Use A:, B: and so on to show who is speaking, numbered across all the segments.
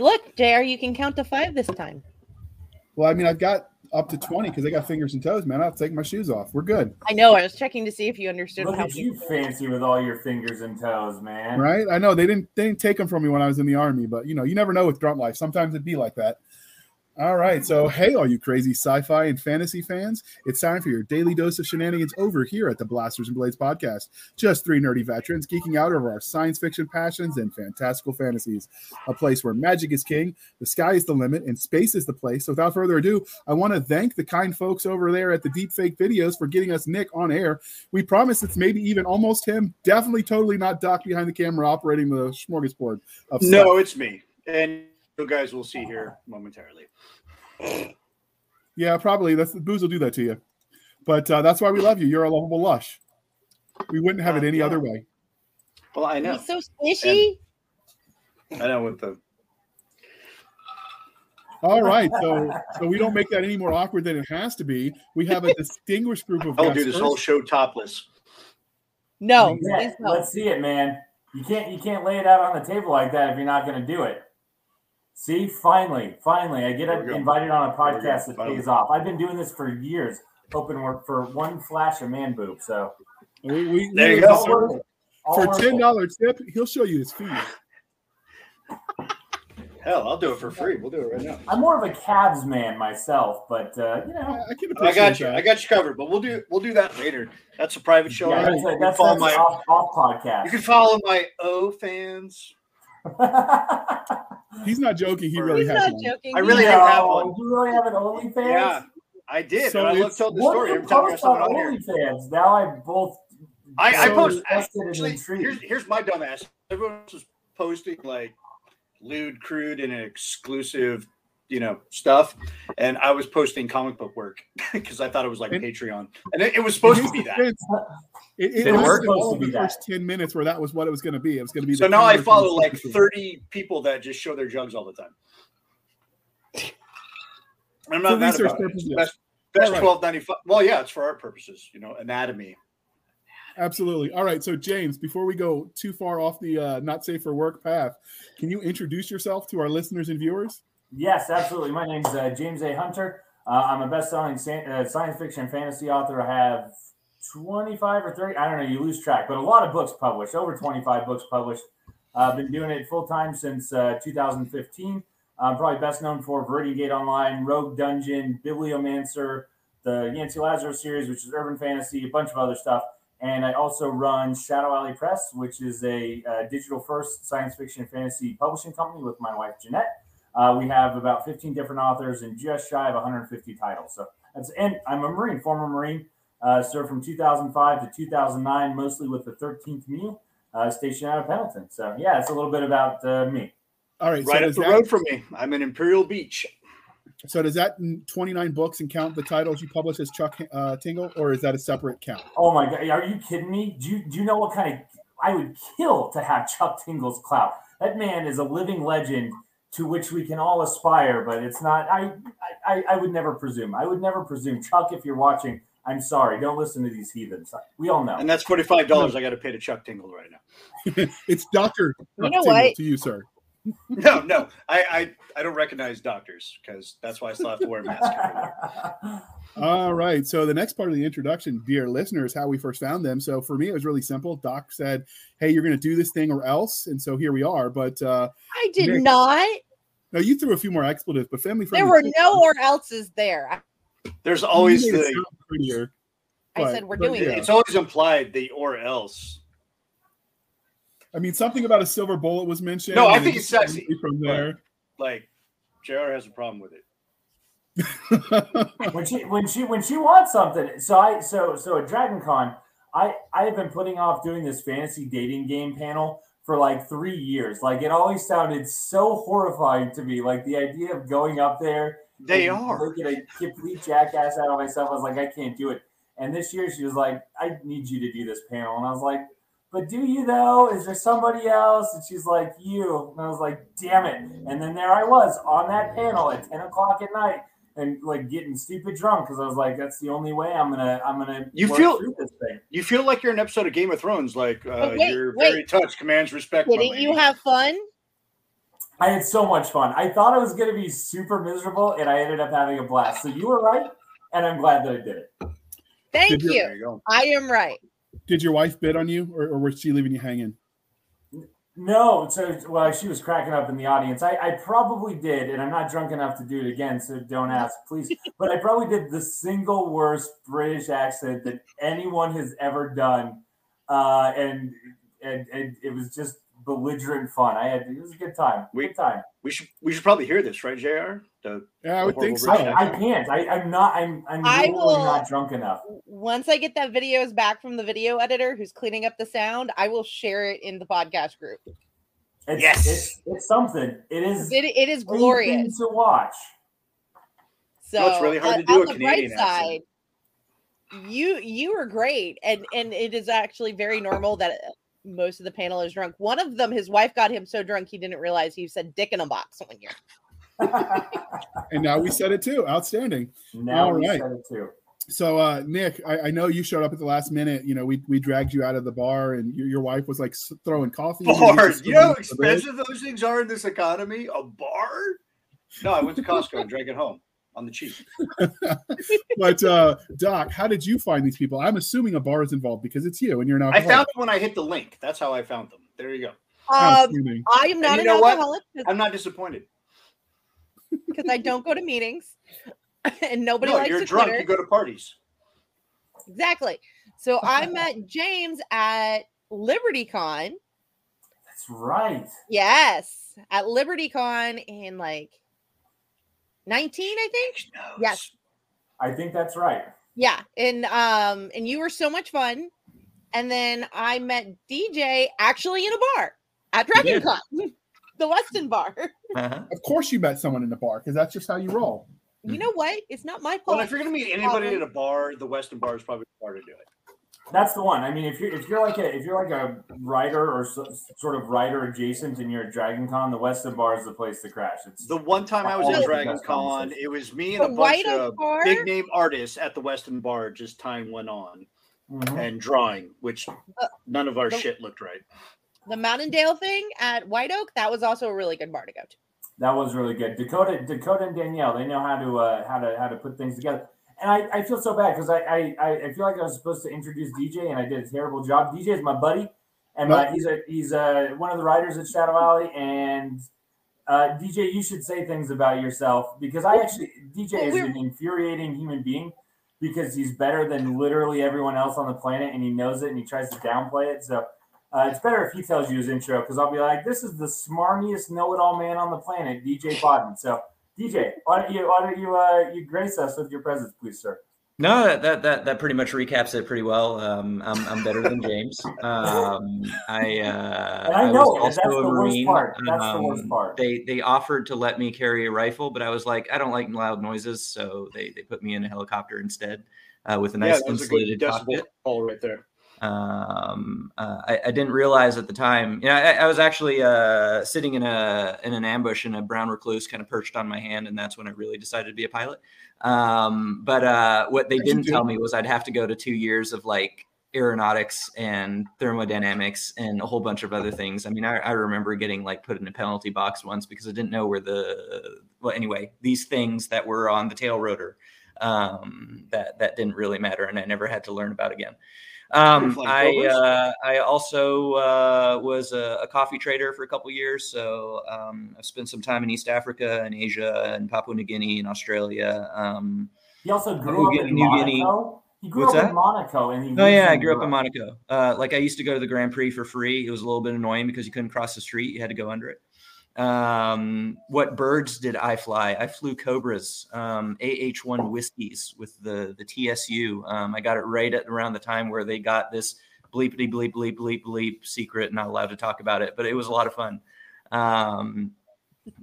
A: Look, JR, you can count to five this time.
B: Well, I mean, I've got up to 20 because I got fingers and toes, man. I'll take my shoes off. We're good.
A: I know. I was checking to see if you understood
C: Look
A: how
C: at you fancy with all your fingers and toes, man.
B: Right? I know they didn't they didn't take them from me when I was in the army, but you know, you never know with grunt life. Sometimes it'd be like that. All right. So, hey, all you crazy sci fi and fantasy fans, it's time for your daily dose of shenanigans over here at the Blasters and Blades podcast. Just three nerdy veterans geeking out over our science fiction passions and fantastical fantasies. A place where magic is king, the sky is the limit, and space is the place. So, without further ado, I want to thank the kind folks over there at the Deepfake Videos for getting us Nick on air. We promise it's maybe even almost him. Definitely, totally not Doc behind the camera operating the smorgasbord of stuff.
D: No, it's me. And you guys will see here momentarily.
B: Yeah, probably. That's booze will do that to you. But uh, that's why we love you. You're a lovable lush. We wouldn't have it
D: Uh,
B: any
D: yeah.
B: other way.
D: Well, I know.
A: He's so squishy.
D: I know with the
B: All right, so so we don't make that any more awkward than it has to be. We have a distinguished group of
D: I'll
B: guests
D: do this
B: first.
D: whole show topless.
A: No,
C: Yeah,
A: no.
C: let's see it, man. You can't you can't lay it out on the table like that if you're not going to do it. See, finally, finally, I get
D: There we go.
C: invited on a
D: There we go.
C: podcast that
D: Finally.
C: pays off. I've been doing this for years, hoping for- for one flash of man boob. So
B: We, we,
D: There you go.
C: all worth it. All
B: For ten dollar tip, he'll show you his feet.
D: Hell, I'll do it for free. We'll do it right now.
C: I'm more of a calves man myself, but uh, you know,
B: I can
D: I got you.
B: that.
D: I got you covered. But we'll do we'll do that later. That's a private show.
C: yeah,
D: You
C: that's, a,
D: can
C: that's,
D: follow
C: that's
D: my
C: off, off podcast.
D: you can follow my O fans.
B: He's not joking. He really
A: He's
B: has
A: not
B: one.
A: joking.
D: I really
A: He's
D: do
A: not-
D: have
C: No,
D: one.
C: You really have an OnlyFans?
D: Yeah, I did.
B: So
D: I love
B: it's-
D: telling the
C: What
D: story
C: do you
D: every time I got
C: on
D: someone on here.
C: OnlyFans? Now I both.
D: I, I post actually. Here's here's my dumb ass. Everyone was posting like lewd, crude, and an exclusive, you know, stuff, and I was posting comic book work because I thought it was like
B: And-
D: Patreon, and it, it was supposed to be that.
B: defense, It, it,
C: It
B: was
C: was supposed to be
B: the
C: that.
B: first ten minutes where that was what it was going to be. It was going to be.
D: So now I follow like 30 people that just show their jugs all the time. I'm not mad
B: research
D: about it. It's
B: purposes.
D: Best, best
B: All right.
D: twelve ninety five. Well, yeah, it's for art purposes. You know, anatomy.
B: Absolutely. All right. So, James, before we go too far off the uh, not safe for work path, can you introduce yourself to our listeners and viewers?
C: Yes, absolutely. My name's uh, James A. Hunter. Uh, I'm a best-selling uh, science fiction fantasy author. I have 25 or 30. I don't know. You lose track, but a lot of books published. Over 25 books published. Uh, I've been doing it full time since uh, 2015. I'm probably best known for Viridian Gate Online, Rogue Dungeon, Bibliomancer, the Yancy Lazarus series, which is urban fantasy, a bunch of other stuff. And I also run Shadow Alley Press, which is a uh, digital first science fiction and fantasy publishing company with my wife, Jeanette. Uh, we have about 15 different authors and just shy of 150 titles. So that's and I'm a Marine, former Marine, uh, served from 2005 to 2009, mostly with the 13th MEU, uh, stationed out of Pendleton. So yeah, it's a little bit about uh, me.
B: All right.
D: Right
B: so,
D: up the
B: that,
D: road from me. I'm in Imperial Beach.
B: so does that 29 books and count the titles you publish as Chuck uh, Tingle, or is that a separate count?
C: Oh my god, are you kidding me? Do you do you know what kind of I would kill to have Chuck Tingle's clout? That man is a living legend to which we can all aspire, but it's not. I I, I would never presume. I would never presume, Chuck. If you're watching, I'm sorry. Don't listen to these heathens. We all know.
D: And that's $45 I got to pay to Chuck Tingle right now.
B: it's Doctor
A: You know what?
B: to you, sir.
D: No, no. I I, I don't recognize doctors because that's why I still have to wear a mask.
B: All right. So the next part of the introduction, dear listeners, how we first found them. So for me, it was really simple. Doc said, "Hey, you're going to do this thing or else," and so here we are. But uh,
A: I did
B: Nick-
A: not.
B: No, you threw a few more expletives, but family
A: There were no or else's there.
D: There's always
B: You made it
D: the
B: sound prettier.
A: I said we're doing
B: yeah.
A: it.
D: it's always implied the or else.
B: I mean, something about a silver bullet was mentioned.
D: No, I think it's
B: just
D: sexy,
B: From there,
D: Like JR has a problem with it.
C: when she when she when she wants something so i so so at dragon con i i have been putting off doing this fantasy dating game panel for like three years. Like it always sounded so horrifying to me. Like the idea of going up there
D: They are.
C: making a complete jackass out of myself. I was like i can't do it. And this year she was like i need you to do this panel. And i was like but do you though? Is there somebody else? And she's like you. And i was like damn it. And then there i was on that panel at 10 o'clock at night and like getting stupid drunk because I was like, that's the only way I'm gonna I'm gonna
D: You
C: work
D: feel-
C: through this thing.
D: You feel like you're an episode of Game of Thrones, like uh,
A: wait,
D: you're
A: wait.
D: very touched, commands respect.
A: Didn't you have fun?
C: I had so much fun. I thought I was going to be super miserable, and I ended up having a blast. So you were right, and I'm glad that I did it.
A: Thank
B: Did you-
A: you.
D: You.
A: I am right.
B: Did your wife bid on you, or, or was she leaving you hanging?
C: No, so well, she was cracking up in the audience. I, I probably did, and I'm not drunk enough to do it again, so don't ask, please. But I probably did the single worst British accent that anyone has ever done, uh, and, and and it was just belligerent fun. I had it was a good time.
D: We-
C: good time.
D: We should we should probably hear this, right, Jr. The
B: Yeah, I would think so.
C: I, I can't. I, I'm not. I'm. I'm
A: I will-
C: not drunk enough.
A: Once I get that videos back from the video editor who's cleaning up the sound, I will share it in the podcast group.
C: It's,
D: Yes.
C: it's, it's something. It is
A: It, it is glorious.
C: to watch.
A: So
D: No, it's really hard
A: on-
D: to do
A: on
D: a
A: the
D: Canadian
A: bright
D: accent.
A: side, you you were great, and and it is actually very normal that uh, most of the panel is drunk. One of them, his wife got him so drunk he didn't realize he said "dick in a box" one year.
B: And now we said it too. Outstanding.
C: now
B: All
C: we
B: right.
C: said it too.
B: So, uh, Nick, I, I know you showed up at the last minute. You know, we, we dragged you out of the bar, and your, your wife was like throwing coffee. in you,
D: bar. You know how
B: throwing it in the bed.
D: expensive those things are in this economy? A bar? No, I went to Costco and drank it home on the cheap.
B: But uh, Doc, how did you find these people? I'm assuming a bar is involved because it's you and you're not.
D: I found them when I hit the link. That's how I found them. There you go.
A: Um, I am not an alcoholic
D: I'm not disappointed.
A: because I don't go to meetings, and nobody
D: No,
A: likes
D: you're drunk.
A: Twitter.
D: You go to parties.
A: Exactly. So I met James at LibertyCon.
C: That's right.
A: Yes, at LibertyCon in like 19, I think. Yes.
C: I think that's right.
A: Yeah, and um, and you were so much fun. And then I met DJ actually in a bar at
E: You did.
A: DragonCon, the Westin bar.
E: Uh-huh.
B: Of course, you met someone in the bar because that's just how you roll.
A: You know what? It's not my fault.
D: Well,
A: fault.
D: if you're going to meet anybody at a bar, the Westin Bar is probably the bar to do it.
C: That's the one. I mean, if you're if you're like a if you're like a writer or so, sort of writer adjacent, and you're at Dragon Con, the Westin Bar is the place to crash. It's
D: The one time I was at
C: the
D: Dragon Con, it was me and
A: The
D: a bunch of
A: Bar?
D: big name artists at the Westin Bar. Just time went on
C: Mhm.
D: and drawing, which none of our
A: the-
D: shit looked right.
A: the Mountaindale thing at White Oak, that was also a really good bar to go to.
C: that was really good. Dakota Dakota and Danielle, they know how to uh, how to how to put things together. And I, I feel so bad because I, I I- I feel like I was supposed to introduce DJ and I did a terrible job. DJ is my buddy, and my, he's a he's a one of the writers at Shadow Alley. And uh, DJ, you should say things about yourself because I actually DJ is an infuriating human being because he's better than literally everyone else on the planet and he knows it and he tries to downplay it. So uh, it's better if he tells you his intro because I'll be like, "This is the smarmiest know-it-all man on the planet, DJ Bodden." So, DJ, why don't you why don't you uh, you grace us with your presence, please, sir?
E: No, that, that that that pretty much recaps it pretty well. Um, I'm I'm better than James. Um, I uh,
C: I know
E: was also
C: That's
E: a
C: the worst
E: Marine.
C: part. That's the worst
E: Um,
C: part.
E: They they offered to let me carry a rifle, but I was like, I don't like loud noises, so they they put me in a helicopter instead uh, with a nice
D: yeah, that was a good
E: insulated cockpit.
D: call right there.
E: Um uh, I, I didn't realize at the time you know I, I was actually uh sitting in a in an ambush and a brown recluse kind of perched on my hand and that's when i really decided to be a pilot. Um but uh what they didn't tell me was i'd have to go to two years of like aeronautics and thermodynamics and a whole bunch of other things. I mean i, I remember getting like put in a penalty box once because i didn't know where the well anyway these things that were on the tail rotor um that that didn't really matter and i never had to learn about again um, I uh, I also uh, was a, a coffee trader for a couple years, so um, I've spent some time in East Africa and Asia and Papua New Guinea and Australia. Um,
C: He also grew
E: New
C: up in
E: New Guinea.
C: He grew
E: What's
C: up
E: that?
C: in Monaco, and
E: oh yeah, I grew up in Monaco. Uh, like I used to go to the Grand Prix for free. It was a little bit annoying because you couldn't cross the street; you had to go under it. Um, what birds did I fly? I flew Cobras, um, AH1 whiskeys with the the TSU. Um, I got it right at around the time where they got this bleepity bleep bleep bleep bleep secret, not allowed to talk about it, but it was a lot of fun. Um,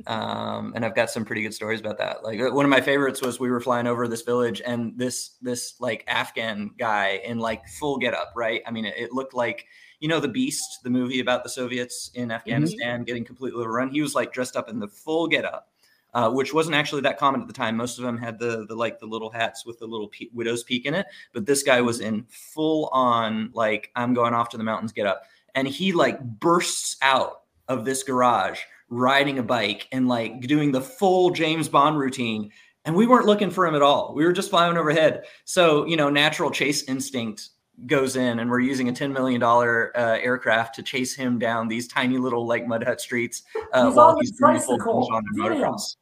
E: um, and I've got some pretty good stories about that. Like one of my favorites was we were flying over this village, and this this like Afghan guy in like full getup, right? I mean, it, it looked like you know the Beast, the movie about the Soviets in Afghanistan getting completely overrun. He was like dressed up in the full getup, uh, which wasn't actually that common at the time. Most of them had the the like the little hats with the little pe- widow's peak in it, but this guy was in full on like I'm going off to the mountains, get up, and he like bursts out of this garage riding a bike and like doing the full James Bond routine. And we weren't looking for him at all. We were just flying overhead. So, you know, natural chase instinct goes in, and we're using a $10 million uh, aircraft to chase him down these tiny little like mud hut streets uh,
C: He's
E: while
C: on
E: he's doing full
C: tricycle.
E: plunge on a motocross.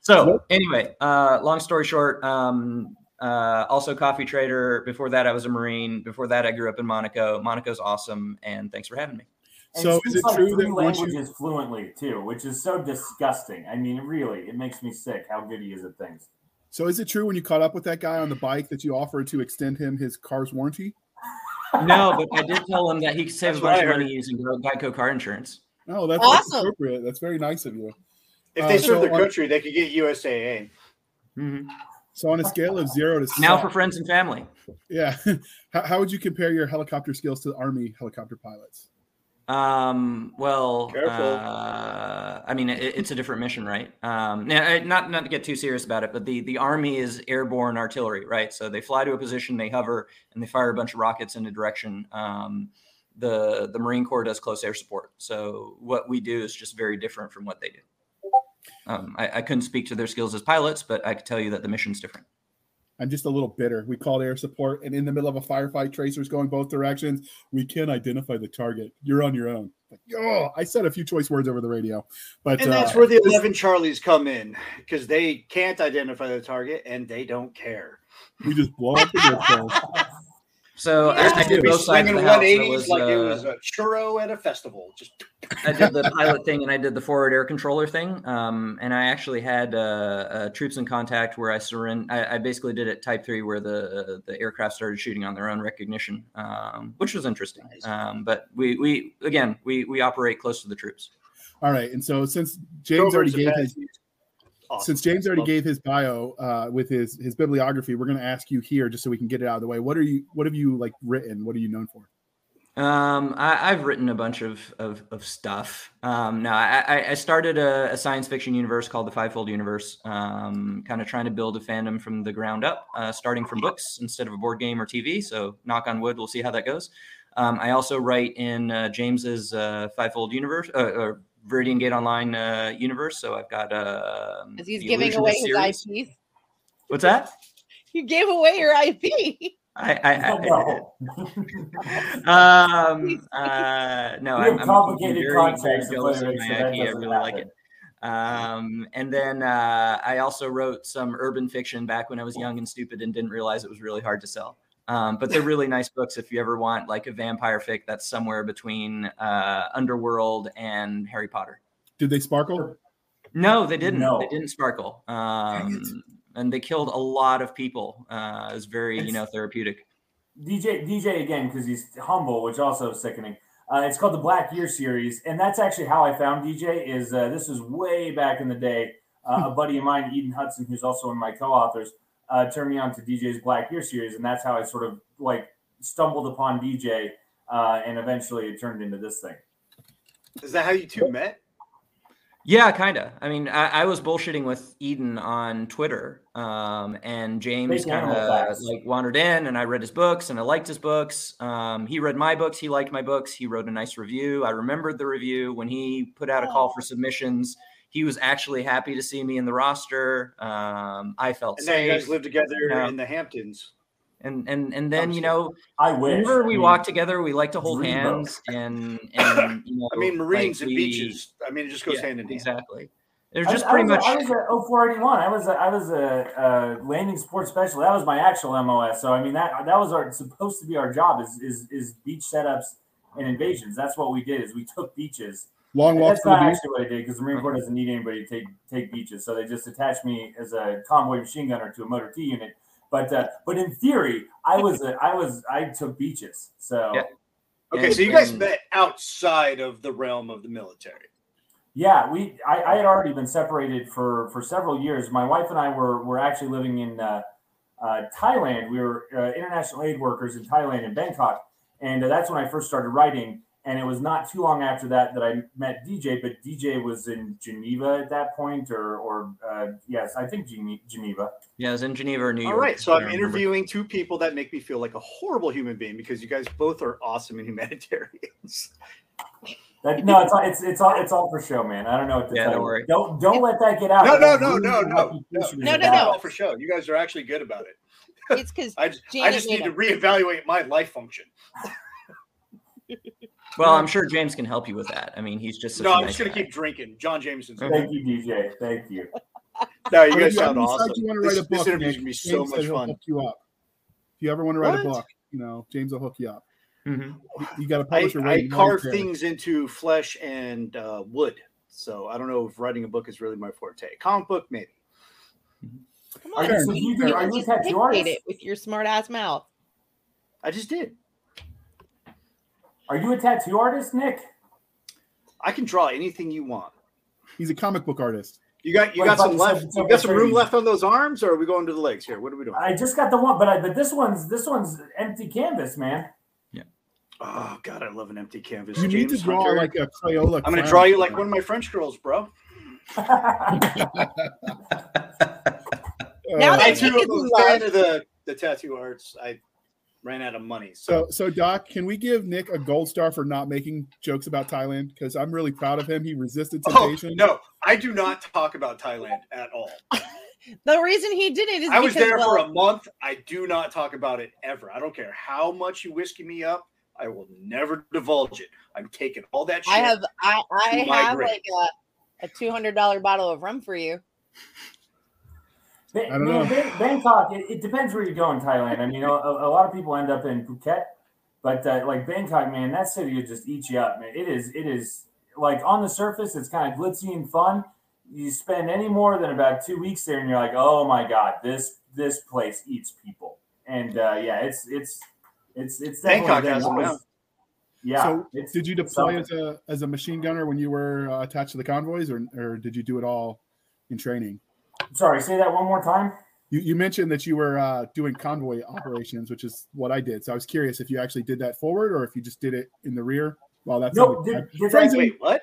E: So anyway, uh, long story short, um, uh, also coffee trader. Before that, I was a Marine. Before that, I grew up in Monaco. Monaco's awesome, and thanks for having me.
C: And
B: So is it
C: like
B: true
C: three
B: that once you
C: languages fluently too, which is so disgusting. I mean, really, it makes me sick how good he is at things.
B: So is it true when you caught up with that guy on the bike that you offered to extend him his car's warranty?
E: No, but I did tell him that he could save
D: That's
E: a bunch
D: what
E: of money using Geico car insurance.
B: Oh, that's, that's
A: Awesome.
B: appropriate. That's very nice of you.
D: If
B: Uh,
D: they serve
B: so
D: their
B: on-
D: country, they could get USAA.
B: So on a scale of zero to
E: Now
B: suck-
E: for friends and family.
B: yeah, how, how would you compare your helicopter skills to Army helicopter pilots?
E: Um, well, uh, I mean, it, it's a different mission, right? Um, now, not not to get too serious about it, but the the army is airborne artillery, right? So they fly to a position, they hover, and they fire a bunch of rockets in a direction. Um, the the Marine Corps does close air support, so what we do is just very different from what they do. Um, I, I couldn't speak to their skills as pilots, but I could tell you that the mission's different.
B: I'm just a little bitter. We called air support, and in the middle of a firefight, tracers going both directions. We can't identify the target. You're on your own. Like, oh, I said a few choice words over the radio, but
D: And that's
B: uh,
D: where the 11 Charlies come in because they can't identify the target and they don't care.
B: we just blow up the distance.
E: So I, I
D: They'll
E: did both sides of the house. I
D: 180s
E: was,
D: like it
E: uh,
D: was a churro at a festival. Just
E: I did the pilot thing and I did the forward air controller thing. Um, and I actually had uh, uh, troops in contact where I surrender. I, I basically did it type three, where the the aircraft started shooting on their own recognition, um, which was interesting. Um, but we we again we we operate close to the troops.
B: All right, and so since James already gave his
D: had- Awesome.
B: since James already gave his bio uh, with his his bibliography, we're going to ask you here just so we can get it out of the way. What are you? What have you like written? What are you known for?
E: Um, I, I've written a bunch of of, of stuff. Um, no, I, I- I started a, a science fiction universe called the Fivefold Universe. Um, kind of trying to build a fandom from the ground up, uh, starting from books instead of a board game or TV. So, knock on wood, we'll see how that goes. Um, I also write in uh, James's uh, Fivefold Universe, uh, or Viridian Gate Online uh, universe. So I've got uh,
A: As he's
E: the
A: giving
E: Illusionist
A: away his. IP.
E: What's that?
A: You gave away your IP.
E: I, I, I,
C: No.
E: um uh no I'm, I'm
C: complicated
E: very, very
C: context of
E: jealous of my IP. I
C: doesn't
E: really like it um and then uh i also wrote some urban fiction back when i was young and stupid and didn't realize it was really hard to sell um but they're really nice books if you ever want like a vampire fic that's somewhere between uh underworld and harry potter
B: Did they sparkle?
E: no they didn't
C: No.
E: they didn't sparkle um and they killed a lot of people uh it was very you know therapeutic
C: DJ DJ again because he's humble, which also is sickening. Uh, it's called the Black Year series, and that's actually how I found DJ. Is uh, this is way back in the day. Uh, a buddy of mine, Eden Hudson, who's also one of my co-authors, uh, turned me on to DJ's Black Year series, and that's how I sort of like stumbled upon DJ, uh, and eventually it turned into this thing.
D: Is that how you two met?
E: Yeah, kind of. I mean, I, I was bullshitting with Eden on Twitter, um, and James kind of like wandered in, and I read his books, and I liked his books. Um, he read my books. He liked my books. He wrote a nice review. I remembered the review when he put out a call for submissions. He was actually happy to see me in the roster. Um, I felt
D: And now you guys
E: safe,
D: live together
E: Yeah.
D: in the Hamptons.
E: and and and then you know,
C: I wish.
E: whenever we
C: I mean,
E: walk together, we like to hold
C: dream
E: hands, and and you know,
D: I mean, Marines
E: like
D: and
E: we-
D: beaches. I mean, it just goes
E: Yeah,
D: hand in hand.
E: Exactly. There's
C: I
E: just
C: was-
E: pretty
C: I
E: much.
C: was, a- I was a 0481. I was a, I was a, uh landing support specialist. That was my actual MOS. So I mean that that was our supposed to be our job is is is beach setups and invasions. That's what we did. Is we took beaches.
B: Long walks
C: That's
B: to the
C: not
B: beach.
C: actually what I did because the Marine Corps doesn't need anybody to take take beaches. So they just attached me as a convoy machine gunner to a motor T unit. But uh, but in theory, I was a, I was I took beaches. So
E: Yeah.
D: Okay,
E: And-
D: so you guys
E: and-
D: met outside of the realm of the military.
C: Yeah, we I, I had already been separated for for several years. My wife and I were were actually living in uh, uh, Thailand. We were uh, international aid workers in Thailand in Bangkok, and uh, that's when I first started writing. And it was not too long after that that I met DJ. But DJ was in Geneva at that point, or or uh, yes, I think Geneva.
E: Yeah, I was in Geneva or New York.
D: All right, so
E: I
D: I'm interviewing two people that make me feel like a horrible human being because you guys both are awesome and humanitarians.
C: That, no, it's all, it's it's all it's all for show, man. I don't know what to
E: Yeah,
C: tell
E: don't
C: you.
E: worry.
C: Don't don't let that get out.
D: No, no,
C: That's
D: no, no, no,
A: No, no, no.
D: for show. You guys are actually good about it.
A: It's because
D: I just, I just need to reevaluate my life function.
E: Well, I'm sure James can help you with that. I mean, he's just such
D: No,
E: a
D: I'm
E: nice
D: just gonna
E: guy.
D: keep drinking. John Jameson's.
C: Thank you, DJ. Thank you.
D: No, you guys sound awesome.
B: You want to write
D: This,
B: a book?
D: this interview gonna be so
B: James
D: much fun.
B: Hook you up. If you ever want to write a book, you know, James will hook you up.
E: Mhm.
B: You- You got to
D: I,
B: publish your
D: I
B: writing
D: carve
B: there.
D: things into flesh and uh, wood, so I don't know if writing a book is really my forte. Comic book, maybe.
A: come
C: Are
A: on,
C: you,
B: Fair
C: so
A: you
C: you
A: can
C: do, you a
A: just
C: tattoo
A: dictate
C: artist?
A: it with your smart ass mouth.
D: I just did.
C: Are you a tattoo artist, Nick?
D: I can draw anything you want.
B: He's a comic book artist.
D: You got you
C: What
D: got some left.
C: sub-
D: You got some room
C: sub-
D: left on those arms, or are we going to the legs here? What are we doing?
C: I just got the one, but I, but this one's this one's empty canvas, man. Yeah.
D: Oh God, I love an empty canvas.
B: You need to draw
D: Hunter.
B: like a Crayola.
D: I'm gonna draw you like one of my French girls, bro.
A: Now
B: Uh,
A: that
D: I
A: Nick
D: too
A: is
D: am a fan of the the tattoo arts. I ran out of money, so,
B: So, so Doc, can we give Nick a gold star for not making jokes about Thailand? Because I'm really proud of him. He resisted temptation.
D: oh
B: temptation.
D: no, I do not talk about Thailand at all.
A: The reason he did it is
D: I was
A: because
D: there
A: well,
D: for a month. I do not talk about it ever. I don't care how much you whiskey me up. I will never divulge it. I'm taking all that shit.
A: I have I I have
D: grave.
A: like a, a two hundred dollar bottle of rum for you.
C: Ba-
B: I don't
C: man,
B: know.
C: Bangkok. It, it depends where you go in Thailand. I mean, a, a lot of people end up in Phuket, but uh, like Bangkok, man, that city will just eat you up, man. It is. It is like on the surface, it's kind of glitzy and fun. You spend any more than about two weeks there, and you're like, oh my god, this this place eats people. And uh, yeah, it's it's it's it's definitely
D: Bangkok
C: there.
D: has them
C: That. Yeah.
B: So,
C: it's-
B: Did you deploy as a as a machine gunner when you were uh, attached to the convoys, or or did you do it all in training?
C: Sorry, say that one more time.
B: You, you mentioned that you were uh, doing convoy operations, which is what I did. So I was curious if you actually did that forward or if you just did it in the rear. Well, that's
C: Nope. Did, did that,
B: Phrasing.
D: Wait, what?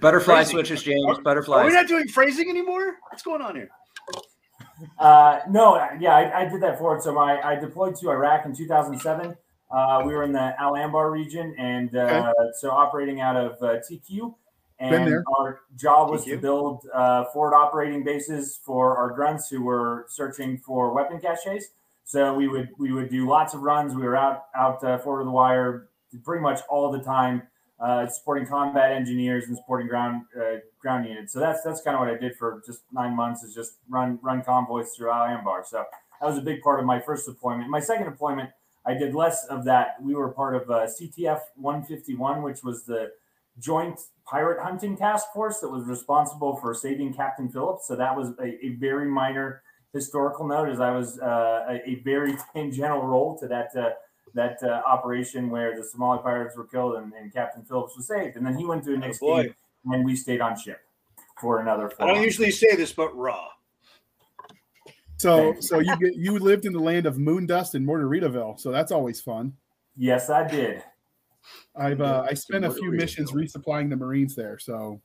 E: Butterfly switches, James.
D: Butterfly, are we
E: Butterflies.
D: not doing phrasing anymore? What's going on here?
C: Uh, no, yeah, I, I did that forward. So my, I deployed to Iraq in 2007. Uh, we were in the Al Anbar region, and uh, so operating out of uh, TQ. And our job was to build uh, forward operating bases for our grunts who were searching for weapon caches. So we would we would do lots of runs. We were out out uh, forward of the wire pretty much all the time, uh, supporting combat engineers and supporting ground uh, ground units. So that's that's kind of what I did for just nine months is just run run convoys through Al Anbar. So that was a big part of my first deployment. My second deployment, I did less of that. We were part of uh, CTF 151, which was the Joint Pirate Hunting Task Force that was responsible for saving Captain Phillips. So that was a, a very minor historical note, as I was uh, a, a very tangential role to that uh, that uh, operation where the Somali pirates were killed and, and Captain Phillips was saved. And then he went to a next
D: boy.
C: game, and we stayed on ship for another.
D: I don't
C: months.
D: usually say this, but raw.
B: So so you get you lived in the land of moon dust and Mortaritaville, so that's always fun.
C: Yes, I did.
B: I've uh, I spent a few missions resupplying the Marines there, so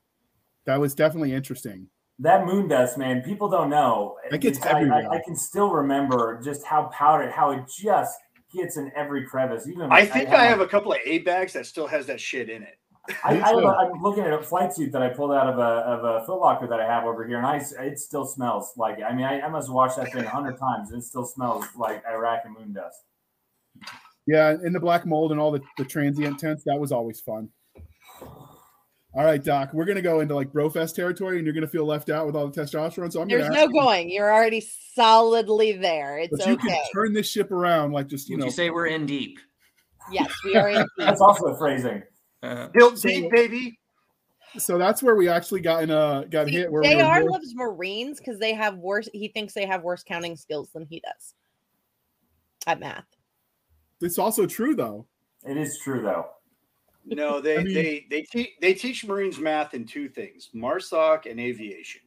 B: that was definitely interesting.
C: That moon dust, man. People don't know.
B: It gets
C: I- I,
B: everywhere.
C: I, can still remember just how powdered, how it just gets in every crevice. Even
D: I think I have
C: my-
D: a couple of A bags that still has that shit in it.
C: I,
B: Me
C: I have
B: too.
C: a, I'm looking at a flight suit that I pulled out of a of a Foot Locker that I have over here, and I it still smells like. I mean, I, I must have washed that thing a hundred times, and it still smells like Iraq and moon dust.
B: Yeah, in the black mold and all the, the transient tents, that was always fun. All right, Doc, we're gonna go into like Brofest territory, and you're gonna feel left out with all the testosterone. So I'm
A: There's
B: gonna
A: no
B: you,
A: going. You're already solidly there. It's
B: but you
A: okay.
B: can turn this ship around, like just you
E: Would
B: know.
E: you say we're in deep?
A: Yes, we are in.
C: That's also a phrasing.
E: Uh,
D: Built
B: So-
D: deep, baby.
B: so that's where we actually got in a got
A: See,
B: hit. Where we were
A: loves Marines because they have worse. He thinks they have worse counting skills than he does at math.
B: It's also true though.
C: It is true though.
D: No, they
B: I mean-
D: they they teach they teach Marines math in two things: Marsoc and aviation.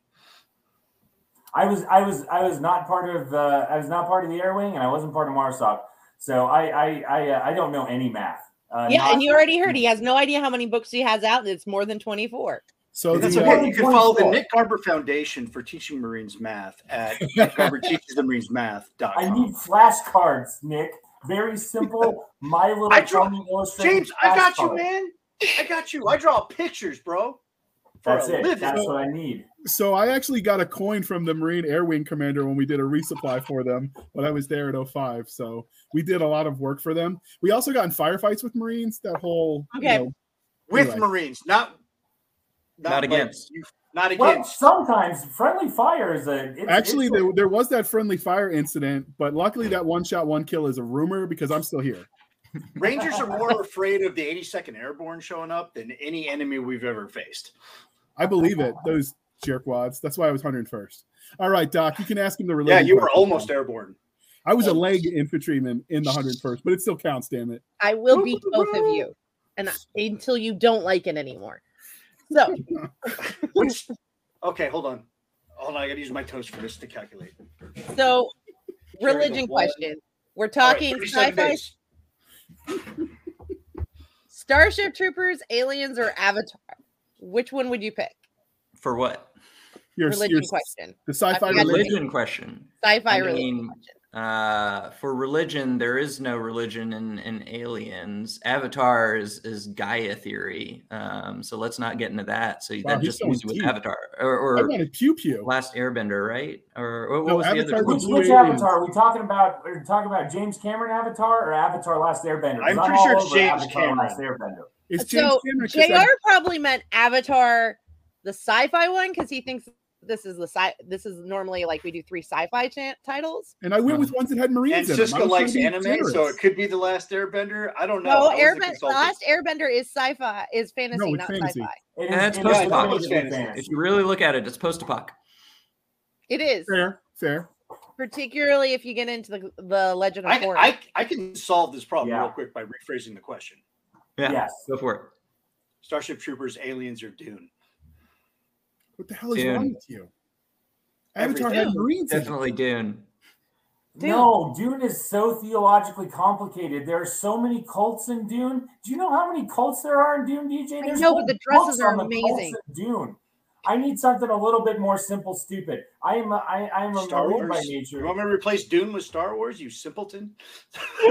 C: I was I was I was not part of uh, I was not part of the Air Wing, and I wasn't part of MARSOC, so I I I, uh, I don't know any math. Uh,
A: yeah,
C: not-
A: and you already heard he has no idea how many books he has out. It's more than 24.
B: So
D: That's
B: the,
C: okay.
B: uh.
D: You can follow the Nick Garber Foundation for teaching Marines math at Nick Garber teaches the Marines math.com.
C: I need flashcards, Nick. Very simple, My Little
D: I draw-
C: Pony illustrated.
D: James, I got you, man. I got you. I draw pictures, bro.
C: That's it.
D: living.
C: That's what I need.
B: So I actually got a coin from the Marine Air Wing Commander when we did a resupply for them when I was there at 05. So we did a lot of work for them. We also got in firefights with Marines. That whole you
A: Okay.
B: know,
D: with
B: Anyway.
D: Marines, not
E: Not
D: like
E: against.
D: you- not
C: Well,
D: against.
C: sometimes friendly fire is a. It's,
B: actually
C: it's a-
B: there, there was that friendly fire incident, but luckily that one shot one kill is a rumor because I'm still here.
D: Rangers are more afraid of the 82nd Airborne showing up than any enemy we've ever faced.
B: I believe it. Those jerkwads. That's why I was 101st. All right, Doc, you can ask him the
D: Yeah, you were
B: question.
D: almost airborne.
B: I was a leg infantryman in the 101st, but it still counts, damn it.
A: I will beat both of you, and until you don't like it anymore. So
D: Which, okay, hold on. Hold on, I gotta use my toes for this to calculate.
A: so
D: Carry
A: religion
D: one.
A: question. We're talking
D: 37
A: sci-fi. Starship Troopers, Aliens, or Avatar. Which one would you pick?
E: For what?
B: Your,
A: religion
B: your
A: question.
B: the sci-fi
A: I forgot to
B: religion.
E: Religion question.
A: Sci-fi
E: I
A: religion
E: mean,
A: question.
E: Uh, for religion, there is no religion in, in Aliens. Avatar is, is Gaia theory. Um, so let's not get into that. So
B: Wow,
E: that just
B: going
E: leaves you with. Avatar or, or
B: pew pew.
E: Last Airbender, right? Or what, what
B: No,
E: was the
B: Avatar
E: other?
C: Which, which Avatar are we talking about? Are we talking about James Cameron Avatar or Avatar Last Airbender?
D: I'm
C: all
D: pretty sure it's James
C: Avatar
D: Cameron.
C: Last Airbender.
B: It's James
A: So
B: Cameron. 'cause
A: Jr.
B: that-
A: probably meant Avatar, the sci-fi one, because he thinks this is the sci. This is normally like we do three sci-fi cha- titles.
B: and I went with uh-huh. ones that had Marines
D: And
B: in them. I
D: Cisca
B: was
D: likes
B: to be
D: anime, so it could be the last Airbender. I don't know.
A: No,
D: I
A: Airbender. The last Airbender is sci-fi, is fantasy,
B: it's
A: not
B: fantasy.
A: sci-fi.
C: It is,
E: And it's
C: it
E: supposed
C: is
E: to pop.
C: definitely
D: Fantasy.
E: If you really look at it, it's post apoc.
A: It is,
B: fair, fair.
A: particularly if you get into the the Legend of
D: I,
A: Korra.
D: I, I can solve this problem
C: Yeah.
D: real quick by rephrasing the question.
E: Yeah,
C: Yes.
E: go for it.
D: Starship Troopers, Aliens, or Dune?
B: What the hell is
E: Dude.
B: wrong with you? Avatar had
D: Everything.
B: Marines in it.
E: Definitely Dune.
C: No, Dune is so theologically complicated. There are so many cults in Dune. Do you know how many cults there are in Dune, DJ?
A: I
C: There's
A: know, but the dresses are
C: on the cults
A: amazing.
C: Dune. I need something a little bit more simple, stupid. I am a, I, I am a
D: Star
C: marine by nature.
D: You want me to replace Dune with Star Wars, you simpleton?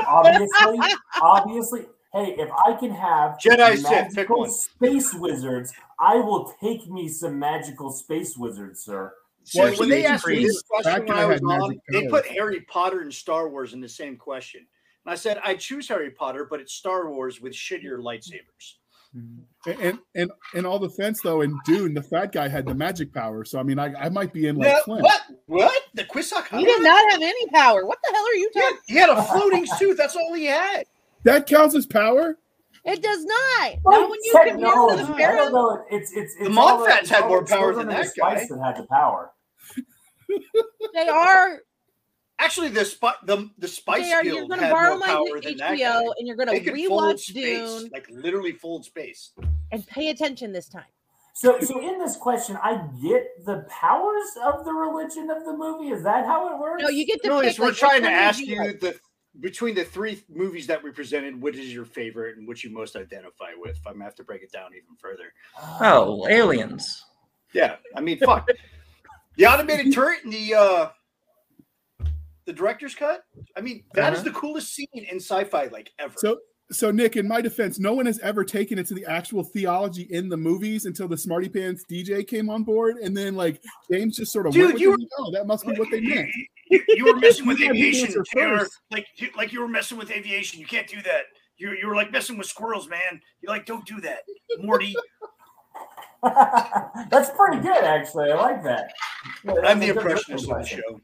C: obviously, obviously. Hey, if I can have
D: Jedi
C: magical
D: one.
C: space wizards, I will take me some magical space wizards, sir.
D: See,
B: Well,
D: when they asked me this question
B: that
D: when I was on, they put Harry Potter and Star Wars in the same question. And I said, I choose Harry Potter, but it's Star Wars with shittier lightsabers.
B: And, and and in all defense though, in Dune, the fat guy had the magic power. So I mean, I, I might be in like
D: Yeah,
B: Flint.
D: what? What? The Quisok
A: he did not have any power. What the hell are you
D: He had,
A: talking?
D: he had a floating suit. That's all he had.
B: That counts as power.
A: It does not.
C: Well,
A: Not when you compare
C: technology,
A: to the
C: I don't
A: Pharaoh.
C: know. It's it's, it's
D: The
C: all it's
D: had more
C: the
D: power than
C: of
D: that
C: the
D: guy.
C: Spice That had the power.
A: They are.
D: Actually, the spot the the Spice
A: They are. You're
D: Guild
A: going to
D: had
A: borrow
D: more
A: my
D: power than that guy.
A: HBO and you're going to
D: could fold
A: rewatch
D: space,
A: Dune
D: like literally fold space.
A: and pay attention this time.
C: So, so in this question, I get the powers of the religion of the movie. Is that how it works?
A: No, you get to
D: No,
A: pick.
D: it's we're trying to ask
A: you
D: you
A: like.
D: the between the three movies that we presented, which is your favorite and which you most identify with? If I'm gonna have to break it down even further.
E: Oh, aliens.
D: Yeah, I mean, fuck. the automated turret and the uh the director's cut. I mean, that is
E: Uh-huh.
D: the coolest scene in sci-fi like ever.
B: So so Nick, in my defense, no one has ever taken it to the actual theology in the movies until the Smarty Pants DJ came on board, and then like James just sort of
D: Dude,
B: went with
D: you
B: it, oh, that must be what they meant.
D: You, you were messing with
B: You had the
D: aviation, Taylor. Like, you, like you were messing with aviation. You can't do that. You, you were like messing with squirrels, man. You're like, don't do that, Morty.
C: That's pretty good, actually. I like that.
D: I'm the
C: That's a good
D: impressionist of the show.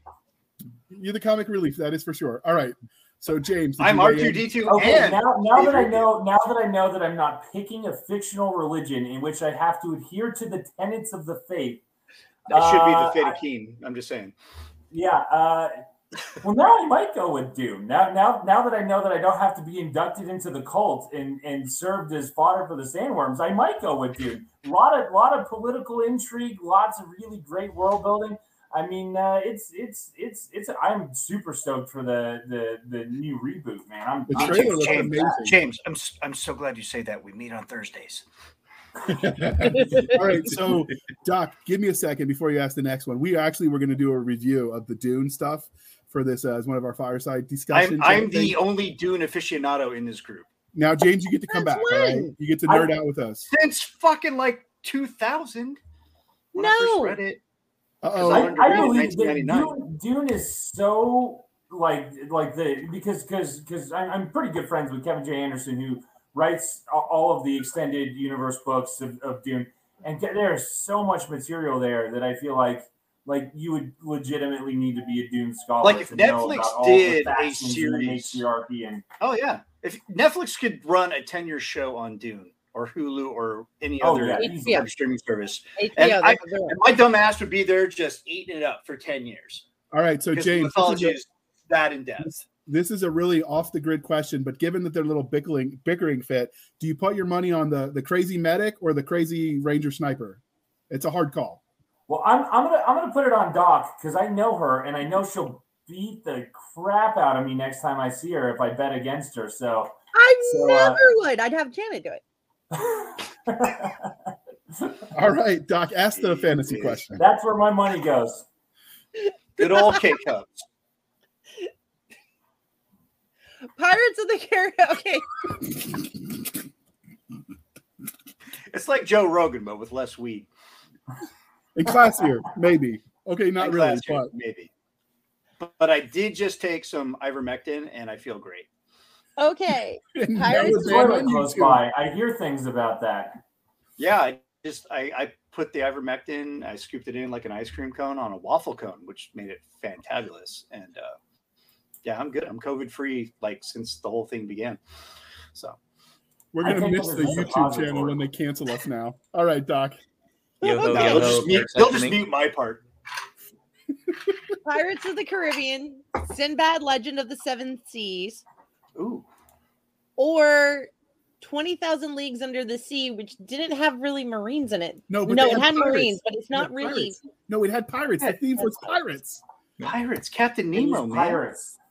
B: You're the comic relief, that is for sure. All right. So James,
D: I'm
B: you?
D: R2D2
C: Okay,
D: and
C: now, now that I know, now that I know that I'm not picking a fictional religion in which I have to adhere to the tenets of the faith.
D: That should be
C: Uh,
D: the Fate of Keen. I'm just saying.
C: Yeah. Uh, well, now I might go with Dune. Now, now, now that I know that I don't have to be inducted into the cult and and served as fodder for the sandworms, I might go with Dune. A lot of lot of political intrigue, lots of really great world building. I mean, uh, it's it's it's it's. I'm super stoked for the the the new reboot, man. I'm,
B: The
C: I'm
B: trailer
C: super
B: looks
C: stoked.
B: amazing.
D: James, I'm s- I'm so glad you say that. We meet on Thursdays.
B: All right, so Doc, give me a second before you ask the next one. We actually were going to do a review of the Dune stuff for this uh, as one of our fireside discussions.
D: I'm I'm the only Dune aficionado in this group.
B: Now, James, you get to come
A: That's
B: back. all right?
A: when?
B: You get to
C: I-
B: nerd out with us.
D: Since fucking like 2000. When I
A: No.
D: first read it.
C: I,
B: oh.
D: learned
C: I believe that Dune, Dune is so like like the because because because I'm, I'm pretty good friends with Kevin J. Anderson who writes all of the extended universe books of, of Dune, and there's so much material there that I feel like like you would legitimately need to be a Dune scholar.
D: Like, if
C: to know
D: Netflix
C: about all
D: did
C: the
D: a
C: factions and
D: series-
C: HCRP and
D: Oh yeah. If Netflix could run a 10 year show on Dune or Hulu or any
C: Oh,
D: other
C: yeah,
D: streaming service,
A: HBO,
D: And
A: they
D: I-
A: have
D: and my dumb ass would be there just eating it up for 10 years.
B: All right. So, James, this is,
D: mythology
B: a,
D: is that in depth.
B: this is a really off the grid question, but given that they're a little bickering, bickering fit, do you put your money on the, the crazy medic or the crazy ranger sniper? It's a hard call.
C: Well, I'm, I'm gonna I'm gonna put it on Doc because I know her and I know she'll beat the crap out of me next time I see her if I bet against her. So
A: I
C: So, uh,
A: never would. I'd have Janet do it.
B: All right, Doc, ask the fantasy question.
C: that's where my money goes.
D: Good old K Cubs.
A: Pirates of the Caribbean. Okay.
D: It's like Joe Rogan, but with less weed.
B: And classier, maybe. Okay, not
D: And
B: really,
D: classier,
B: but
D: maybe. But, but I did just take some ivermectin and I feel great.
A: Okay. Pirates
B: that was
C: toilet close by. I hear things about that.
D: Yeah, I just I, I put the ivermectin, I scooped it in like an ice cream cone on a waffle cone, which made it fantabulous. And uh, yeah, I'm good. I'm COVID free like since the whole thing began. So
B: We're gonna miss the YouTube channel when they cancel us now. All right, Doc.
E: Yo ho,
D: no,
E: yo
D: they'll
E: ho,
D: just, mute, they'll just mute my part.
A: Pirates of the Caribbean, Sinbad Legend of the Seven Seas,
D: Ooh.
A: or 20,000 Leagues Under the Sea, which didn't have really Marines in it.
B: No, but
A: no, it
B: had
A: had. Marines, but it's
B: They had
A: not really.
B: pirates. No, it had pirates. The theme was pirates.
D: Pirates, Captain Nemo,
C: pirates.
B: Uh,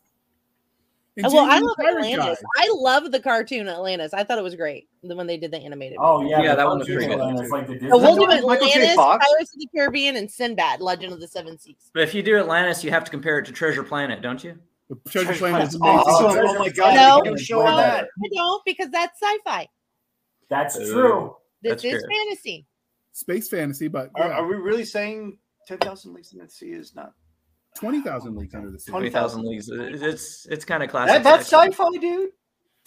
B: and
A: Oh, well, I love Atlantis.
B: guy.
A: I love the cartoon Atlantis. I thought it was great the- when they did the animated.
C: Oh
A: movie.
C: yeah,
E: Yeah, that one was
C: cartoon
E: pretty good.
C: like the
A: we'll do Atlantis, Pirates of the Caribbean, and Sinbad, Legend of the Seven Seas.
E: But if you do Atlantis, you have to compare it to Treasure Planet, don't you?
B: The Treasure
D: Treasure
B: Planet is amazing.
D: awesome. Oh my god,
A: No.
D: we can do a show
A: No.
D: that.
A: I don't because that's sci-fi.
C: That's true.
A: This
E: That's
A: is
E: true.
A: fantasy.
B: Space fantasy, but
D: Are,
B: yeah,
D: are we really saying 10,000 Leagues in the Sea is not?
B: twenty thousand leagues under the sea.
E: Twenty thousand leagues. It's it's kind of classic.
D: That, that's
E: actually.
D: sci-fi, dude.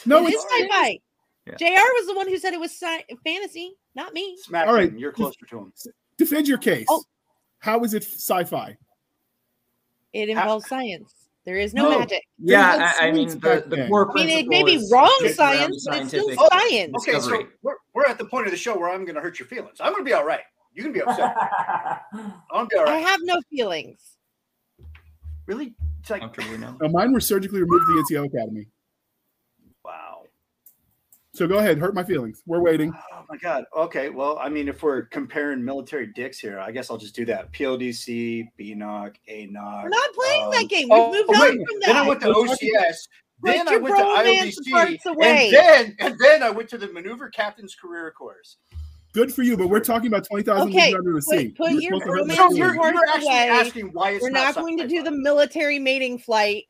B: No,
A: it
B: it's
A: is sci-fi.
E: Yeah.
A: Jr. was the one who said it was sci- fantasy, not me.
D: Smack
B: All right.
D: him. You're closer to him.
B: defend your case.
A: Oh.
B: How is it sci-fi?
A: It
D: How-
A: involves science. There is no
B: No.
A: magic.
E: Yeah,
B: They had
E: I, I mean the,
B: back
E: the core
A: I mean, it may be wrong science, but it's still
E: scientific
A: science.
D: Okay, so we're, we're at the point of the show where I'm going to hurt your feelings. I'm going to be all right. You can be upset. I'm going to be all
A: I have no feelings.
D: Really? It's like,
E: now.
B: No, mine were surgically removed from the NCO Academy.
D: Wow.
B: So go ahead, hurt my feelings. We're waiting.
D: Oh my God. Okay. Well, I mean, if we're comparing military dicks here, I guess I'll just do that. PLDC, BNOC, ANOC.
A: We're not playing
D: um,
A: that game. We've
D: oh,
A: moved
D: oh,
A: on
D: wait,
A: from that.
D: Then I went to OCS.
A: Put
D: Then I went to
A: bromance
D: IODC. And then, and then I went to the Maneuver Captain's Career Course.
B: Good for you, but we're talking about twenty thousand
A: Okay,
B: leagues under the sea.
A: put- put
B: You're
A: your
B: supposed to hurt my
A: romance
D: So you're, you're actually
A: away.
D: asking why it's
A: We're not going to do the military mating flight.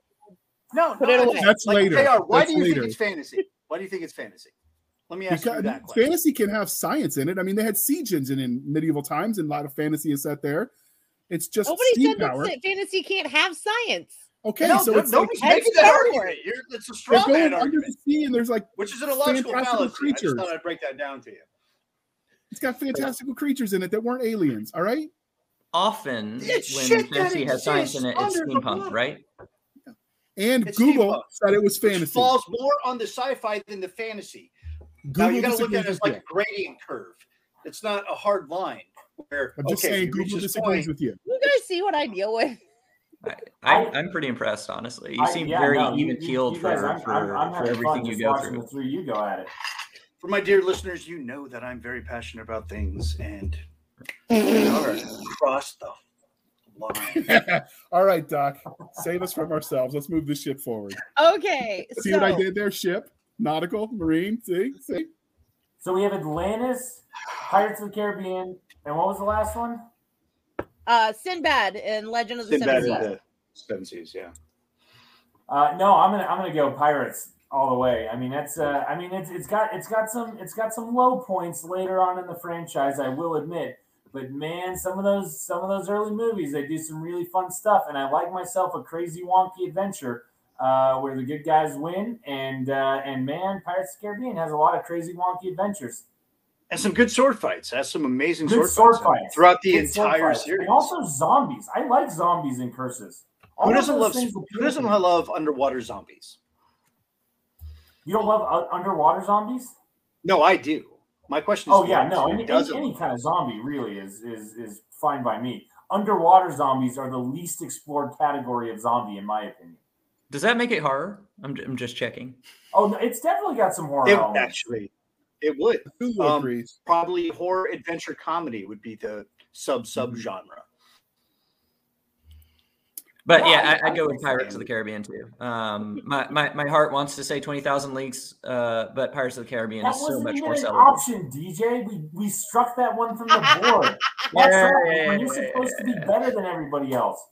D: No,
A: Put
D: no,
A: it away.
B: That's
D: like,
B: later.
D: JR, why
B: That's
D: do you
B: later.
D: think it's fantasy? Why do you think it's fantasy? Let me ask you that question.
B: fantasy can have science in it. I mean, they had siege engine in medieval times, and a lot of fantasy is set there. It's just
A: Nobody
B: steam
A: said
B: power.
A: that fantasy can't have science.
B: Okay,
D: no,
B: so
D: no,
B: it's like
D: nobody's
A: That's
D: making that
A: Star
D: argument. You're, it's a
B: they're
D: straw
B: going
D: man
B: under
D: argument,
B: the sea, and there's like
D: which is an illogical
B: fantastical
D: fallacy. I just
B: creatures.
D: thought I'd break that down to you.
B: it's got fantastical creatures in it that weren't aliens. All right,
E: Often
D: It's
E: when fantasy has science in it, it's
D: exists under the
E: steampunk, right?
B: And
D: It's
B: Google said it was
D: Which
B: fantasy.
D: falls more on the sci-fi than the fantasy.
B: Google
D: now you got to look at it as like a gradient curve. It's not a hard line. Where.
B: I'm just
D: okay,
B: saying Google disagrees
D: point,
B: with you.
A: You guys see what I deal with?
E: I, I,
C: I-
E: I'm pretty impressed, honestly. You
C: I-
E: seem
C: yeah,
E: very
C: no,
E: even keeled for,
C: I'm-
E: for,
C: I'm- I'm
E: for everything you go
C: watching
E: through.
C: The you go at it.
D: For my dear listeners, you know that I'm very passionate about things, and we are across the line.
B: All right, Doc, save us from ourselves. Let's move this ship forward.
A: Okay.
B: See
A: so,
B: what I did there? Ship, nautical, marine. See, see.
C: So we have Atlantis, Pirates of the Caribbean, and what was the last one?
A: Uh, Sinbad and Legend of the
D: Sinbad
A: Seven
D: in
A: Seas.
D: the Seven Seas, yeah.
C: Uh, no, I'm gonna I'm gonna go Pirates. all the way. I mean, that's uh, I mean, it's it's got it's got some it's got some low points later on in the franchise. I will admit, but man, some of those some of those early movies they do some really fun stuff, and I like myself a crazy wonky adventure uh, where the good guys win, and uh, and man, Pirates of the Caribbean has a lot of crazy wonky adventures.
D: And some good sword fights. Has some amazing
C: Good
D: sword,
C: sword
D: fights,
C: fights
D: throughout the
C: Good
D: entire series.
C: and also zombies. I like zombies and curses. All
D: who doesn't love who doesn't love underwater zombies?
C: You don't love uh, underwater zombies?
D: No, I do. My question is,
C: Oh yeah, no. Any, any, any kind of zombie really is is is fine by me. Underwater zombies are the least explored category of zombie, in my opinion.
E: Does that make it horror? I'm, I'm just checking.
C: Oh, no, it's definitely got some horror
D: It, actually, it would
B: Who
D: Um,
B: agrees?
D: probably horror adventure comedy would be the sub sub
C: Mm-hmm.
D: genre.
E: But
C: No,
E: yeah,
C: I-
E: I, I
C: I
E: go with. Pirates of the Caribbean too. Um, my, my, my heart wants to say 20,000 Leagues, uh, but Pirates of the Caribbean
C: That
E: is so much
C: even
E: more
C: an
E: celebrated.
C: option, DJ. We we struck that one from the board. That's
E: Yeah,
C: right.
E: yeah,
C: when you're
E: yeah,
C: supposed to be better than everybody else.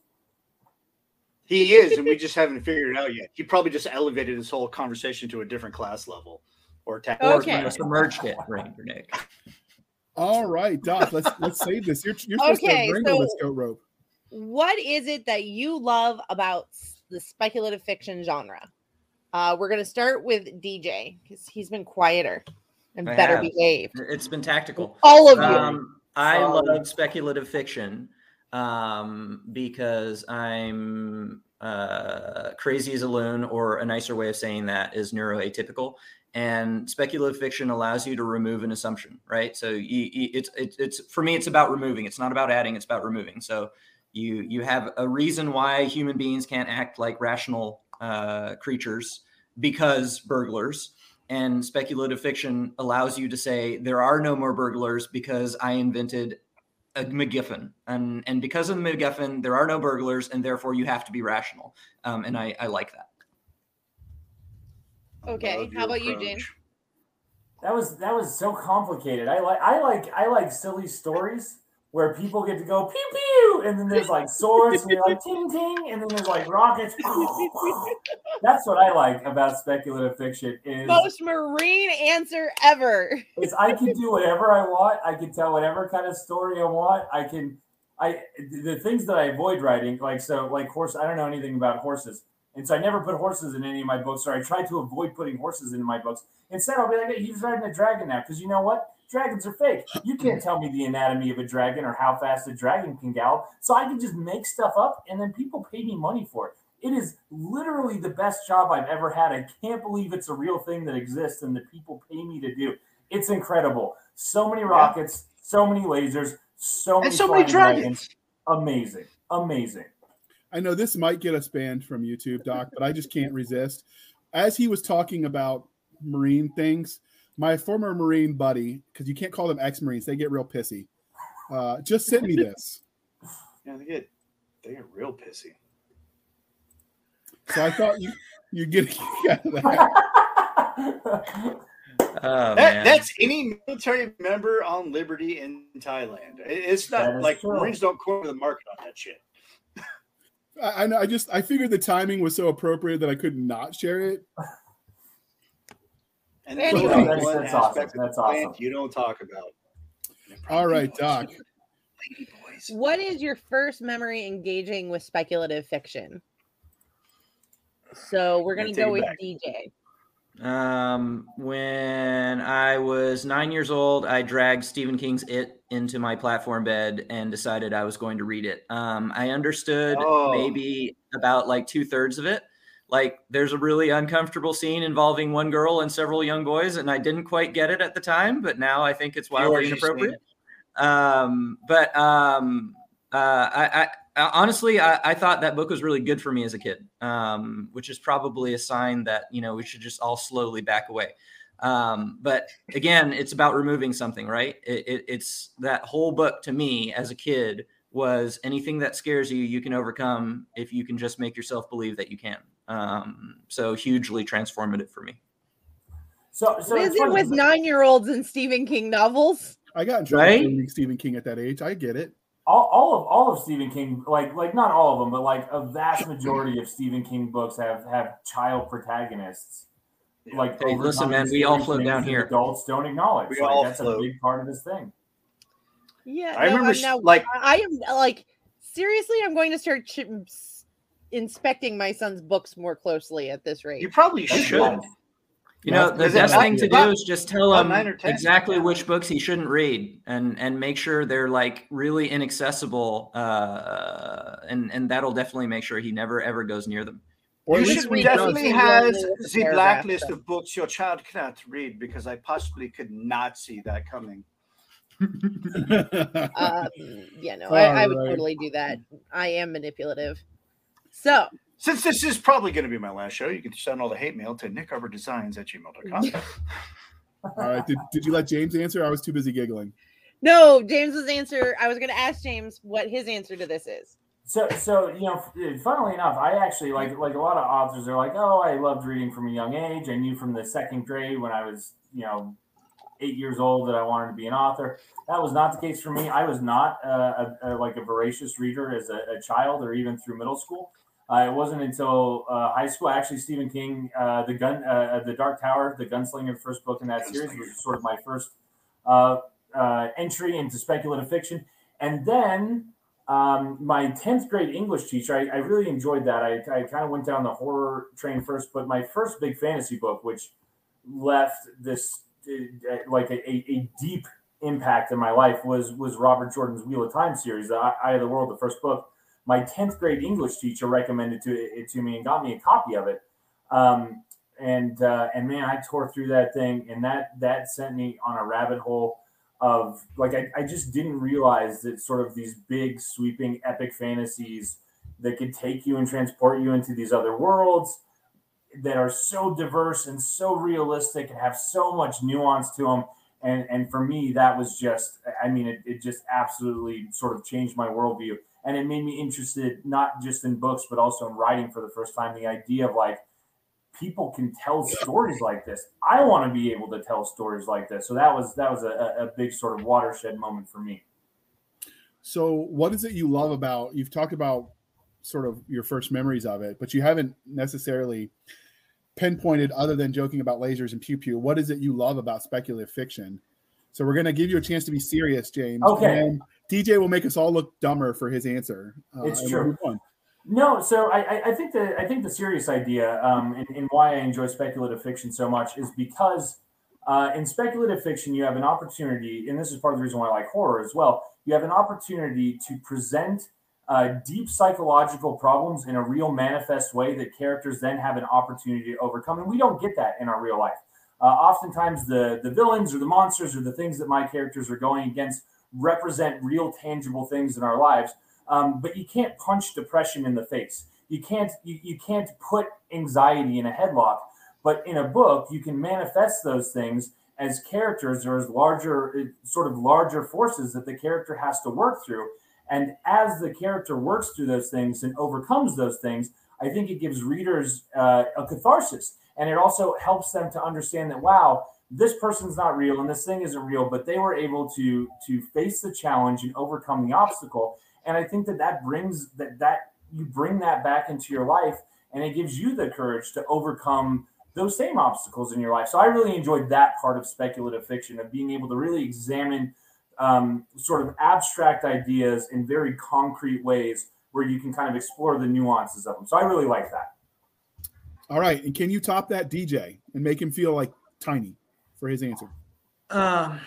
D: He is, and we just haven't figured it out yet. He probably just elevated this whole conversation to a different class level or tech.
E: Or
A: Okay.
E: okay. submerged it, Ranger Nick.
B: All right, Doc. Let's let's save this. You're, you're supposed
A: Okay,
B: to wrangle
A: so-
B: this goat rope.
A: What is it that you love about the speculative fiction genre? Uh, we're gonna start with DJ because he's been quieter and
E: I
A: better
E: have.
A: behaved.
E: It's been tactical.
A: All of you.
E: Um, I
C: Solid.
E: love speculative fiction um, because I'm uh, crazy as a loon, or a nicer way of saying that is neuroatypical. And speculative fiction allows you to remove an assumption, right? So you, you, it's, it's it's for me, it's about removing. It's not about adding. It's about removing. So you you have a reason why human beings can't act like rational uh, creatures because burglars and speculative fiction allows you to say there are no more burglars because I invented a MacGuffin, and and because of the MacGuffin, there are no burglars, and therefore you have to be rational. Um, and I I like that.
A: Okay, how
D: your
A: about you,
D: approach.
A: James?
C: That was that was so complicated. I like I like I like silly stories where people get to go pew pew, and then there's like swords, and like ting ting, and then there's like rockets. That's what I like about speculative fiction. Is
A: Most marine answer ever.
C: is I can do whatever I want. I can tell whatever kind of story I want. I can I the things that I avoid writing, like so like horse. I don't know anything about horses. And so I never put horses in any of my books, or I try to avoid putting horses in my books. Instead, I'll be like, hey, he's riding a dragon now. Because you know what? Dragons are fake. You can't tell me the anatomy of a dragon or how fast a dragon can gallop. So I can just make stuff up, and then people pay me money for it. It is literally the best job I've ever had. I can't believe it's a real thing that exists and that people pay me to do. It's incredible. So many rockets, so many lasers, so many,
D: And so many
C: flying
D: dragons.
C: Amazing. Amazing.
B: I know this might get us banned from YouTube, Doc, but I just can't resist. As he was talking about Marine things, my former Marine buddy, because you can't call them ex Marines, they get real pissy, uh, just sent me this.
D: Yeah, they get they get real pissy.
B: So I thought you you're getting out of that.
E: Oh,
D: That,
E: man.
D: that's any military member on liberty in Thailand. It's not like
C: true.
D: Marines don't corner the market on that shit.
B: I, I know. I just I figured the timing was so appropriate that I could not share it.
D: And
A: Anyway.
D: that's
C: That's- that's awesome.
D: aspect of
C: That's awesome.
D: you don't talk about.
B: All right, Doc.
D: Lady boys.
A: What is your first memory engaging with speculative fiction? So we're gonna go with
D: back.
A: DJ.
E: Um, when I was nine years old, I dragged Stephen King's It into my platform bed and decided I was going to read it. Um, I understood
D: Oh.
E: maybe about like two thirds of it. Like, there's a really uncomfortable scene involving one girl and several young boys, and I didn't quite get it at the time, but now I think it's wildly inappropriate. Um, but um, uh, I, I, I honestly, I, I thought that book was really good for me as a kid, um, which is probably a sign that you know we should just all slowly back away. Um, but again, it's about removing something, right? It, it, it's that whole book to me as a kid was anything that scares you, you can overcome if you can just make yourself believe that you can. Um, so hugely transformative for me.
C: So, so
A: Is it with nine year olds and Stephen King novels?
B: I got in trouble
E: Right?
B: reading Stephen King at that age. I get it.
C: all, all of all of Stephen King, like like not all of them, but like a vast majority of Stephen King books have have child protagonists. like
E: Hey, listen, man, we all
C: serious
E: float down here.
C: Adults don't acknowledge.
D: We
C: like,
D: all
C: that's
D: float.
C: a big part of this thing.
A: Yeah,
D: I
A: no,
D: remember
A: I'm now,
D: like
A: I am like seriously. I'm going to start ch- s- inspecting my son's books more closely at this rate.
D: you probably should.
E: You know, the best thing to do is just tell him
D: nine or 10?
E: exactly which books he shouldn't read, and and make sure they're like really inaccessible, uh, and and that'll definitely make sure he never ever goes near them.
B: Or
D: you should
B: when he does-
D: definitely
A: does.
D: have
A: the
D: the
A: paragraph
D: blacklist
A: stuff.
D: of books your child cannot read because I possibly could not see that coming.
A: um, yeah, no, I, I would
B: Alright.
A: totally do that. I am manipulative. So
D: Since this is probably going to be my last show, you can send all the hate mail to nickgarberdesigns at gmail.com.
B: All right. Did, did you let James answer? I was too busy giggling.
A: no, James's answer. I was going to ask James what his answer to this is.
C: So, so you know, funnily enough, I actually like like a lot of authors are like, oh, I loved reading from a young age. I knew from the second grade when I was, you know, eight years old that I wanted to be an author. That was not the case for me. I was not uh, a, a, like a voracious reader as a, a child or even through middle school. Uh, it wasn't until uh, high school. Actually, Stephen King, uh, the gun, uh, the Dark Tower, the Gunslinger, first book in that series, was sort of my first uh, uh, entry into speculative fiction. And then um, my 10th grade English teacher, I, I really enjoyed that. I, I kind of went down the horror train first, but my first big fantasy book, which left this uh, like a, a, deep impact in my life, was was Robert Jordan's Wheel of Time series, The Eye of the World, the first book. My 10th grade English teacher recommended to it to me and got me a copy of it. Um, and uh, and man, I tore through that thing, and that that sent me on a rabbit hole of like I, I just didn't realize that sort of these big sweeping epic fantasies that could take you and transport you into these other worlds that are so diverse and so realistic and have so much nuance to them and and for me that was just i mean it, it just absolutely sort of changed my worldview and it made me interested not just in books but also in writing for the first time the idea of like people can tell stories like this i want to be able to tell stories like this so that was that was a, a big sort of watershed moment for me
B: So, what is it you love about? You've talked about sort of your first memories of it, but you haven't necessarily pinpointed, other than joking about lasers and pew pew. What is it you love about speculative fiction? So, we're going to give you a chance to be serious, James.
C: Okay.
B: DJ will make us all look dumber for his answer. Uh,
C: It's true. No, so I, I- I think the I think the serious idea um, and, and why I enjoy speculative fiction so much is because uh, in speculative fiction you have an opportunity, and this is part of the reason why I like horror as well. You have an opportunity to present uh, deep psychological problems in a real manifest way that characters then have an opportunity to overcome, and we don't get that in our real life. Uh, oftentimes, the the villains or the monsters or the things that my characters are going against represent real, tangible things in our lives um, but you can't punch depression in the face. You can't you, you can't put anxiety in a headlock. But in a book, you can manifest those things as characters or as larger sort of larger forces that the character has to work through. And as the character works through those things and overcomes those things, I think it gives readers uh, a catharsis, and it also helps them to understand that wow, this person's not real and this thing isn't real, but they were able to to face the challenge and overcome the obstacle. And i think that that brings that that you bring that back into your life and it gives you the courage to overcome those same obstacles in your life. So i really enjoyed that part of speculative fiction of being able to really examine um, sort of abstract ideas in very concrete ways where you can kind of explore the nuances of them. So i really like that.
B: All right. And can you top that DJ and make him feel like tiny for his answer?
E: Um,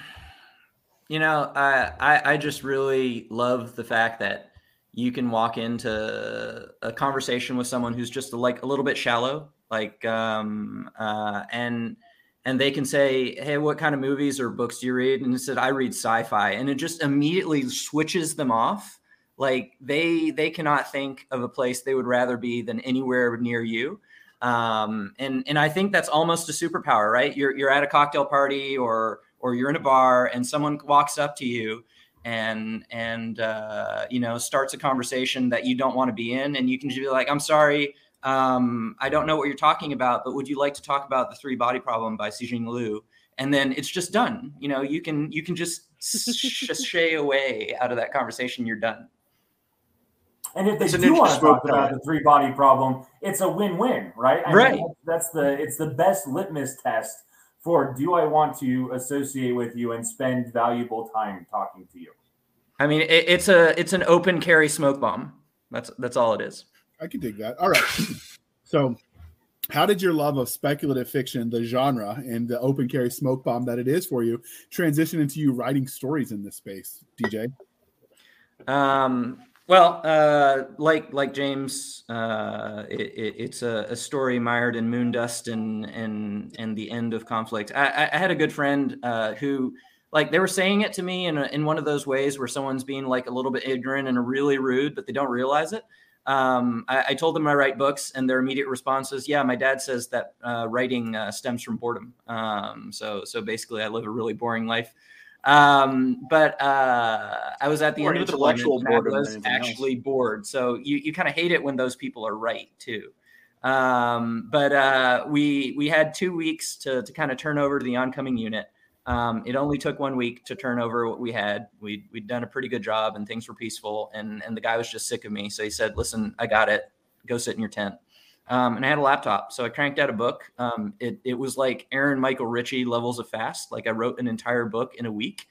E: you know, I, I I just really love the fact that you can walk into a conversation with someone who's just like a little bit shallow, like um uh and and they can say, "Hey, what kind of movies or books do you read?" And it said, "I read sci-fi," and it just immediately switches them off. Like they they cannot think of a place they would rather be than anywhere near you um, and and I think that's almost a superpower, right? You're you're at a cocktail party or or you're in a bar and someone walks up to you and and uh, you know starts a conversation that you don't want to be in, and you can just be like, "I'm sorry, um, I don't know what you're talking about, but would you like to talk about the Three Body Problem by Cixin Liu?" And then it's just done. You know, you can you can just shay away out of that conversation. You're done.
C: And if they
D: It's an
C: do want to talk about the three body problem, it's a win-win, right? I mean,
E: Right.
C: that's the it's the best litmus test for do I want to associate with you and spend valuable time talking to you?
E: I mean, it, it's a it's an open carry smoke bomb. That's that's all it is.
B: I can dig that. All right. So, how did your love of speculative fiction, the genre, and the open carry smoke bomb that it is for you, transition into you writing stories in this space, DJ?
E: Um, well, uh, like like James, uh, it, it, it's a, a story mired in moon dust and and and the end of conflict. I, I- had a good friend uh, who, like, they were saying it to me in a, in one of those ways where someone's being like a little bit ignorant and really rude, but they don't realize it. Um, I, I told them I write books, and their immediate response is, "Yeah, my dad says that uh, writing uh, stems from boredom. Um, so so basically, I live a really boring life." Um, but uh, I was at the end of the
D: intellectual
E: and I was
D: anything else.
E: actually bored. So you you kind of hate it when those people are right too. Um, but uh, we we had two weeks to to kind of turn over to the oncoming unit. Um, it only took one week to turn over what we had. We we'd done a pretty good job, and things were peaceful. And and the guy was just sick of me, so he said, "Listen, I got it. Go sit in your tent." Um, and I had a laptop, so I cranked out a book. Um, it it was like Aaron Michael Ritchey levels of fast. Like I wrote an entire book in a week,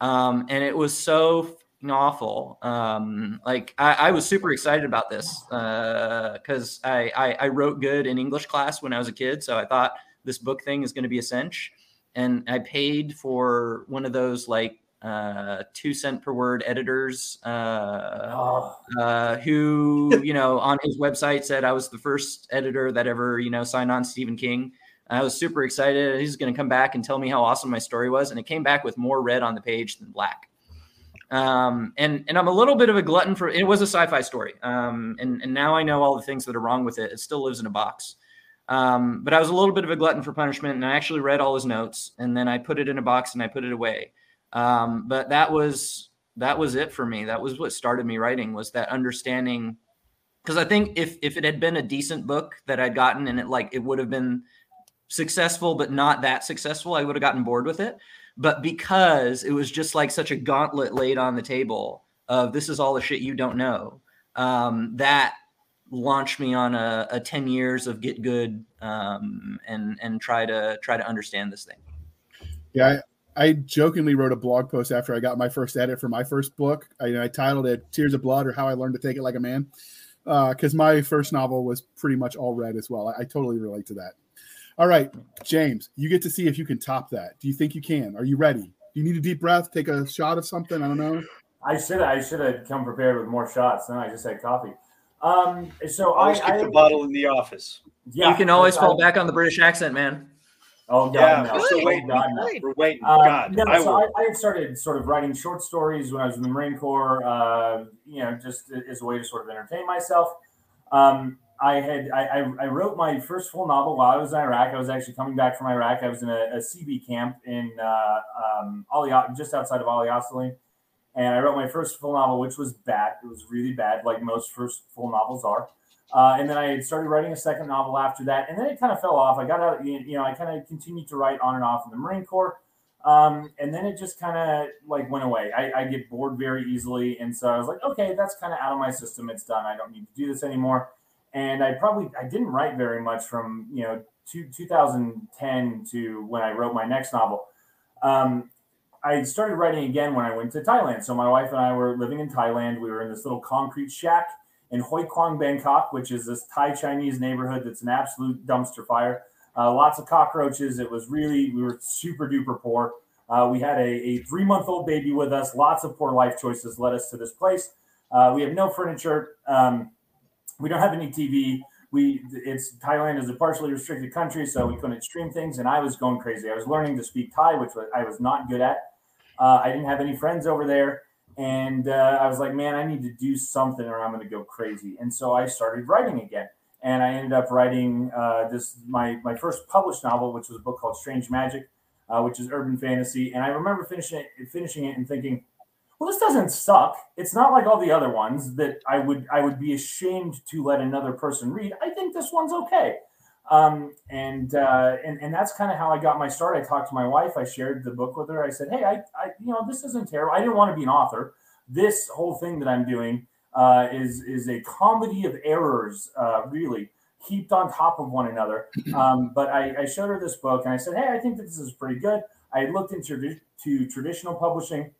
E: um, and it was so awful. Um, like I, I was super excited about this because I, I I wrote good in English class when I was a kid, so I thought this book thing is going to be a cinch. And I paid for one of those like uh, two cent per word editors uh,
C: Oh,
E: uh, who you know on his website said I was the first editor that ever you know signed on Stephen King. I was super excited. He's going to come back and tell me how awesome my story was, and it came back with more red on the page than black. Um, and and I'm a little bit of a glutton for it was a sci-fi story, um, and and now I know all the things that are wrong with it. It still lives in a box. Um, but I was a little bit of a glutton for punishment, and I actually read all his notes, and then I put it in a box and I put it away. Um, but that was that was it for me. That was what started me writing was that understanding. Because I think if if it had been a decent book that I'd gotten and it like it would have been successful, but not that successful, I would have gotten bored with it. But because it was just like such a gauntlet laid on the table of this is all the shit you don't know, um, that launched me on a, a 10 years of get good um, and and try to try to understand this thing.
B: Yeah, I, I jokingly wrote a blog post after I got my first edit for my first book. I, I titled it "Tears of Blood" or "How I Learned to Take It Like a Man," because my first novel was pretty much all red as well. I, I totally relate to that. All right, James, you get to see if you can top that. Do you think you can? Are you ready? Do you need a deep breath? Take a shot of something? I don't know.
C: I should I should have come prepared with more shots. No, I just had coffee. Um, so I,
D: Always keep
C: I
D: the bottle in the office.
C: yeah,
E: you can always
C: I-
E: fall back on the British accent, man.
C: Oh
D: Yeah,
C: God,
D: we're
C: no.
D: still
C: Oh,
D: waiting.
C: God, no.
D: We're waiting.
C: Um,
D: God,
C: no,
D: I
C: so. I, I had started sort of writing short stories when I was in the Marine Corps, uh, you know, just as a way to sort of entertain myself. Um, I had I, I, I wrote my first full novel while I was in Iraq. I was actually coming back from Iraq. I was in a, a CB camp in uh, um, Ali, just outside of Ali Al Salem. And I wrote my first full novel, which was bad. It was really bad, like most first full novels are. Uh, and then I started writing a second novel after that, and then it kind of fell off. I got out, you know, I kind of continued to write on and off in the Marine Corps, um, and then it just kind of like went away. I, I get bored very easily, and so I was like, okay, that's kind of out of my system. It's done. I don't need to do this anymore. And I probably I didn't write very much from you know two, 2010 to when I wrote my next novel. Um, I started writing again when I went to Thailand. So my wife and I were living in Thailand. We were in this little concrete shack in Huai Khwang, Bangkok, which is this Thai Chinese neighborhood that's an absolute dumpster fire. Uh, lots of cockroaches. It was really, we were super duper poor. Uh, we had a, a three month old baby with us. Lots of poor life choices led us to this place. Uh, we have no furniture. Um, we don't have any TV. We it's Thailand is a partially restricted country, so we couldn't stream things. And I was going crazy. I was learning to speak Thai, which I was not good at. Uh, I didn't have any friends over there. And uh, I was like, man, I need to do something or I'm going to go crazy. And so I started writing again. And I ended up writing uh, this my my first published novel, which was a book called Strange Magic, uh, which is urban fantasy. And I remember finishing it, finishing it and thinking, well, this doesn't suck. It's not like all the other ones that I would I would be ashamed to let another person read. I think this one's okay. Um, and, uh, and and that's kind of how I got my start. I talked to my wife. I shared the book with her. I said, "Hey, I, I you know this isn't terrible. I didn't want to be an author. This whole thing that I'm doing uh, is is a comedy of errors, uh, really heaped on top of one another. Um, but I, I, showed her this book and I said, "Hey, I think that this is pretty good." I looked into to traditional publishing.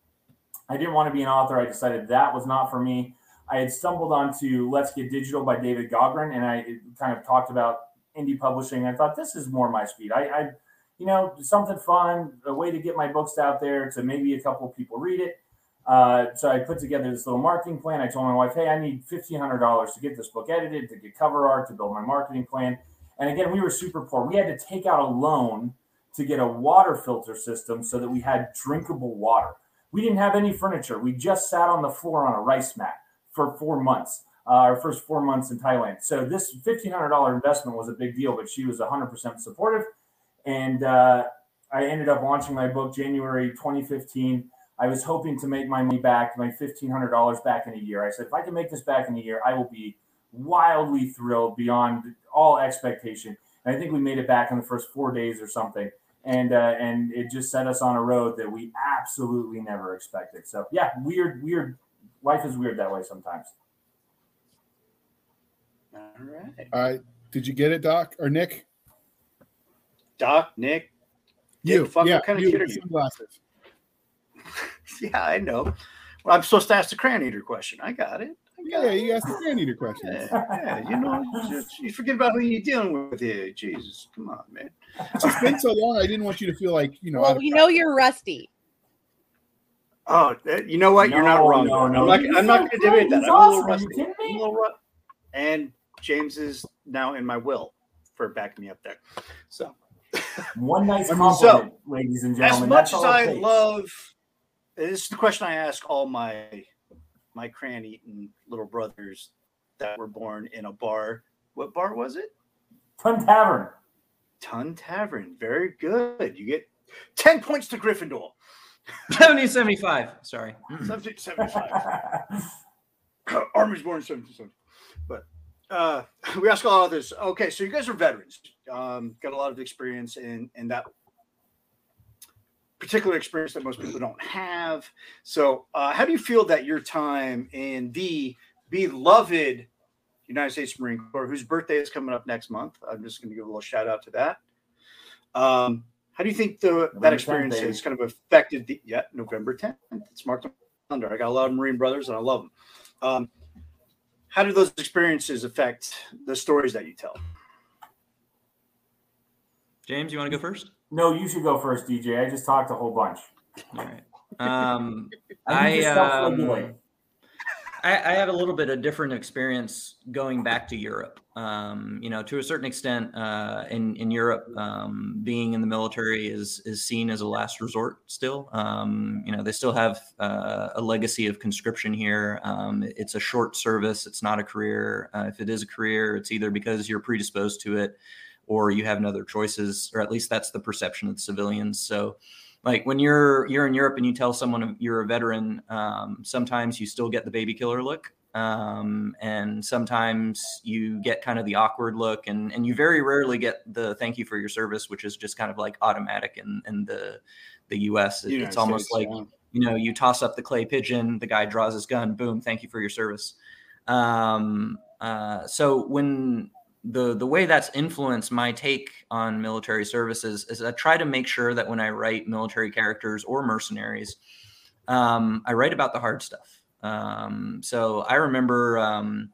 C: I didn't want to be an author. I decided that was not for me. I had stumbled onto Let's Get Digital by David Gaughran, and I kind of talked about indie publishing. I thought this is more my speed. I, I you know, something fun, a way to get my books out there to maybe a couple people read it. Uh, so I put together this little marketing plan. I told my wife, "Hey, I need fifteen hundred dollars to get this book edited, to get cover art, to build my marketing plan." And again, we were super poor. We had to take out a loan to get a water filter system so that we had drinkable water. We didn't have any furniture. We just sat on the floor on a rice mat for four months. Uh, our first four months in Thailand. So this fifteen hundred dollar investment was a big deal, but she was hundred percent supportive, and uh, I ended up launching my book January 2015. I was hoping to make my money back, my fifteen hundred dollars back in a year. I said, if I can make this back in a year, I will be wildly thrilled beyond all expectation. And I think we made it back in the first four days or something, and uh, and it just set us on a road that we absolutely never expected. So yeah, weird, weird. Life is weird that way sometimes.
D: All right.
B: All right. Did you get it, Doc or Nick?
D: Doc, Nick.
B: You.
D: Fuck,
B: yeah.
D: what kind of kid are you?
B: Sunglasses.
D: yeah, I know. Well, I'm supposed to ask the crayon eater question. I got it. I got
B: Yeah,
D: it.
B: you asked the fan eater question.
D: Yeah, yeah, you know, you, just- you forget about who you're dealing with here. Jesus, come on, man.
B: It's been so long. I didn't want you to feel like you know. out
A: Well,
B: of
A: we know you're rusty.
D: Oh, uh, you know what? You're not wrong.
C: no,
D: I'm
C: no.
D: not, I'm not
C: so
D: going to debate
C: great.
D: that. I'm a little
C: awesome. Are you
D: rusty.
C: kidding
D: I'm a
C: me?
D: little ru- And James is now in my will for backing me up there. So,
C: One nice
B: I mean,
C: compliment, ladies and gentlemen.
D: as much
C: That's
D: as I
C: takes.
D: love, this is the question I ask all my my crayon eating little brothers that were born in a bar. What bar was it?
C: Fun Tavern.
D: Tun Tavern. Very good. You get 10 points to Gryffindor.
E: 70 75. Sorry.
D: Subject 75. Army's born in 1770. But uh, we ask all others. Okay, so you guys are veterans. Um, got a lot of experience in in that particular experience that most people don't have. So, uh, how do you feel that your time in the beloved United States Marine Corps, whose birthday is coming up next month, I'm just going to give a little shout out to that. Um, how do you think the that experience
C: baby.
D: has kind of affected the yeah November 10th? It's marked on calendar. I got a lot of Marine brothers and I love them. Um, how do those experiences affect the stories that you tell?
E: James, you want to go first?
C: No, you should go first, DJ. I just talked a whole bunch.
E: All right. Um,
C: I
E: I, um, I, I have a little bit of different experience going back to Europe. Um, you know, to a certain extent, uh, in in Europe, um, being in the military is is seen as a last resort. Still, um, you know, they still have uh, a legacy of conscription here. Um, it's a short service. It's not a career. Uh, if it is a career, it's either because you're predisposed to it, or you have no other choices, or at least that's the perception of the civilians. So like when you're you're in Europe and you tell someone you're a veteran, um, sometimes you still get the baby killer look, um, and sometimes you get kind of the awkward look, and and you very rarely get the thank you for your service, which is just kind of like automatic in in the the U.S. It- it's almost
D: States,
E: like
D: yeah.
E: you know you toss up the clay pigeon, the guy draws his gun, boom, thank you for your service. Um, uh, so when the the way that's influenced my take on military services is I try to make sure that when I write military characters or mercenaries, um, I write about the hard stuff. Um, so I remember um,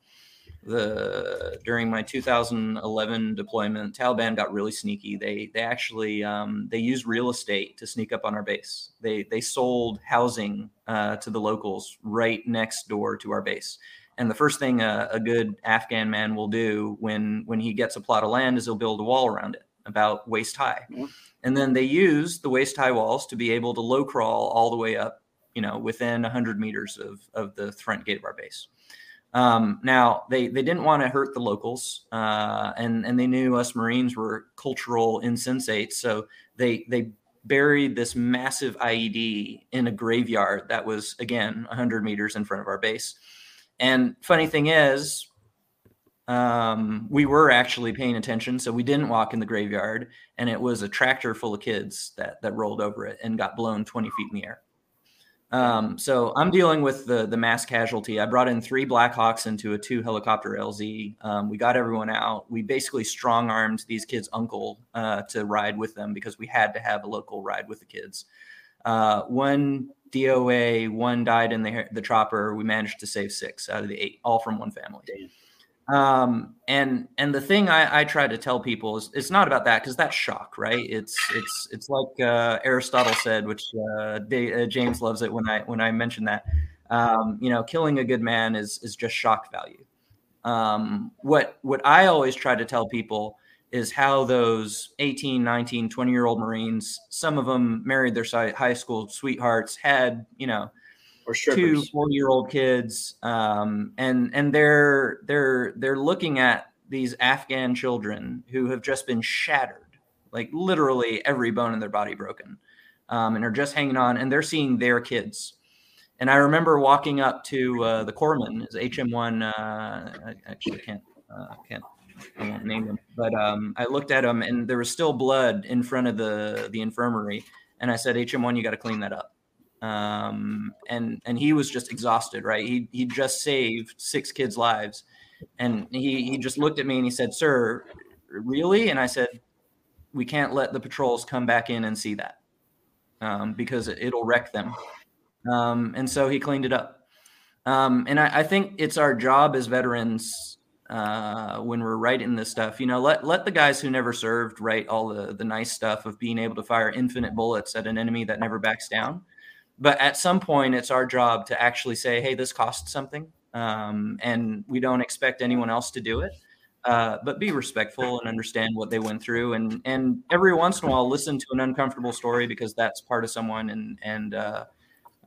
E: the during my 2011 deployment, Taliban got really sneaky. They they actually um, they used real estate to sneak up on our base. They they sold housing uh, to the locals right next door to our base. And the first thing a, a good Afghan man will do when when he gets a plot of land is he'll build a wall around it about waist high.
D: Mhm.
E: And then they use the waist high walls to be able to low crawl all the way up, you know, within 100 meters of, of the front gate of our base. Um, now they they didn't want to hurt the locals, uh, and and they knew us Marines were cultural insensates, so they they buried this massive IED in a graveyard that was again 100 meters in front of our base. And funny thing is, um, we were actually paying attention, so we didn't walk in the graveyard, and it was a tractor full of kids that that rolled over it and got blown 20 feet in the air. Um, so I'm dealing with the the mass casualty. I brought in three Black Hawks into a two helicopter LZ. Um, we got everyone out. We basically strong armed these kids' uncle uh, to ride with them because we had to have a local ride with the kids. Uh, one DOA, one died in the the chopper. We managed to save six out of the eight, all from one family. Um, and and the thing I, I try to tell people is it's not about that because that's shock, right? It's it's it's like uh, Aristotle said, which uh, they, uh, James loves it when I when I mention that. Um, you know, killing a good man is is just shock value. Um, what what I always try to tell people is how those 18 19 20 year old marines some of them married their high school sweethearts had you know
D: Or
E: two four year old kids um, and and they're they're they're looking at these afghan children who have just been shattered like literally every bone in their body broken um, and are just hanging on and they're seeing their kids. And i remember walking up to uh, the corpsman is hm1 uh, i actually can't uh, can't I won't name him, but um, I looked at him and there was still blood in front of the the infirmary, and I said, "HM1, you got to clean that up." Um, and and he was just exhausted, right? He he just saved six kids' lives, and he he just looked at me and he said, "Sir, really?" And I said, "We can't let the patrols come back in and see that, um, because it, it'll wreck them." Um, and so he cleaned it up. Um, and I, I think it's our job as veterans uh, when we're writing this stuff. You know, let let the guys who never served write all the the nice stuff of being able to fire infinite bullets at an enemy that never backs down. But at some point, it's our job to actually say, "Hey, this costs something," um, and we don't expect anyone else to do it. Uh, but be respectful and understand what they went through, and and every once in a while, listen to an uncomfortable story because that's part of someone. And and uh,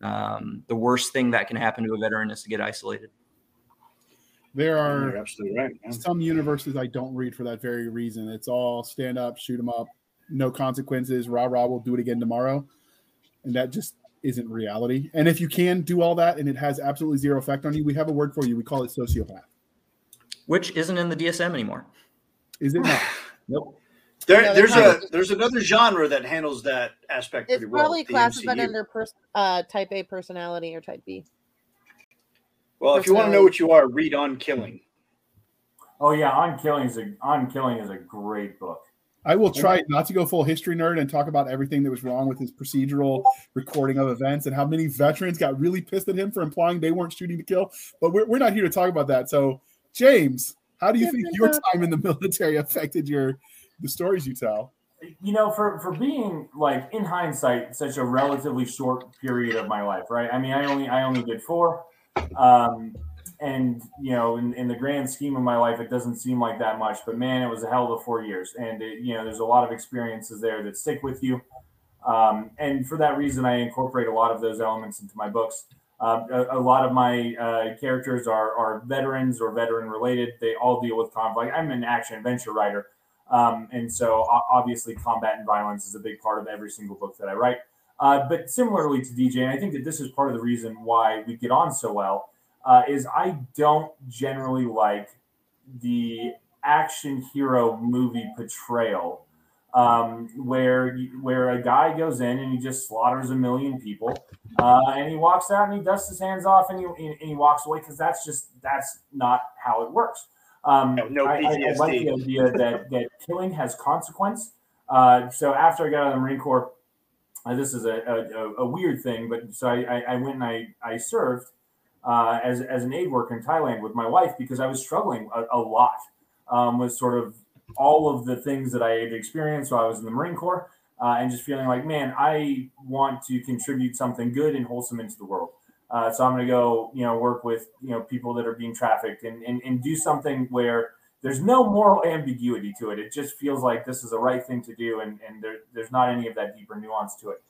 E: um, the worst thing that can happen to a veteran is to get isolated.
B: There
D: You're absolutely right. man.
B: some universes I don't read for that very reason. It's all stand up, shoot 'em up, no consequences. Rah rah, we'll do it again tomorrow, and that just isn't reality. And if you can do all that and it has absolutely zero effect on you, we have a word for you. We call it sociopath.
E: Which isn't in the DSM anymore.
B: Is it not?
E: Nope.
D: There,
A: No,
D: there's
A: that's
D: a there's another genre that handles that aspect
A: It's
D: pretty well.
A: probably
D: the
A: classified under pers- uh, type A personality or type B.
D: Well, if you want to know what you are, read on killing.
C: Oh yeah, on killing is a on killing is a great book.
B: I will try not to go full history nerd and talk about everything that was wrong with his procedural recording of events and how many veterans got really pissed at him for implying they weren't shooting to kill. But we're, we're not here to talk about that. So, James, how do you think your uh, time in the military affected your the stories you tell?
C: you know for for being like in hindsight such a relatively short period of my life right i mean i only i only did four um and you know in, in the grand scheme of my life it doesn't seem like that much but man it was a hell of a four years. And it, you know there's a lot of experiences there that stick with you. Um, and for that reason i incorporate a lot of those elements into my books. Uh, a, a lot of my uh, characters are, are veterans or veteran related. They all deal with conflict. I'm an action adventure writer. Um, and so obviously combat and violence is a big part of every single book that I write. Uh, but similarly to DJ, and I think that this is part of the reason why we get on so well, uh, is I don't generally like the action hero movie portrayal um, where where a guy goes in and he just slaughters a million people uh, and he walks out and he dusts his hands off and he, and he walks away because that's just that's not how it works. Um,
D: No- no
C: I, I- I like the idea that that killing has consequence. Uh, so after I got out of the Marine Corps, uh, this is a, a, a weird thing, but so I, I, went and I, I served uh, as, as an aid worker in Thailand with my wife because I was struggling a, a lot um, with sort of all of the things that I had experienced while I was in the Marine Corps uh, and just feeling like, man, I want to contribute something good and wholesome into the world. Uh, so I'm going to go, you know, work with, you know, people that are being trafficked and, and, and do something where there's no moral ambiguity to it. It just feels like this is the right thing to do, and, and there, there's not any of that deeper nuance to it.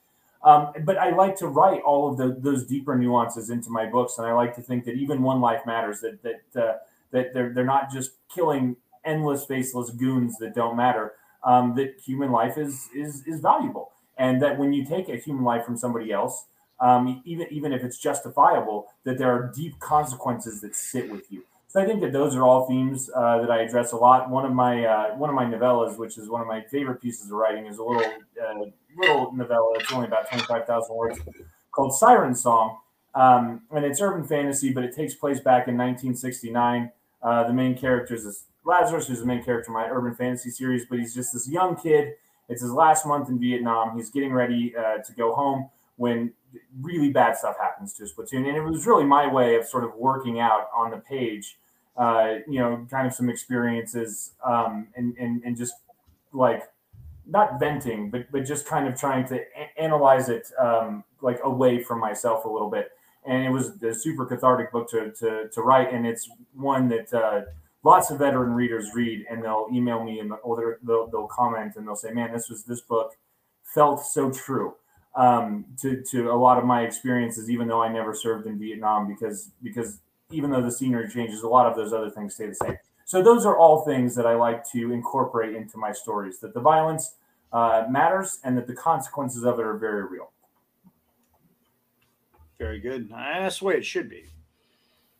C: Um, but I like to write all of the, those deeper nuances into my books, and I like to think that even one life matters. That that uh, that they're they're not just killing endless faceless goons that don't matter. Um, that human life is is is valuable, and that when you take a human life from somebody else, um, even even if it's justifiable, that there are deep consequences that sit with you. So I think that those are all themes uh, that I address a lot. One of my uh, one of my novellas, which is one of my favorite pieces of writing, is a little uh, little novella. It's only about twenty five thousand words, called Siren Song, um, and it's urban fantasy, but it takes place back in 1969. Uh, the main character is Lazarus, who's the main character in my urban fantasy series, but he's just this young kid. It's his last month in Vietnam. He's getting ready uh, to go home when really bad stuff happens to his platoon, and it was really my way of sort of working out on the page. Uh, you know, kind of some experiences um, and, and and just like not venting, but but just kind of trying to a- analyze it um, like away from myself a little bit. And it was a super cathartic book to to, to write, and it's one that uh, lots of veteran readers read, and they'll email me and or they'll they'll comment and they'll say, "Man, this was this book felt so true." Um, to to a lot of my experiences, even though I never served in Vietnam, because because even though the scenery changes, a lot of those other things stay the same. So those are all things that I like to incorporate into my stories. That the violence uh, matters, and that the consequences of it are very real.
D: Very good. That's the way it should be.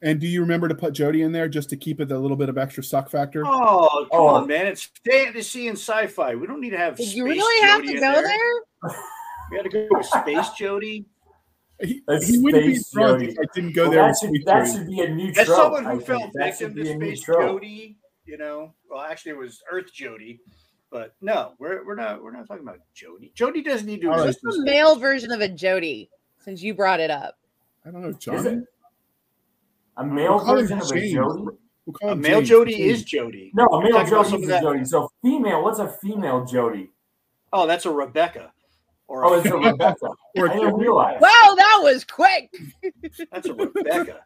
B: And do you remember to put Jody in there just to keep it a little bit of extra suck factor?
D: Oh, come
C: Oh.
D: on, man! It's fantasy and sci-fi. We don't need to have.
A: Did you
D: space
A: really have to
D: in
A: go there?
D: We had to go with space Jody.
B: He, he wouldn't be
C: Space
B: drunk
C: Jody.
B: if I didn't go
C: Well,
B: there.
C: that
B: with
C: should
B: Sweet
C: that
B: Jody.
C: should be a new
D: As
C: trope.
D: someone who
C: think.
D: fell
C: That
D: victim
C: should
D: to
C: new
D: Space. Jody, you know, well, actually, it was Earth Jody, but no, we're we're not we're not talking about Jody. Jody doesn't need to
B: All right.
D: exist.
A: What's
D: in
A: the male version of a Jody? Since you brought it up,
B: I don't know,
C: Is
B: Johnny.
C: a male
B: We'll
C: version of a Jody?
B: We'll
D: A male
B: James.
D: Jody
B: James.
D: is Jody.
C: No, a male Jody is a Jody. So female, what's a female Jody?
D: Oh, that's a Rebecca. Or
C: Oh, it's a Rebecca.
B: Or
C: I didn't realize.
A: wow, that was quick.
D: that's a Rebecca.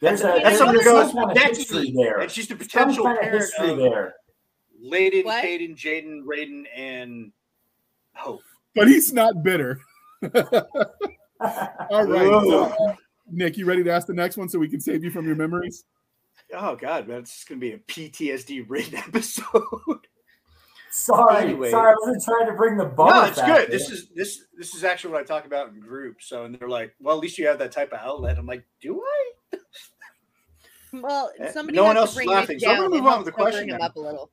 C: There's a
A: That's
C: there's
A: something
D: goes
C: kind
D: Becky.
C: there.
D: And she's the potential
C: kind of
D: parent
C: history
D: of
C: there.
D: Layden,
A: What?
D: Caden, Jaden, Raiden, and Hope.
B: but he's not bitter. All right. so, Nick, you ready to ask the next one so we can save you from your memories?
D: Oh God, man, it's gonna be a PTSD ridden episode.
C: Sorry,
D: Anyway.
C: sorry, I wasn't trying to bring the bummer.
D: no, it's
C: factor.
D: good. This is this this is actually what I talk about in groups. So and they're like, well, at least you have that type of outlet. I'm like, do I?
A: Well,
D: Eh,
A: somebody
D: no one else
A: to
D: is
A: bring
D: laughing,
A: Nick
D: so I'm gonna move on with the question
A: sobering him up a little.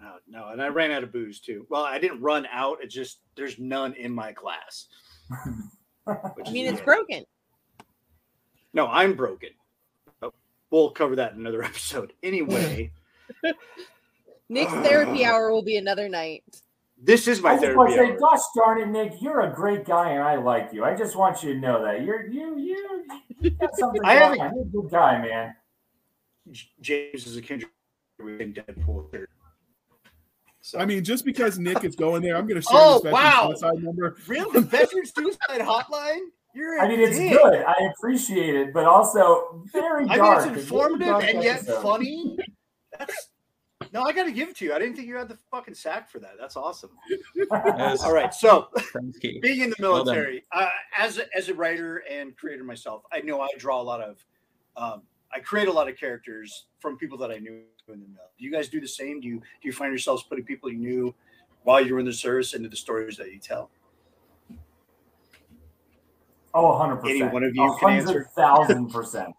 D: No, no, and I ran out of booze too. Well, I didn't run out. It just there's none in my class. which
A: I
D: is
A: mean, it's broken.
D: No, I'm broken. Oh, we'll cover that in another episode. Anyway,
A: Nick's therapy hour will be another night.
D: this is my
C: I just want
D: therapy.
C: to say,
D: hour.
C: gosh darn it, Nick, you're a great guy, and I like you. I just want you to know that you're you you you got something
D: I
C: going
D: haven't-
C: You're a good guy, man.
D: James is a kindred in Deadpool. shirt. So
B: I mean, just because Nick is going there, I'm going to share
D: Oh,
B: this veteran
D: wow.
B: suicide number.
D: really, the Veteran Suicide Hotline. You're.
C: I mean, it's
D: dick.
C: good. I appreciate it, but also very
D: I
C: dark.
D: mean,
C: a
D: it's
C: very
D: informative
C: dark
D: and yet
C: episode.
D: funny. That's no, I got to give it to you. I didn't think you had the fucking sack for that. That's awesome.
E: Yes.
D: All right, so being in the
E: Well
D: military, uh, as a, as a writer and creator myself, I know I draw a lot of, um, I create a lot of characters from people that I knew in the mill. Do you guys do the same? Do you do you find yourselves putting people you knew while you were in the service into the stories that you tell?
C: Oh, 100%.
D: Any one of you can answer?
C: 100,000%.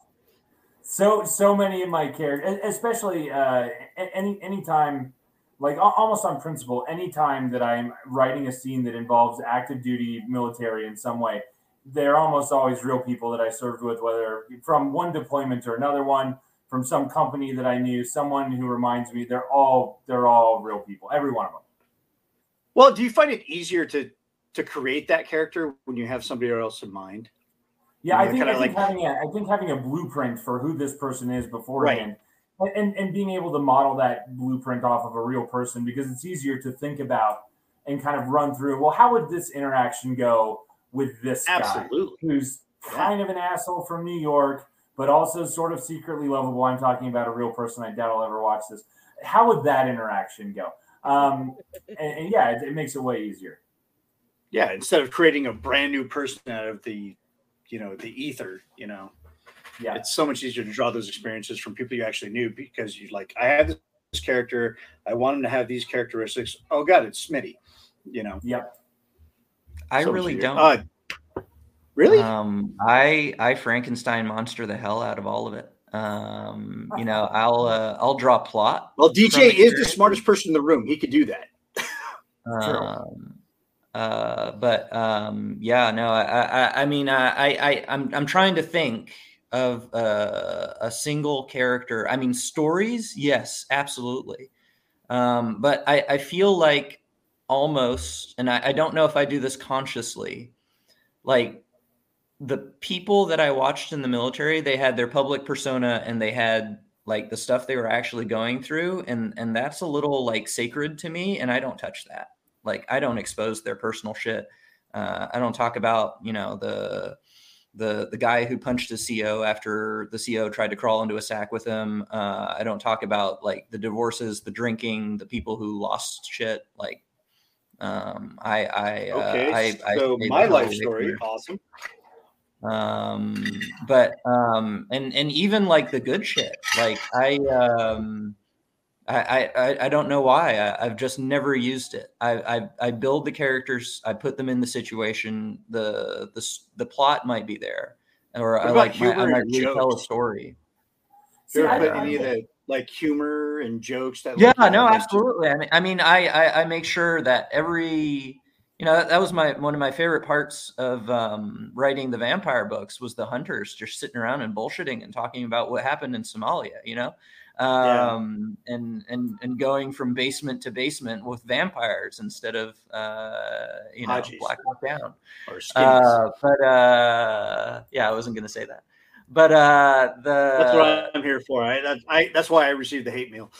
C: So, so many of my characters, especially uh, any anytime, like almost on principle, anytime that I'm writing a scene that involves active duty military in some way, they're almost always real people that I served with, whether from one deployment to another one, from some company that I knew, someone who reminds me. They're all they're all real people, every one of them.
D: Well, do you find it easier to to create that character when you have somebody else in mind?
C: Yeah, I think, I think
D: like-
C: having a I think having a blueprint for who this person is beforehand, and, and and being able to model that blueprint off of a real person because it's easier to think about and kind of run through. Well, how would this interaction go with this guy who's kind of an asshole from New York, but also sort of secretly lovable? I'm talking about a real person. I doubt I'll ever watch this. How would that interaction go? Um, and, and yeah, it, it makes it way easier.
D: Yeah, instead of creating a brand new person out of the, you know, the ether, you know,
C: Yeah.
D: it's so much easier to draw those experiences from people you actually knew because you like, I have this character, I want him to have these characteristics. Oh God, it's Smitty, you know.
C: Yep.
E: I
D: So
E: really don't.
D: Uh, really?
E: Um, I I Frankenstein monster the hell out of all of it. Um, you know, I'll uh, I'll draw plot.
D: well, DJ is the smartest person in the room. He could do that.
E: Um, uh, but um, yeah, no, I, I, I mean, I, I, I'm, I'm trying to think of uh, a single character. I mean, stories, yes, absolutely. Um, but I, I feel like almost, and I, I don't know if I do this consciously, like the people that I watched in the military, they had their public persona and they had like the stuff they were actually going through, and and that's a little like sacred to me, and I don't touch that. Like I don't expose their personal shit. Uh, I don't talk about you know the the the guy who punched his CO after the CO tried to crawl into a sack with him. Uh, I don't talk about like the divorces, the drinking, the people who lost shit. Like um, I I uh,
D: Okay,
E: I,
D: so
E: I
D: my life story,
E: it.
D: awesome.
E: Um, but um, and and even like the good shit. Like I um. I, I, I don't know why. I, I've just never used it. I, I I build the characters. I put them in the situation. The the the plot might be there, or
D: What
E: I like my, I
D: humor
E: might
D: and
E: retell a story.
D: You ever put any of the like humor and jokes that?
E: Yeah,
D: like,
E: no,
D: have, like,
E: absolutely. I mean, I mean, I, I I make sure that every you know that, that was my one of my favorite parts of um, writing the vampire books was the hunters just sitting around and bullshitting and talking about what happened in Somalia. You know.
D: Yeah.
E: Um, and and and going from basement to basement with vampires instead of uh, you know
D: Hadjis.
E: Black Hawk Down.
D: or skinnies.
E: Uh, but uh, yeah, I wasn't going to say that. But uh, the
D: that's what I'm here for. I, that, I that's why I received the hate mail.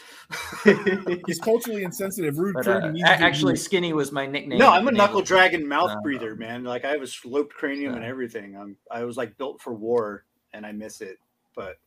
B: He's culturally insensitive, rude,
E: But, uh, a- actually,
B: abuse.
E: Skinny was my nickname.
D: no, I'm a knuckle dragon mouth
E: Uh,
D: breather, man. Like I have a sloped cranium and everything. I'm I was like built for war, and I miss it. But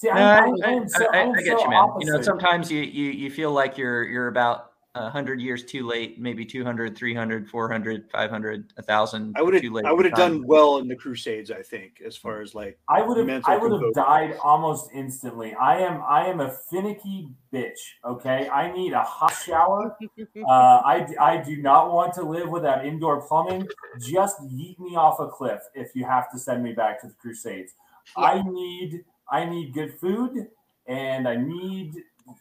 C: see,
E: No,
C: I'm,
E: I,
C: I'm,
E: I,
C: I'm so,
E: I,
C: I'm
E: I get
C: so
E: you, man. You know, sometimes you, you you feel like you're you're about 100 years too late, maybe 200, 300, 400, 500, 1000
D: I would have
E: too late.
D: I would have done well in the Crusades. I think as far as like
C: I would have I would have died almost instantly. I am I am a finicky bitch. Okay, I need a hot shower. Uh, I I do not want to live without indoor plumbing. Just yeet me off a cliff if you have to send me back to the Crusades. I need I need good food and I need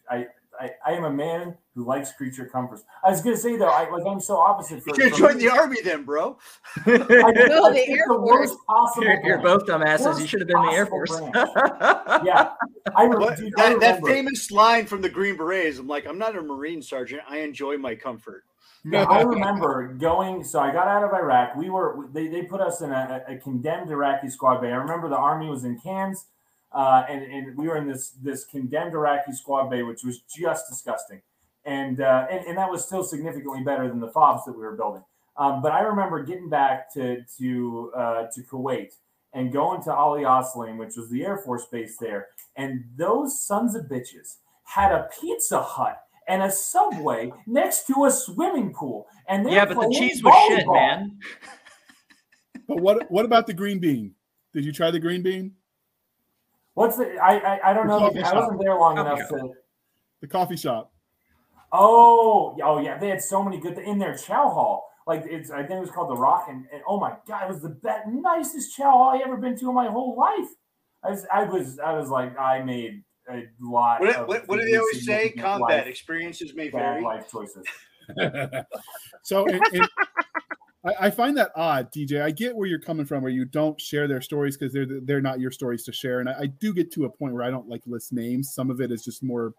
C: I. I, I am a man who likes creature comforts. I was gonna say though, I like I'm so opposite.
D: you should join
C: me.
D: the army then, bro.
C: I,
A: No, the
C: picked
A: Air
C: the worst possible.
E: You're, you're both dumbasses. You should have been in the Air Force.
C: Yeah, I, re-
D: What,
C: dude, I
D: that, that famous line from the Green Berets. I'm like, I'm not a Marine sergeant. I enjoy my comfort.
C: Yeah, I remember going. So I got out of Iraq. We were they, they put us in a, a condemned Iraqi squad bay. I remember the army was in Cannes, uh, and and we were in this this condemned Iraqi squad bay, which was just disgusting. And, uh, and and that was still significantly better than the fobs that we were building. Um, but I remember getting back to to uh, to Kuwait and going to Ali Al Salem, which was the Air Force base there, and those sons of bitches had a Pizza Hut and a Subway next to a swimming pool, and they're
E: yeah, but the cheese was shit,
C: volleyball.
E: man.
B: But what what about the green bean? Did you try the green bean?
C: What's the? I I, I don't
B: The
C: know. I
B: shop.
C: wasn't there long
E: Coffee
C: enough to.
B: The coffee shop.
C: Oh, oh yeah, they had so many good in their chow hall. Like it's, I think it was called the Rock, and, and oh my god, it was the best, nicest chow hall I ever been to in my whole life. I was, I was, I was like, I made a lot.
D: What,
C: of
D: what, what do they always say? Combat
C: life-
D: experiences may
C: bad
D: vary.
C: life choices.
B: so and, and I, I find that odd, DJ. I get where you're coming from, where you don't share their stories because they're they're not your stories to share. And I, I do get to a point where I don't like list names. Some of it is just more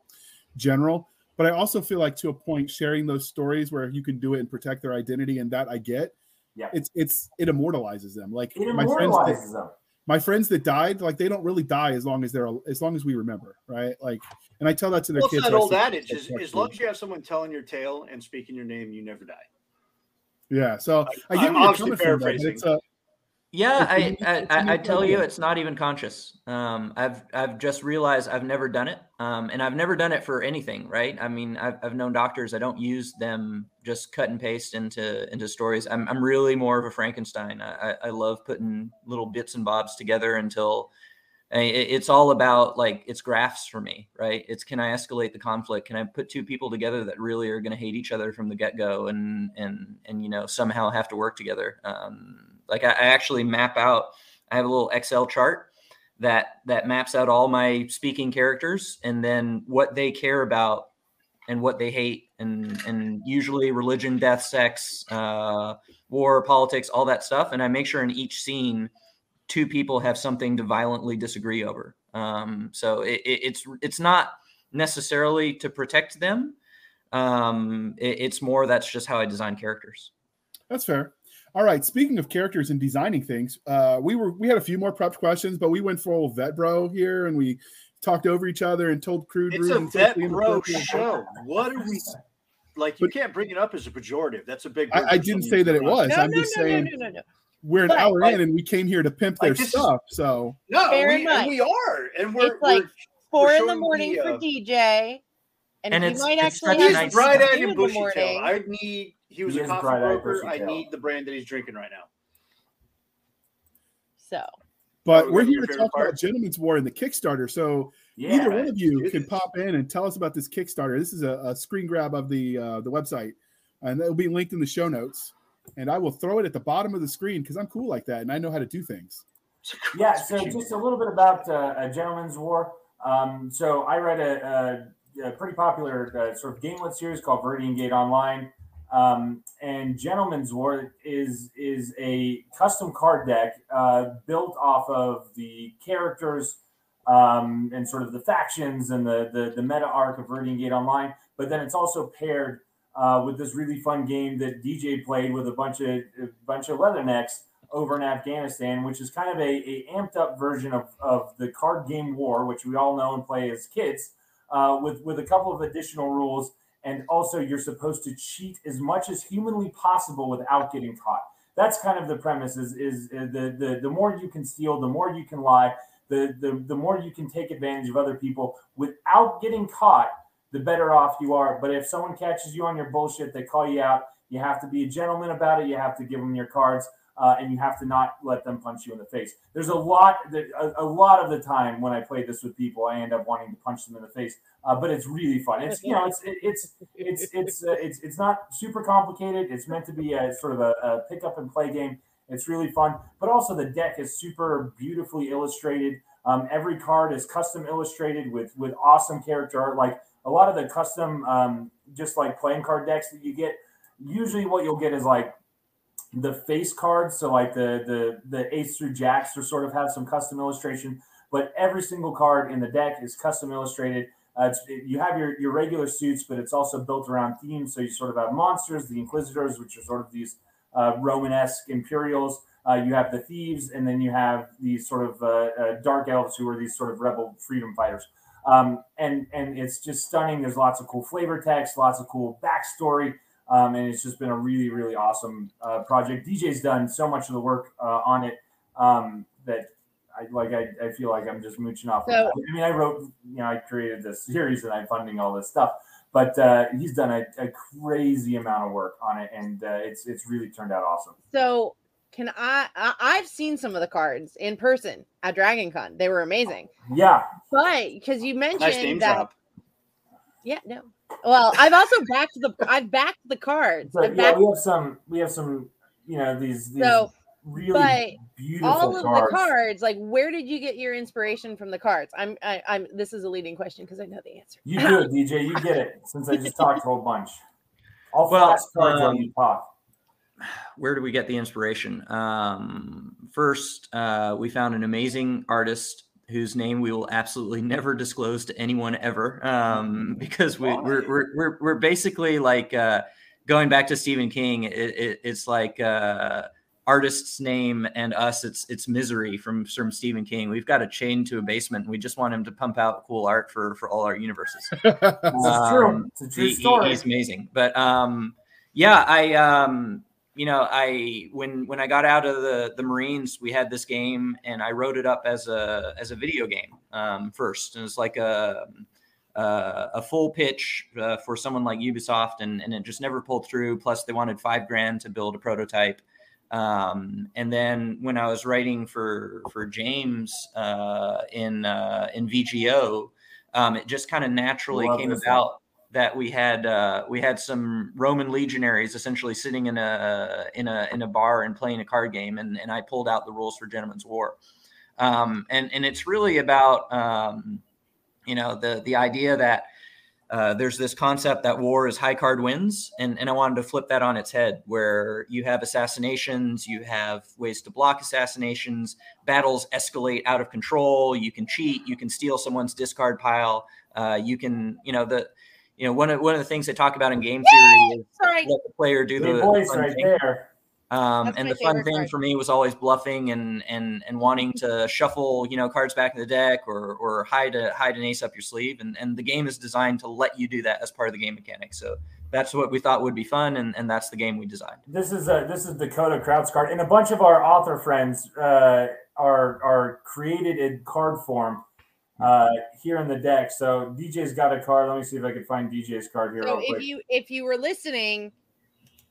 B: general. But I also feel like to a point, sharing those stories where you can do it and protect their identity, and that I get.
C: Yeah.
B: It's it's it immortalizes them. Like
C: It
B: my friends, that,
C: immortalizes them.
B: my friends that died, like they don't really die as long as they're as long as we remember, right? Like, and I tell that to their
D: Well, it's
B: kids.
D: that old adage: is, as long as you have someone telling your tale and speaking your name, you never die.
B: Yeah, so I get
D: I'm
B: where you're
D: obviously
B: coming from. though, but
D: paraphrasing.
B: It's, uh,
E: Yeah,
B: It's
E: I, I,
B: it's a
E: I, I
B: unique
E: tell you, it's not even conscious. Um, I've I've just realized I've never done it, um, and I've never done it for anything. Right? I mean, I've, I've known doctors. I don't use them just cut and paste into into stories. I'm I'm really more of a Frankenstein. I, I, I love putting little bits and bobs together until I- it- it's all about like it's graphs for me, right? It's can I escalate the conflict? Can I put two people together that really are going to hate each other from the get go and and and you know somehow have to work together? Um, like I, I actually map out. I have a little Excel chart that that maps out all my speaking characters and then what they care about and what they hate and and usually religion, death, sex, uh, war, politics, all that stuff. And I make sure in each scene, two people have something to violently disagree over. Um, so it, it, it's it's not necessarily to protect them. Um, it, it's more that's just how I design characters.
B: That's fair. All right. Speaking of characters and designing things, uh, we were we had a few more prepped questions, but we went full vet bro here, and we talked over each other and told crude.
D: It's a vet bro show. What are we like? You but, can't bring it up as a pejorative. That's a big.
B: I, I didn't say that it was.
A: No,
B: I'm
A: no,
B: just
A: no,
B: saying
A: no, no, no,
B: we're an
A: But-
B: hour
D: Like-
B: in, and we came here to pimp their
D: Like, this is-
B: stuff. So
D: No,
A: Fair
D: we, and we are, and we're,
A: It's like
D: we're
A: Four in the morning
D: the,
A: for
D: uh,
A: DJ, and,
E: and
A: he
E: it's-
A: might
E: it's
A: actually
E: such a
A: have
D: he's
E: nice-
D: bright eyed and
A: the
D: bushy tail. I need. He was
C: He
D: a
C: is
D: coffee
C: bright-eyed,
D: broker. I need the brand that he's drinking right now.
A: So
B: but
D: Oh,
B: we're here to talk
D: part?
B: about Gentleman's War and the Kickstarter. So
C: Yeah.
B: either one of you can pop in and tell us about this Kickstarter. This is a, a screen grab of the uh, the website, and it'll be linked in the show notes. And I will throw it at the bottom of the screen because I'm cool like that and I know how to do things.
C: Yeah, so just a little bit about uh, a gentleman's war. Um, so I read a, a, a pretty popular uh, sort of gamelit series called Viridian Gate Online, um, and Gentleman's War is is a custom card deck uh, built off of the characters um, and sort of the factions and the, the the meta arc of Viridian Gate Online. But then it's also paired uh, with this really fun game that DJ played with a bunch of a bunch of leathernecks over in Afghanistan, which is kind of a, a amped up version of, of the card game war, which we all know and play as kids, uh, with with a couple of additional rules. And also, you're supposed to cheat as much as humanly possible without getting caught. That's kind of the premise. Is, is the, the the more you can steal, the more you can lie, the, the the more you can take advantage of other people without getting caught. The better off you are. But if someone catches you on your bullshit, they call you out. You have to be a gentleman about it. You have to give them your cards uh, and you have to not let them punch you in the face. There's a lot that a, a lot of the time when I play this with people, I end up wanting to punch them in the face. Uh, but it's really fun. It's you know it's it, it's it's it's uh, it's it's not super complicated. It's meant to be a sort of a, a pick up and play game. It's really fun, but also the deck is super beautifully illustrated. Um, every card is custom illustrated with with awesome character art. Like a lot of the custom, um, just like playing card decks that you get. Usually, what you'll get is like the face cards. So like the the the ace through jacks are sort of have some custom illustration, but every single card in the deck is custom illustrated. Uh, you have your your regular suits, but it's also built around themes. So you sort of have monsters, the Inquisitors, which are sort of these uh, Romanesque Imperials. Uh, you have the thieves, and then you have these sort of uh, uh, dark elves who are these sort of rebel freedom fighters. Um, and and it's just stunning. There's lots of cool flavor text, lots of cool backstory. Um, and it's just been a really, really awesome uh, project. DJ's done so much of the work uh, on it um, that I like. I, I feel like I'm just mooching off.
A: So-
C: I mean, I wrote, you know, I created this series and I'm funding all this stuff, but uh, he's done a, a crazy amount of work on it, and uh, it's it's really turned out awesome.
A: So can I, I? I've seen some of the cards in person at Dragon Con. They were amazing.
C: Yeah,
A: But because you mentioned
D: nice
A: that,
D: drop.
A: yeah, no. Well, I've also backed the I've backed the cards.
C: so
A: I've
C: yeah, we have some, we have some, you know, these these
A: So,
C: really
A: but
C: beautiful
A: all of
C: cards.
A: the cards. Like, where did you get your inspiration from the cards? I'm I, I'm. This is a leading question because I know the answer.
C: You do it, DJ. You get it. Since I just talked a whole bunch. I'll
E: Well,
C: cards
E: um,
C: on you talk.
E: Where do we get the inspiration? Um, first, uh, we found an amazing artist whose name we will absolutely never disclose to anyone ever, um, because we, we're, we're we're we're basically like uh, going back to Stephen King. It, it, it's like uh, artist's name and us. It's it's misery from from Stephen King. We've got a chain to a basement. And we just want him to pump out cool art for for all our universes.
C: It's true.
E: Um,
C: It's a true
E: he- he-
C: story.
E: he's amazing. But um, yeah, I um, you know, I when when I got out of the the Marines, we had this game, and I wrote it up as a as a video game um, first, and it's like a uh, a full pitch uh, for someone like Ubisoft, and and it just never pulled through. Plus, they wanted five grand to build a prototype. Um, and then when I was writing for for James uh, in uh, in VGO, um, it just kind of naturally
C: Love
E: came about that we had uh, we had some Roman legionaries essentially sitting in a in a in a bar and playing a card game, and and I pulled out the rules for Gentleman's War, um, and and it's really about um, you know the the idea that uh, there's this concept that war is high card wins, and, and I wanted to flip that on its head, where you have assassinations, you have ways to block assassinations, battles escalate out of control, you can cheat, you can steal someone's discard pile, uh, you can, you know, the, you know, one of one of the things they talk about in game theory is
A: Sorry.
E: let the player do
C: Big
E: the,
C: voice
E: fun
C: right
E: thing.
C: there.
E: Um, and the fun thing
A: part.
E: for me was always bluffing and and and wanting to shuffle, you know, cards back in the deck or or hide a hide an ace up your sleeve. And and the game is designed to let you do that as part of the game mechanic. So that's what we thought would be fun, and, and that's the game we designed.
C: This is a this is Dakota Kraut's card, and a bunch of our author friends uh, are are created in card form uh, here in the deck. So DJ's got a card. Let me see if I can find DJ's card here.
A: So
C: real quick.
A: if you if you were listening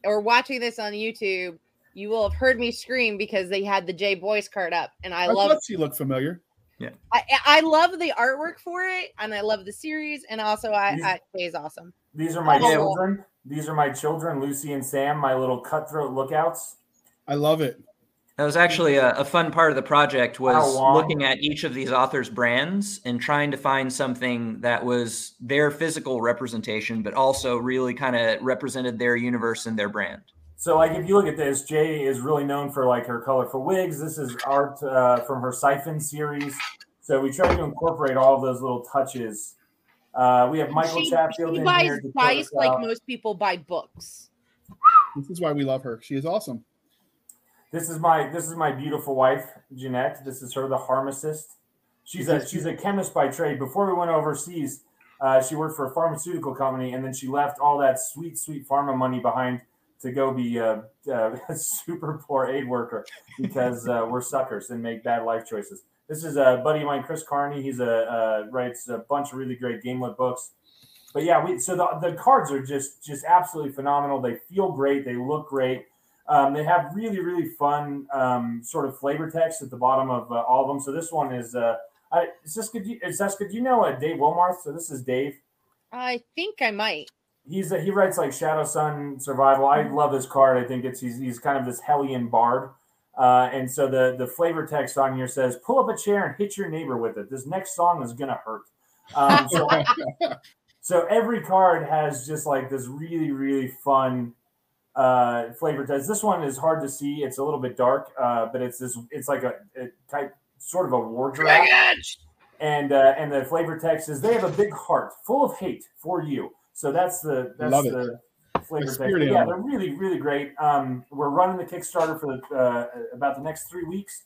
A: or watching this on YouTube, you will have heard me scream because they had the Jay Boyce card up, and I
B: I
A: love
B: thought she looked familiar.
A: Yeah, I, I love the artwork for it, and I love the series, and also I,
C: These-
A: I Jay's awesome.
C: These are my
A: Oh.
C: children. These are my children, Lucy and Sam, my little cutthroat lookouts.
B: I love it.
E: That was actually a, a fun part of the project was looking at each of these authors' brands and trying to find something that was their physical representation, but also really kind of represented their universe and their brand.
C: So, like, if you look at this, Jay is really known for like her colorful wigs. This is art uh, from her Siphon series. So we tried to incorporate all of those little touches. Uh, we have Michael
A: she,
C: Chatfield
A: she
C: in
A: buys
C: here. Dakota
A: like most people buy books.
B: This is why we love her. She is awesome.
C: This is my this is my beautiful wife, Jeanette. This is her, the pharmacist. She's a she's a chemist by trade. Before we went overseas, uh, she worked for a pharmaceutical company, and then she left all that sweet sweet pharma money behind to go be a, a super poor aid worker because uh, we're suckers and make bad life choices. This is a buddy of mine, Chris Carney. He's a uh, writes a bunch of really great gamelit books. But yeah, we so the, the cards are just just absolutely phenomenal. They feel great. They look great. Um, they have really, really fun um, sort of flavor text at the bottom of uh, all of them. So this one is, uh, I, is this good? Is this good? You know, uh, Dave Willmarth. So this is Dave.
A: I think I might.
C: He's a, he writes like Shadow Sun Survival. I love this card. I think it's he's, he's kind of this Hellion bard. Uh, and so the the flavor text on here says, "Pull up a chair and hit your neighbor with it. This next song is gonna hurt." Um, so so every card has just like this really really fun uh, flavor test. This one is hard to see. It's a little bit dark, uh, but it's this. It's like a, a type, sort of a war giraffe. And uh, and the flavor text is they have a big heart full of hate for you. So that's the that's
B: Love it.
C: the flavor text. yeah,
B: animal.
C: they're really really great. Um, we're running the Kickstarter for the uh, about the next three weeks.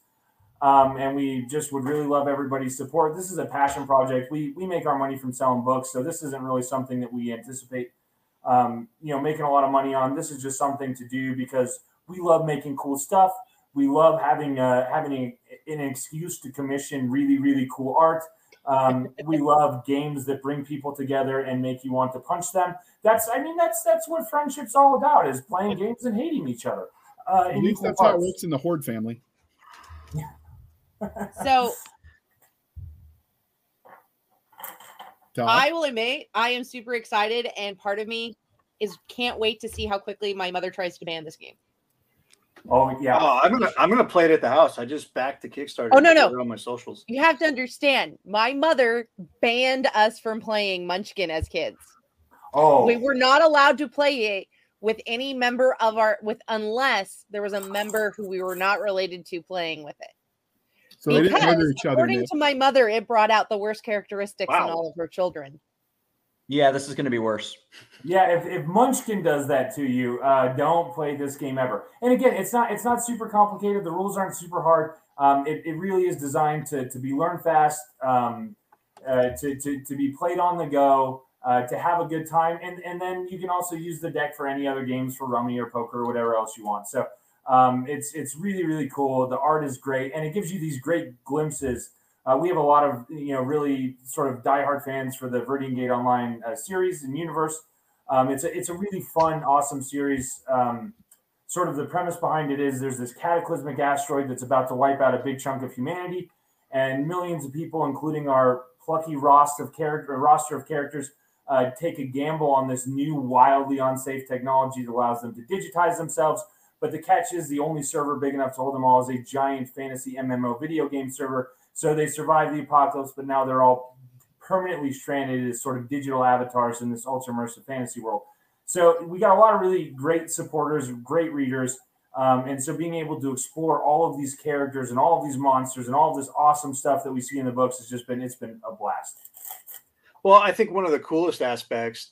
C: Um, and we just would really love everybody's support. This is a passion project. We we make our money from selling books, so this isn't really something that we anticipate um, you know, making a lot of money on. This is just something to do because we love making cool stuff. We love having uh, having a, an excuse to commission really really cool art. Um, we love games that bring people together and make you want to punch them. That's I mean that's that's what friendship's all about is playing games and hating each other. Uh,
B: At least
C: equal
B: that's how it works in the Horde family.
A: So
B: Todd?
A: I will admit I am super excited, and part of me is can't wait to see how quickly my mother tries to ban this game.
C: Oh yeah,
D: Oh, I'm gonna I'm gonna play it at the house. I just backed the Kickstarter.
A: Oh, no,
D: and
A: no.
D: on my socials.
A: You have to understand, my mother banned us from playing Munchkin as kids.
C: oh
A: We were not allowed to play it with any member of our with unless there was a member who we were not related to playing with it.
B: So they didn't
A: because
B: murder each other.
A: according to my mother, it brought out the worst characteristics in all of her children.
E: Yeah, this is going to be worse.
C: Yeah, if, if Munchkin does that to you, uh, don't play this game ever. And again, it's not it's not super complicated. The rules aren't super hard. Um, it, it really is designed to, to be learned fast, um, uh, to, to, to be played on the go, uh, to have a good time, and and then you can also use the deck for any other games for rummy or poker or whatever else you want. So um, it's it's really really cool. The art is great, and it gives you these great glimpses. Uh, we have a lot of you know really sort of diehard fans for the Viridian Gate Online uh, series and universe. Um, it's a it's a really fun, awesome series. Um, sort of the premise behind it is there's this cataclysmic asteroid that's about to wipe out a big chunk of humanity, and millions of people, including our plucky roster of character roster of characters, uh, take a gamble on this new, wildly unsafe technology that allows them to digitize themselves. But the catch is the only server big enough to hold them all is a giant fantasy MMO video game server. So they survive the apocalypse, but now they're all permanently stranded as sort of digital avatars in this ultra immersive fantasy world. So we got a lot of really great supporters, great readers. Um, and so being able to explore all of these characters and all of these monsters and all of this awesome stuff that we see in the books has just been it's been a blast.
D: Well, I think one of the coolest aspects,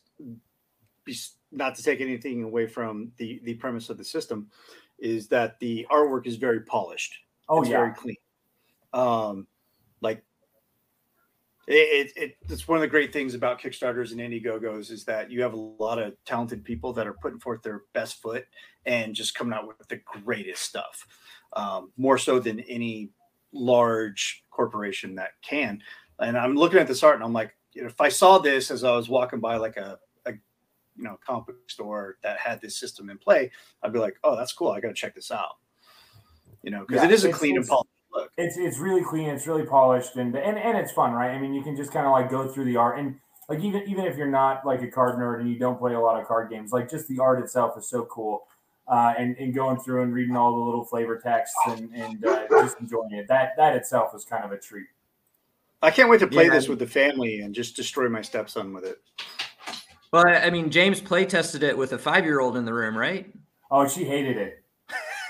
D: not to take anything away from the the premise of the system, is that the artwork is very polished.
C: Oh
D: it's
C: yeah,
D: very clean. Um, like it, it, it's one of the great things about Kickstarters and Indiegogos is that you have a lot of talented people that are putting forth their best foot and just coming out with the greatest stuff, um, more so than any large corporation that can. And I'm looking at this art and I'm like, you know, if I saw this as I was walking by like a you know comic book store that had this system in play, I'd be like, oh, that's cool. I got to check this out. You know, because
C: Yeah,
D: it is a clean and polished look.
C: it's it's really clean, it's really polished, and and and it's fun, right? I mean, you can just kind of like go through the art and. Like even even if you're not like a card nerd and you don't play a lot of card games, like just the art itself is so cool, uh, and and going through and reading all the little flavor texts and and uh, just enjoying it. That that itself is kind of a treat.
D: I can't wait to play
E: Yeah,
D: this
E: man.
D: with the family and just destroy my stepson with it.
E: Well, I mean, James play tested it with a five year old in the room, right?
C: Oh, she hated it.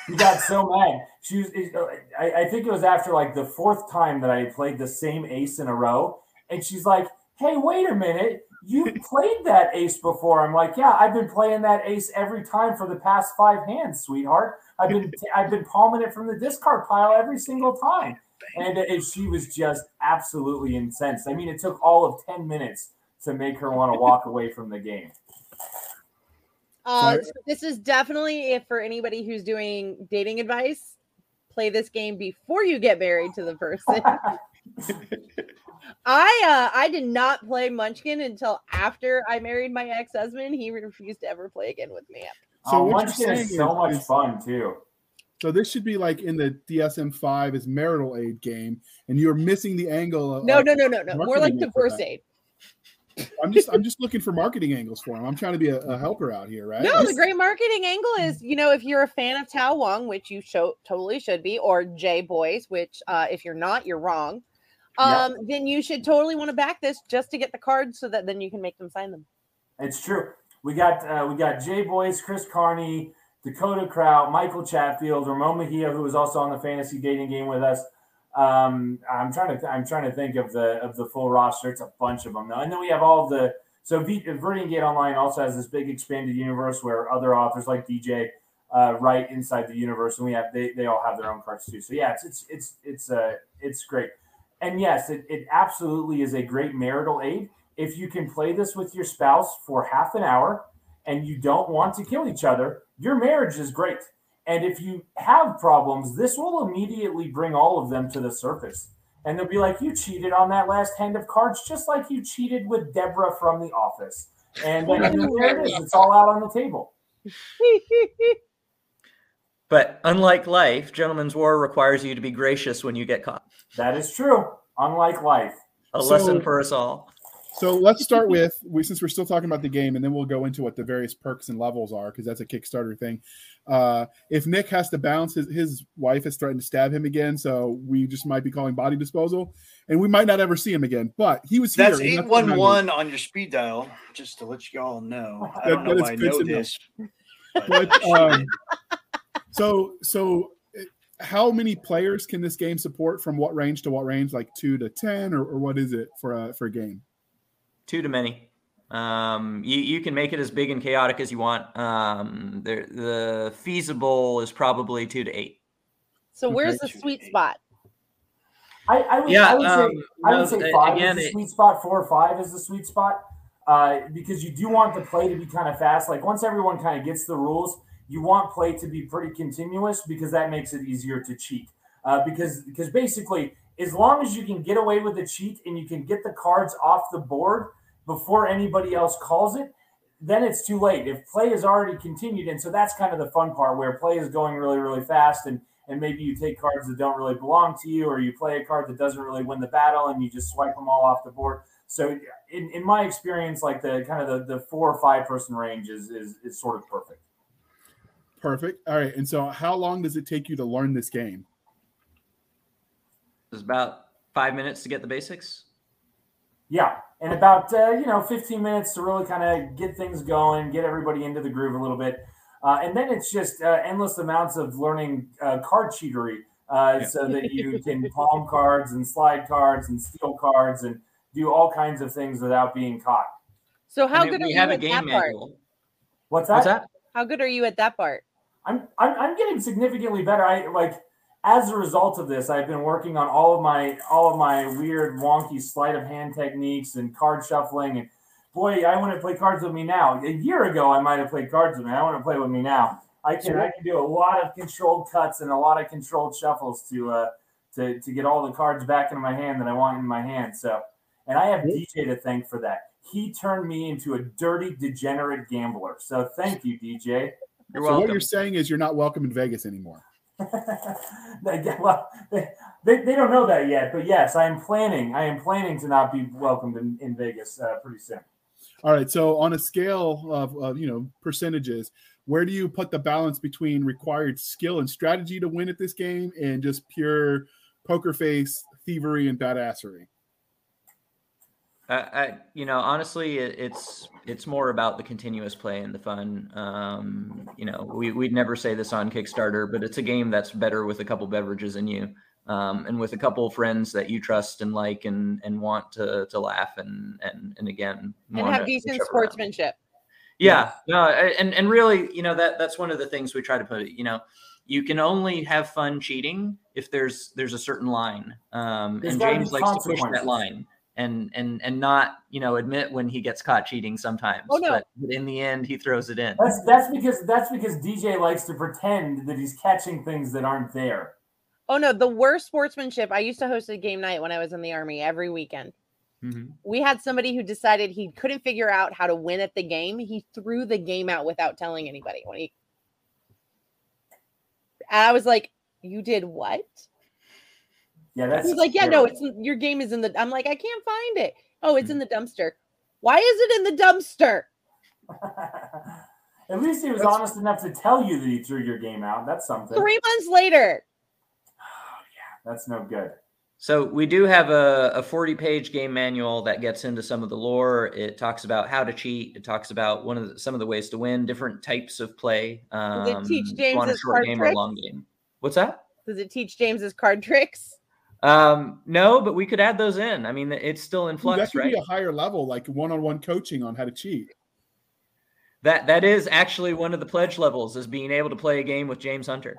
C: She got so mad. She was. Uh, I, I think it was after like the fourth time that I played the same ace in a row, and she's like, "Hey, wait a minute! You played that ace before." I'm like, "Yeah, I've been playing that ace every time for the past five hands, sweetheart. I've been I've been palming it from the discard pile every single time." And uh, it, she was just absolutely incensed. I mean, it took all of ten minutes to make her want to walk away from the game.
A: Uh, so this is definitely if for anybody who's doing dating advice, play this game before you get married to the person. I uh I did not play Munchkin until after I married my ex husband. He refused to ever play again with me.
B: So
C: oh,
B: what you're
C: Munchkin is so much
B: is-
C: fun too.
B: So this should be like in the DSM five is marital aid game, and you're missing the angle. Of,
A: No, no, no, no, no. More like
B: marketing it
A: divorce aid.
B: I'm just I'm just looking for marketing angles for him. I'm trying to be a, a helper out here, right?
A: No, the great marketing angle is, you know, if you're a fan of Tao Wong, which you show, totally should be, or J Boyce, which uh, if you're not, you're wrong.
C: Yeah.
A: Um, then you should totally want to back this just to get the cards so that then you can make them sign them.
C: It's true. We got uh, we got Jay Boyce, Chris Carney, Dakota Kraut, Michael Chatfield, Ramon Mejia, who was also on the fantasy dating game with us. Um, I'm trying to th- I'm trying to think of the of the full roster. It's a bunch of them, though. and then we have all the so v- Gate Online also has this big expanded universe where other authors like DJ uh, write inside the universe, and we have they, they all have their own cards too. So yeah, it's it's it's it's uh it's great, and yes, it, it absolutely is a great marital aid if you can play this with your spouse for half an hour and you don't want to kill each other, your marriage is great. And if you have problems, this will immediately bring all of them to the surface. And they'll be like, You cheated on that last hand of cards, just like you cheated with Deborah from the office. And then there it is. It's all out on the table.
E: But unlike life, Gentleman's War requires you to be gracious when you get caught.
C: That is true. Unlike life.
E: A
B: So-
E: lesson for us all.
B: So let's start with we, since we're still talking about the game, and then we'll go into what the various perks and levels are because that's a Kickstarter thing. Uh, if Nick has to bounce, his, his wife has threatened to stab him again, so we just might be calling body disposal, and we might not ever see him again. But he was here.
D: That's
B: and
D: eight
B: what
D: one
B: matters.
D: one on your speed dial, just to let you all know. I don't know
B: that is
D: why I
B: good
D: know this.
B: But, um, so so how many players can this game support from what range to what range like two to ten or, or what is it for a for a game
E: Too to many. Um, you, you can make it as big and chaotic as you want. Um, the, the feasible is probably two to eight.
A: So where's the sweet spot?
C: I, I would,
E: Yeah,
C: I would
E: um,
C: say, I
E: no,
C: say five
E: again,
C: is the
E: it-
C: sweet spot. Four or five is the sweet spot uh, because you do want the play to be kind of fast. Like once everyone kind of gets the rules, you want play to be pretty continuous because that makes it easier to cheat. Uh, because because basically, as long as you can get away with the cheat and you can get the cards off the board before anybody else calls it, then it's too late. If play is already continued, and so that's kind of the fun part where play is going really really fast and and maybe you take cards that don't really belong to you, or you play a card that doesn't really win the battle, and you just swipe them all off the board. So, in, in my experience, like the kind of the, the four or five person range is, is is sort of perfect.
B: perfect all right and so how long does it take you to learn this game
E: It's about five minutes to get the basics.
C: Yeah, and about uh, you know 15 minutes to really kind of get things going, get everybody into the groove a little bit, uh, and then it's just uh, endless amounts of learning uh, card cheatery, uh,
E: Yeah.
C: so that you can palm cards and slide cards and steal cards and do all kinds of things without being caught.
A: So how
E: And
A: good are you
E: have a
A: at
E: game
A: that part?
C: What's that?
E: What's that?
A: How good are you at that part?
C: I'm, I'm I'm getting significantly better. I like as a result of this, I've been working on all of my all of my weird wonky sleight of hand techniques and card shuffling. And boy, I want to play cards with me now. A year ago, I might have played cards with me. I want to play with me now. I can I can do a lot of controlled cuts and a lot of controlled shuffles to uh to to get all the cards back into my hand that I want in my hand. So, and I have DJ to thank for that. He turned me into a dirty, degenerate gambler. So thank you, DJ.
E: You're
B: So what you're saying is you're not welcome in Vegas anymore.
C: Well, they, they, they don't know that yet, but yes, I am planning. I am planning to not be welcomed in, in Vegas uh, pretty soon.
B: All right. So on a scale of, of you know percentages, where do you put the balance between required skill and strategy to win at this game and just pure poker face, thievery, and badassery?
E: I, I, you know, honestly, it, it's it's more about the continuous play and the fun. Um, you know, we we'd never say this on Kickstarter, but it's a game that's better with a couple beverages in you, um, and with a couple friends that you trust and like and and want to to laugh and and and again
A: And have decent
E: shove around.
A: sportsmanship.
E: Yeah, no, and and really, you know that that's one of the things we try to put. You know, you can only have fun cheating if there's there's a certain line, um, and James likes to push that line and and and not you know admit when he gets caught cheating sometimes.
A: Oh, no.
E: but, but in the end, he throws it in.
C: That's that's because that's because DJ likes to pretend that he's catching things that aren't there.
A: Oh no, the worst sportsmanship. I used to host a game night when I was in the army every weekend.
E: Mhm.
A: We had somebody who decided he couldn't figure out how to win at the game. He threw the game out without telling anybody. When he, And I was like, "You did what?"
C: Yeah, that's
A: He's like, "Yeah, no, it's in- your game is in the." I'm like, "I can't find it." Oh, it's in the dumpster. Why is it in the dumpster?
C: At least he was
B: That's-
C: honest enough to tell you that he threw your game out. That's something.
A: Three months later. Oh, yeah.
C: That's no good.
E: So we do have a, a 40 page game manual that gets into some of the lore. It talks about how to cheat. It talks about one of the, some of the ways to win, different types of play. Um,
A: Does it teach
E: if you a
A: James's
E: short
A: card
E: game or
A: tricks?
E: long game. What's that?
A: Does it teach James's card tricks?
E: Um, no, but we could add those in. I mean, it's still in flux,
B: Ooh, that
E: flux,
B: could
E: right?
B: be a higher level, like one-on-one coaching on how to cheat.
E: That that is actually one of the pledge levels is being able to play a game with James Hunter.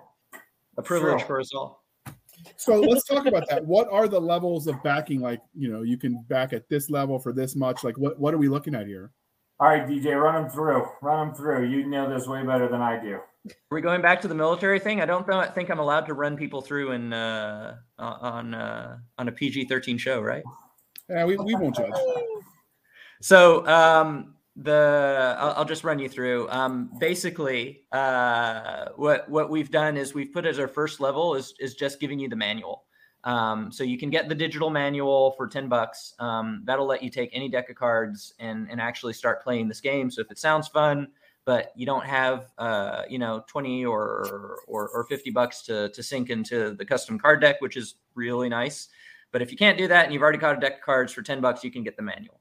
E: A privilege
C: Sure.
E: for us all.
B: So let's talk about that. What are the levels of backing? Like, you know, you can back at this level for this much. Like, what what are we looking at here?
C: All right, DJ, run them through. Run them through. You know this way better than I do.
E: Are we going back to the military thing? I don't th- think I'm allowed to run people through in uh, on uh, on a PG-13 show, right?
B: Yeah, we, we won't judge.
E: So um, the I'll, I'll just run you through. Um, basically, uh, what what we've done is we've put as our first level is is just giving you the manual. Um, so you can get the digital manual for ten bucks. Um, that'll let you take any deck of cards and and actually start playing this game. So if it sounds fun, but you don't have uh, you know twenty or, or or fifty bucks to to sink into the custom card deck, which is really nice. But if you can't do that and you've already got a deck of cards for ten bucks, you can get the manual.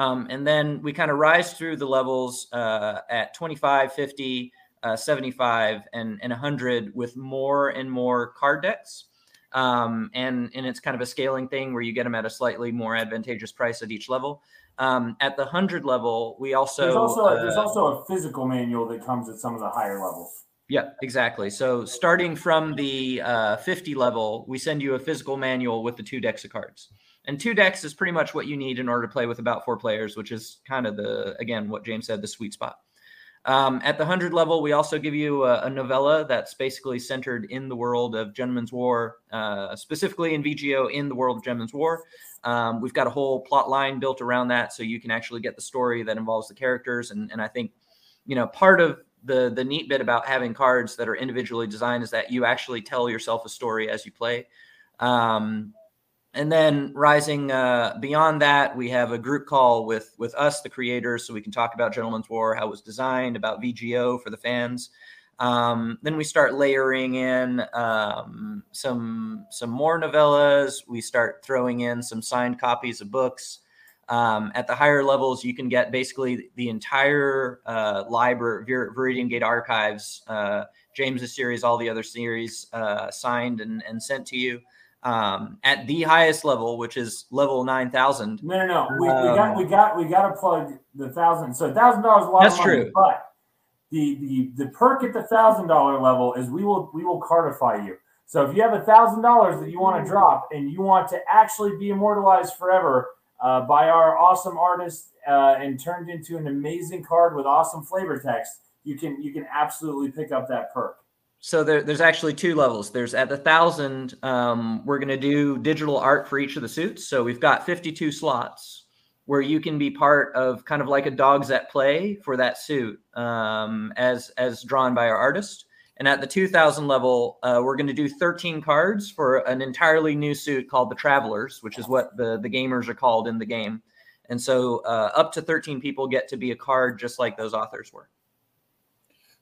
E: Um, and then we kind of rise through the levels uh, at 25, 50, uh, 75, and, and 100 with more and more card decks. Um, and, and it's kind of a scaling thing where you get them at a slightly more advantageous price at each level. Um, at the 100 level, we also.
C: There's also
E: uh,
C: there's also a physical manual that comes at some of the higher levels.
E: yeah, exactly. So starting from the uh, 50 level, we send you a physical manual with the two decks of cards. And two decks is pretty much what you need in order to play with about four players, which is kind of the, again, what James said, the sweet spot. Um, at the 100 level, we also give you a, a novella that's basically centered in the world of Gentleman's War, uh, specifically in VGO in the world of Gentleman's War. Um, we've got a whole plot line built around that so you can actually get the story that involves the characters. And, and I think, you know, part of the the neat bit about having cards that are individually designed is that you actually tell yourself a story as you play. Um, and then rising uh, beyond that, we have a group call with with us, the creators, so we can talk about Gentleman's War, how it was designed, about VGO for the fans. Um, then we start layering in um, some some more novellas. We start throwing in some signed copies of books. Um, at the higher levels, you can get basically the entire uh, library, Vir- Viridian Gate archives, uh, James's series, all the other series uh, signed and, and sent to you. Um, at the highest level, which is level nine thousand.
C: No, no, no. We, we got, we got, we got to plug the thousand. So thousand dollars a lot
E: That's
C: of money,
E: true.
C: but the the the perk at the thousand dollar level is we will we will cardify you. So if you have a thousand dollars that you want to drop and you want to actually be immortalized forever uh, by our awesome artist uh, and turned into an amazing card with awesome flavor text, you can you can absolutely pick up that perk.
E: So there, there's actually two levels. There's at the thousand, um, we're going to do digital art for each of the suits. So we've got 52 slots where you can be part of kind of like a dogs at play for that suit um, as as drawn by our artist. And at the 2000 level, uh, we're going to do 13 cards for an entirely new suit called the Travelers, which is what the the gamers are called in the game. And so uh, up to 13 people get to be a card just like those authors were.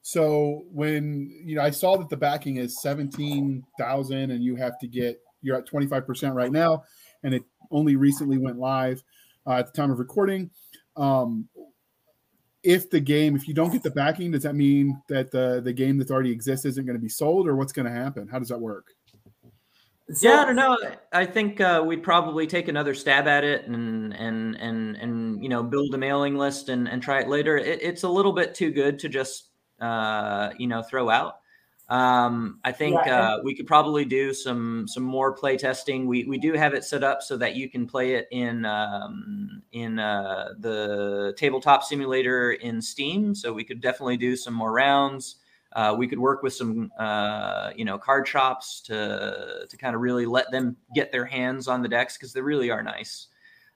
B: So when you know, I saw that the backing is seventeen thousand, and you have to get you're at twenty five percent right now, and it only recently went live uh, at the time of recording. Um, if the game, if you don't get the backing, does that mean that the the game that's already exists isn't going to be sold, or what's going to happen? How does that work?
C: So-
E: yeah, I don't know. I think uh, we'd probably take another stab at it and and and and you know build a mailing list and and try it later. It, it's a little bit too good to just uh, you know throw out. Um, I think
C: Yeah,
E: uh, we could probably do some some more play testing. We we do have it set up so that you can play it in um, in uh, the tabletop simulator in Steam. So we could definitely do some more rounds. Uh, we could work with some, uh, you know, card shops to to kind of really let them get their hands on the decks because they really are nice.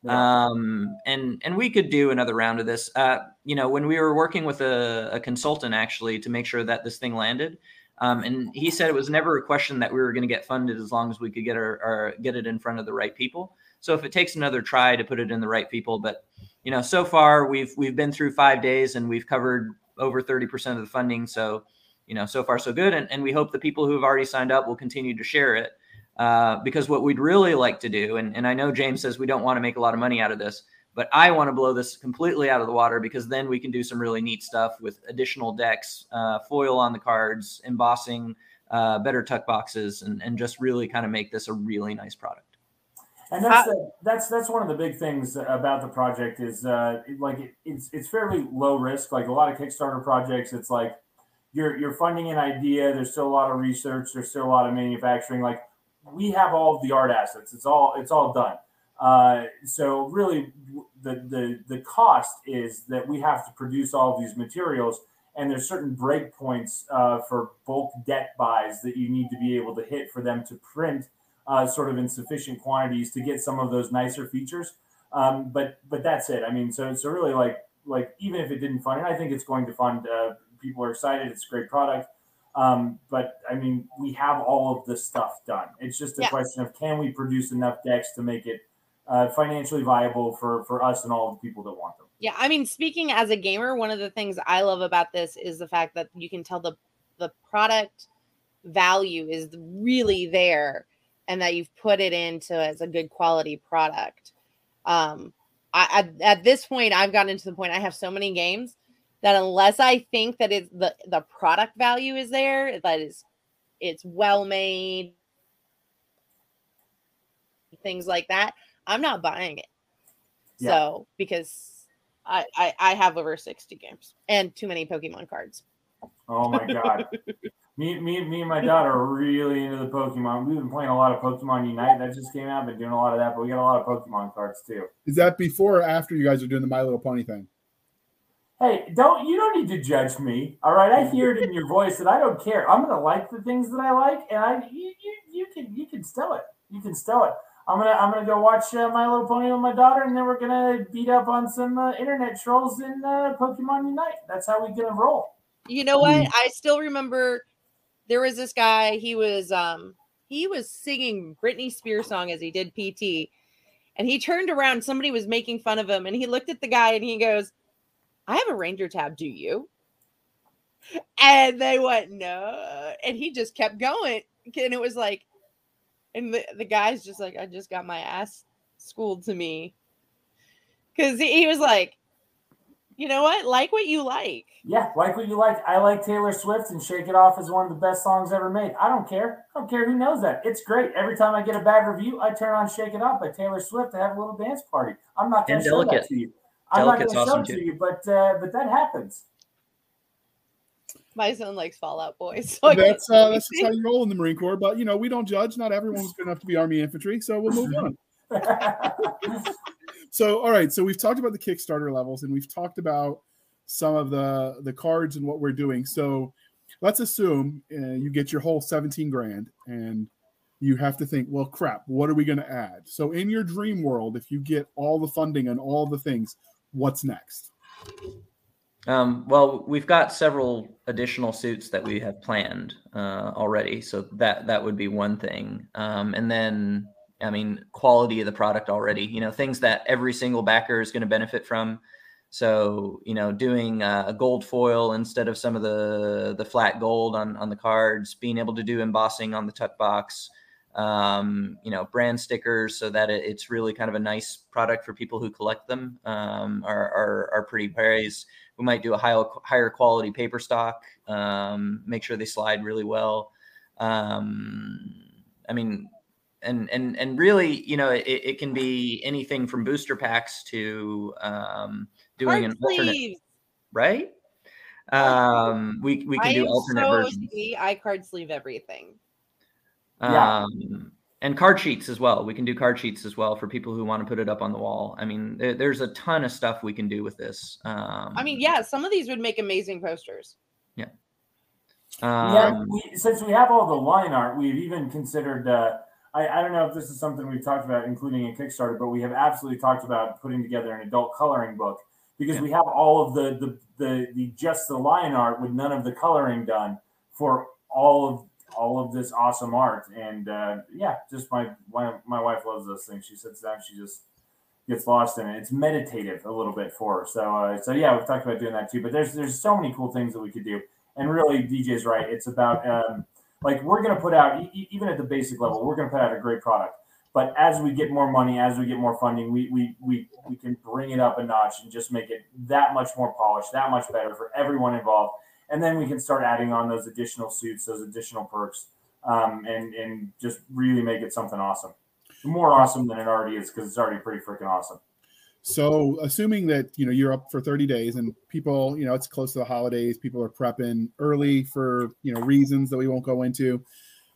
C: Yeah.
E: Um, and and we could do another round of this. Uh, you know, when we were working with a, a consultant actually to make sure that this thing landed, um, and he said it was never a question that we were going to get funded as long as we could get our, our get it in front of the right people. So if it takes another try to put it in the right people, but you know, so far we've we've been through five days and we've covered over thirty percent of the funding. So you know, so far so good. And, and we hope the people who have already signed up will continue to share it. Uh, because what we'd really like to do, and, and I know James says we don't want to make a lot of money out of this, but I want to blow this completely out of the water because then we can do some really neat stuff with additional decks, uh, foil on the cards, embossing, uh, better tuck boxes, and, and just really kind of make this a really nice product.
C: And that's the, that's that's one of the big things about the project is uh, it- like it, it's it's fairly low risk. Like a lot of Kickstarter projects, it's like you're you're funding an idea. There's still a lot of research. There's still a lot of manufacturing. Like we have all of the art assets. It's all it's all done. Uh, so really, the the the cost is that we have to produce all these materials, and there's certain breakpoints uh, for bulk debt buys that you need to be able to hit for them to print uh, sort of in sufficient quantities to get some of those nicer features. Um, but but that's it. I mean, so so really like like even if it didn't fund, and I think it's going to fund. Uh, people are excited. It's a great product. Um, but I mean, we have all of this stuff done. It's just a
A: Yeah.
C: question of can we produce enough decks to make it uh, financially viable for for us and all the people that want them.
A: Yeah, I mean, speaking as a gamer, one of the things I love about this is the fact that you can tell the the product value is really there, and that you've put it into as a good quality product. Um, I, I at this point, I've gotten to the point I have so many games that unless I think that it's the the product value is there, that is it's well made, things like that, I'm not buying it.
C: Yeah.
A: So because I, I I have over 60 games and too many Pokemon cards.
C: Oh my god. Me, me, me and my daughter are really into the Pokemon. We've been playing a lot of Pokemon Unite. That just came out. Been doing a lot of that, but we got a lot of Pokemon cards too.
B: Is that before or after you guys are doing the My Little Pony thing?
C: Hey, don't you don't need to judge me. All right, I hear it in your voice that I don't care. I'm gonna like the things that I like, and I you you, you can you can stow it. You can stow it. I'm gonna I'm gonna go watch uh, My Little Pony with my daughter, and then we're gonna beat up on some uh, internet trolls in uh, Pokemon Unite. That's how we gonna roll.
A: You know what? I still remember there was this guy, he was um he was singing Britney Spears song as he did PT. And he turned around, somebody was making fun of him, and he looked at the guy and he goes, I have a ranger tab, do you? And they went, No. And he just kept going. And it was like, and the, the guy's just like, I just got my ass schooled to me. because he, he was like, you know what? Like what you like.
C: Yeah, like what you like. I like Taylor Swift and Shake It Off is one of the best songs ever made. I don't care. I don't care who knows that. It's great. Every time I get a bad review, I turn on Shake It Off by Taylor Swift to have a little dance party. I'm not going to show that
E: Delicate.
C: to you. I'm not going
E: Delicate's
C: to show
E: awesome
C: it to
E: too.
C: you, but uh, but that happens.
A: My son likes Fallout Boys. So
B: That's uh, that's just how you roll in the Marine Corps. But you know, we don't judge. Not everyone's good enough to be Army infantry, so we'll move on. So, all right. So we've talked about the Kickstarter levels, and we've talked about some of the the cards and what we're doing. So, let's assume uh, you get your whole seventeen grand, and you have to think, well, crap, what are we going to add? So, in your dream world, if you get all the funding and all the things, what's next?
E: Um, well, we've got several additional suits that we have planned uh, already, so that that would be one thing. Um, and then, I mean, quality of the product already. You know, things that every single backer is going to benefit from. So, you know, doing uh, a gold foil instead of some of the the flat gold on on the cards, being able to do embossing on the tuck box. Um, you know, brand stickers so that it, it's really kind of a nice product for people who collect them. Um, are are, are pretty praised we might do a high, higher quality paper stock um, make sure they slide really well um, i mean and and and really you know it, it can be anything from booster packs to um, doing
A: Card
E: an alternate
A: sleeves.
E: right um, we we can
A: I
E: do alternate
A: so
E: versions
A: I card sleeve everything.
C: Yeah.
E: um, and card sheets as well. We can do card sheets as well for people who want to put it up on the wall. I mean, there, there's a ton of stuff we can do with this. Um,
A: I mean, yeah, some of these would make amazing posters.
E: um,
C: yeah, we, since we have all the line art, we've even considered. Uh, I, I don't know if this is something we've talked about, including in Kickstarter, but we have absolutely talked about putting together an adult coloring book because
E: Yeah.
C: we have all of the, the the the just the line art with none of the coloring done for all of all of this awesome art. And uh, yeah, just my, my my wife loves those things. She sits down, she just gets lost in it. It's meditative a little bit for her. So uh, so yeah, we've talked about doing that too. But there's there's so many cool things that we could do. And really, DJ's right. It's about um, like we're going to put out e- even at the basic level, we're going to put out a great product. But as we get more money, as we get more funding, we we we we can bring it up a notch and just make it that much more polished, that much better for everyone involved. And then we can start adding on those additional suits, those additional perks, um, and and just really make it something awesome, more awesome than it already is because it's already pretty freaking awesome.
B: So, assuming that you know you're up for 30 days and people, you know, it's close to the holidays, people are prepping early for you know reasons that we won't go into.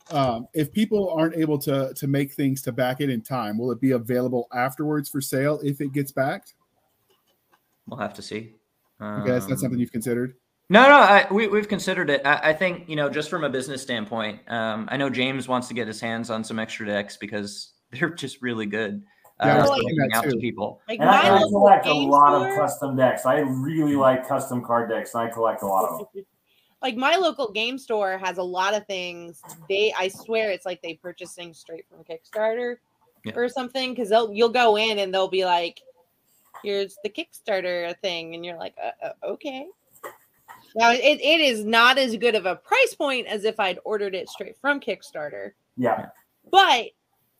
B: Um, if people aren't able to to make things to back it in time, will it be available afterwards for sale if it gets backed?
E: we'll have to see.
B: I guess that's something
E: Um,
B: you've considered.
E: No, no, I, we, we've considered it. I, I think, you know, just from a business standpoint, um, I know James wants to get his hands on some extra decks because they're just really good.
B: Yeah, I
A: was
E: uh,
A: thinking
E: giving out to people.
A: Like
C: And I, I collect a lot
A: store,
C: of custom decks. I really like custom card decks, and I collect a lot of them.
A: like my local game store has a lot of things. They, I swear, it's like they purchase things straight from Kickstarter
E: Yeah.
A: or something. Because they'll you'll go in and they'll be like, "Here's the Kickstarter thing," and you're like, uh, uh, "Okay." Now it, it is not as good of a price point as if I'd ordered it straight from Kickstarter.
C: Yeah.
A: But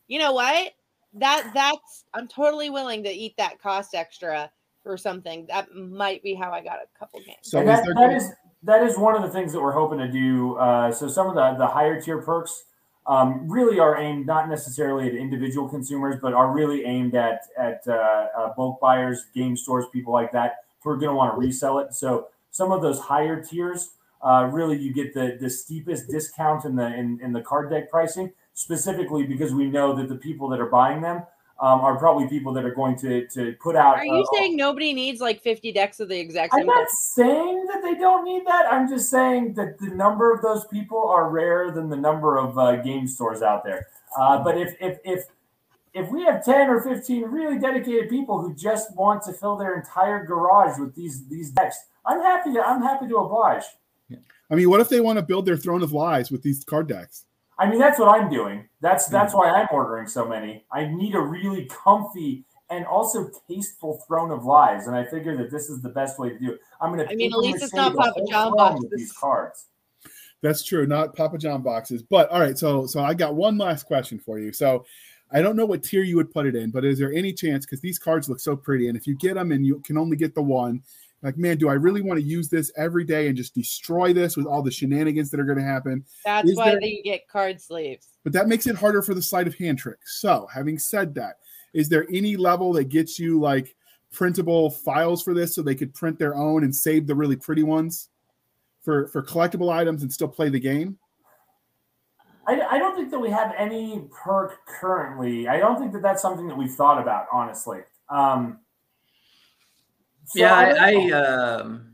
A: you know what? That that's I'm totally willing to eat that cost extra for something. That might be how I got a couple games.
B: So,
C: that,
B: there
C: that is that is one of the things that we're hoping to do. Uh, so some of the the higher tier perks um, really are aimed not necessarily at individual consumers, but are really aimed at at uh, uh, bulk buyers, game stores, people like that who are going to want to resell it. So some of those higher tiers, uh, really, you get the the steepest discount in the in, in the card deck pricing, specifically because we know that the people that are buying them um, are probably people that are going to to put out.
A: Are you
C: uh,
A: saying nobody needs like 50 decks of the exact
C: I'm not saying that they don't need that. I'm just saying that the number of those people are rarer than the number of uh, game stores out there. Uh, but if if if if we have 10 or 15 really dedicated people who just want to fill their entire garage with these these decks, I'm happy to I'm happy to oblige.
B: I mean, what if they want to build their throne of lies with these card decks?
C: I mean, that's what I'm doing. That's hmm. that's why I'm ordering so many. I need a really comfy and also tasteful throne of lies, and I figure that this is the best way to do it. I'm going to.
A: I mean, at least it's not Papa John
C: with
A: boxes.
C: these cards.
B: That's true, not Papa John boxes. But all right, so so I got one last question for you. So I don't know what tier you would put it in, but is there any chance? Because these cards look so pretty, and if you get them and you can only get the one, like, man, do I really want to use this every day and just destroy this with all the shenanigans that are going to happen?
A: That's
B: Is
A: why
B: there-
A: you get card sleeves.
B: But that makes it harder for the sleight of hand trick. So, having said that, is there any level that gets you like printable files for this so they could print their own and save the really pretty ones for for collectible items and still play the game?
C: I, I don't think that we have any perk currently. I don't think that that's something that we've thought about, honestly. Um, so
E: yeah,
C: don't
E: I. I um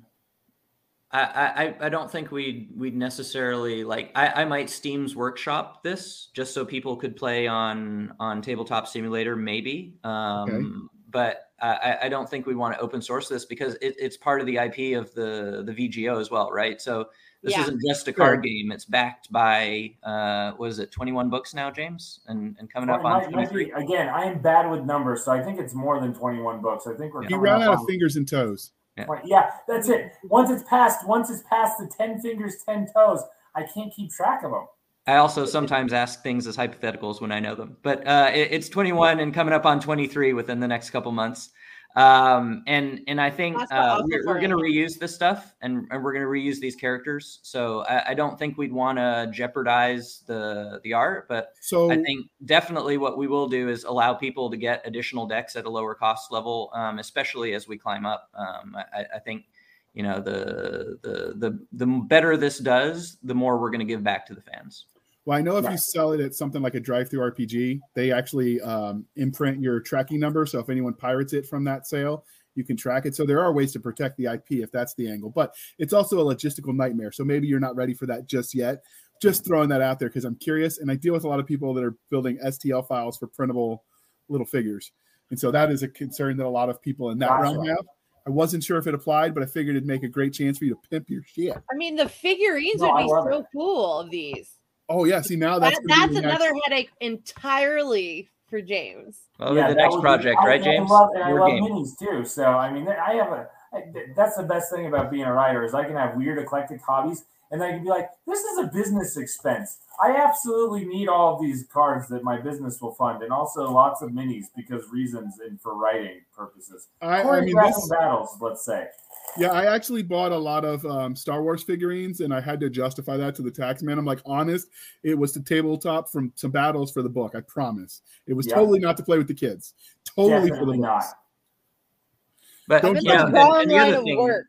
E: I, I I don't think we'd we'd necessarily like I, I might Steam's workshop this just so people could play on on tabletop simulator maybe. Um but I, I don't think we want to open source this because it, it's part of the IP of the the VGO as well, right? So this
A: Yeah.
E: isn't just a card game; it's backed by uh, what is it, twenty one books now, James, and and coming
C: It
E: up on
C: might-
E: twenty
C: might
E: three.
C: be- again, I am bad with numbers, so I think it's more than 21 books. I think we're
E: Yeah.
B: He ran out of fingers and toes.
C: 20 Yeah, that's it. Once it's past, once it's past the 10 fingers, 10 toes, I can't keep track of them.
E: I also sometimes ask things as hypotheticals when I know them, but uh, it, it's 21 and coming up on 23 within the next couple months. Um, and and I think uh, we're, we're going to reuse this stuff, and, and we're going to reuse these characters. So I, I don't think we'd want to jeopardize the the art, but
B: So
E: I think definitely what we will do is allow people to get additional decks at a lower cost level, um, especially as we climb up. Um, I, I think you know the the the the better this does, the more we're going to give back to the fans.
B: Well, I know if you sell it at something like a DriveThruRPG, they actually um, imprint your tracking number. So if anyone pirates it from that sale, you can track it. So there are ways to protect the IP if that's the angle. But it's also a logistical nightmare. So maybe you're not ready for that just yet. Just throwing that out there because I'm curious, and I deal with a lot of people that are building STL files for printable little figures, and so that is a concern that a lot of people in that
C: Gotcha.
B: realm have. I wasn't sure if it applied, but I figured it'd make a great chance for you to pimp your shit.
A: I mean, the figurines
C: No,
A: would
C: I
A: be
C: love
A: so cool of these.
B: Oh yeah, see now that's
A: That, that's
B: be the next-
A: another headache entirely for James.
E: Well,
C: Yeah,
E: the next
C: would be-
E: project,
C: I-
E: right,
C: I
E: James?
C: love, and I love
E: game.
C: minis too. So I mean, I have a. I- That's the best thing about being a writer is I can have weird eclectic hobbies, and I can be like, this is a business expense. I absolutely need all of these cards that my business will fund, and also lots of minis because reasons and for writing purposes.
B: I, I mean, this,
C: battles, let's say.
B: Yeah, I actually bought a lot of um, Star Wars figurines, and I had to justify that to the tax man. I'm like, honest, it was the tabletop from some battles for the book. I promise, it was
C: Yeah.
B: totally not to play with the kids. Totally for the
C: Definitely not.
B: books.
E: But
B: Don't
A: I'm
B: Yeah,
A: the
E: and- and the other thing-
A: work.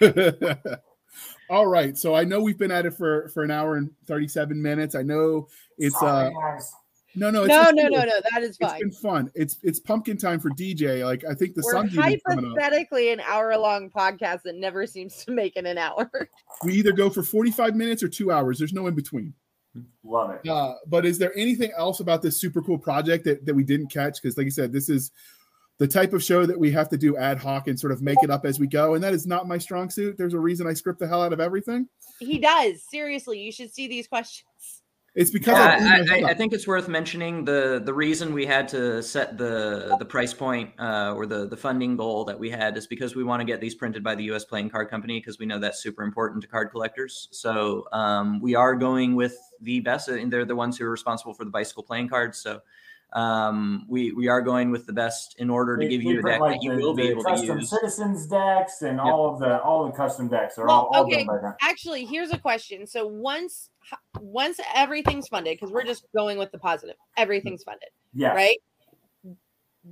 B: All right, so I know we've been at it for for an hour and 37 minutes. I know it's uh
C: guys.
B: No no it's
A: No,
B: it's
A: no,
B: cool.
A: no, no. That is
B: It's
A: fine.
B: been fun. It's it's pumpkin time for DJ. Like I think the
A: We're
B: sun's even coming up.
A: hypothetically an hour long podcast that never seems to make it an hour.
B: We either go for 45 minutes or two hours. There's no in between.
C: Love it.
B: Uh, but is there anything else about this super cool project that, that we didn't catch? Because, like you said, this is the type of show that we have to do ad hoc and sort of make it up as we go. And that is not my strong suit. There's a reason I script the hell out of everything.
A: He does. Seriously, you should see these questions.
B: It's because
E: Yeah,
B: I,
E: I, I, think it's worth mentioning the the reason we had to set the the price point uh, or the the funding goal that we had is because we want to get these printed by the U.S. Playing Card Company because we know that's super important to card collectors. So um, we are going with the best, and they're the ones who are responsible for the bicycle playing cards. So um, we we are going with the best in order to
C: They-
E: give you a deck
C: like,
E: that you
C: the-
E: will be
C: the
E: able to
C: custom
E: use.
C: citizens decks and
E: Yep.
C: all of the all the custom decks are
A: Well,
C: all, all
A: okay.
C: done by them.
A: Actually, here's a question. So once once everything's funded, because we're just going with the positive, everything's funded,
C: Yeah.
A: right?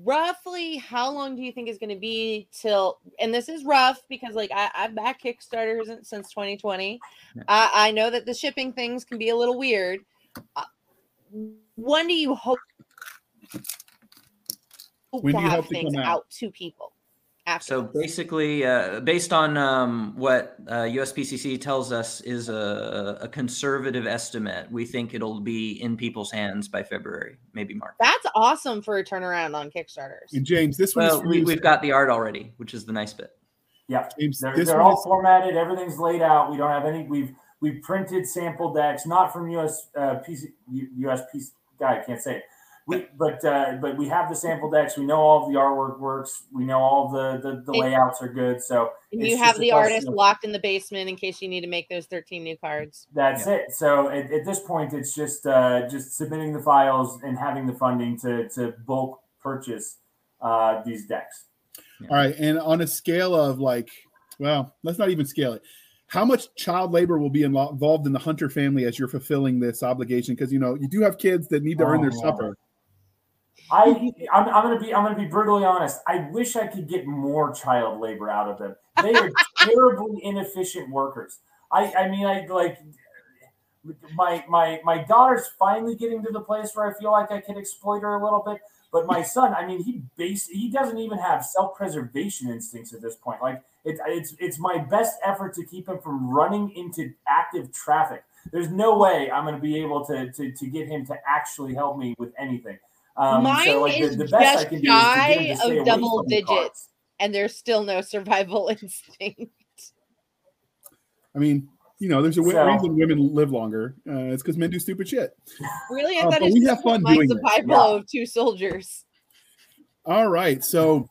A: Roughly, how long do you think is going to be till? And this is rough because, like, I, I've backed Kickstarters since- since 2020.
E: Yeah.
A: I, I know that the shipping things can be a little weird. Uh, when do you hope, hope
B: When
A: to
B: do you
A: have
B: hope to
A: things
B: come out?
A: out to people? After
E: So
A: this?
E: basically, uh, based on um, what uh, USPCC tells us is a, a conservative estimate, we think it'll be in people's hands by February, maybe March.
A: that's awesome for a turnaround on Kickstarters.
B: And James, this one
E: Well, we, we've got the art already, which is the nice bit.
C: Yeah.
B: James,
C: They're,
B: this
C: they're all
B: is,
C: formatted. Everything's laid out. We don't have any. We've we've printed sample decks, not from US uh, PC, U- US PC. Guy, I can't say it. We but uh, but we have the sample decks. We know all of the artwork works. We know all the the, the layouts are good. So
A: you have the artist
C: of-
A: locked in the basement in case you need to make those 13 new cards.
C: That's it. So at, at this point, it's just uh, just submitting the files and having the funding to to bulk purchase uh, these decks.
B: All right, and on a scale of like, well, let's not even scale it. How much child labor will be involved in the Hunter family as you're fulfilling this obligation? Because you know you do have kids that need to earn their
C: Oh.
B: supper.
C: I I'm, I'm gonna be I'm gonna be brutally honest. I wish I could get more child labor out of them. They are terribly inefficient workers. I I mean I like my my my daughter's finally getting to the place where I feel like I can exploit her a little bit. But my son, I mean, he base he doesn't even have self preservation instincts at this point. Like it's it's it's my best effort to keep him from running into active traffic. There's no way I'm going to be able to, to to get him to actually help me with anything. Um,
A: Mine
C: so like
A: is
C: the, the best I
A: just
C: can do is to
A: shy
C: him
A: of double
C: from the
A: digits. And there's still no survival instinct.
B: I mean, you know, there's a w-
C: So-
B: reason women live longer. Uh, it's because men do stupid shit.
A: Really? I
B: Uh,
A: thought
B: but
A: it's
B: we
A: just
B: have fun
A: my
B: doing this.
A: survival
C: Yeah.
A: of two soldiers.
B: All right, so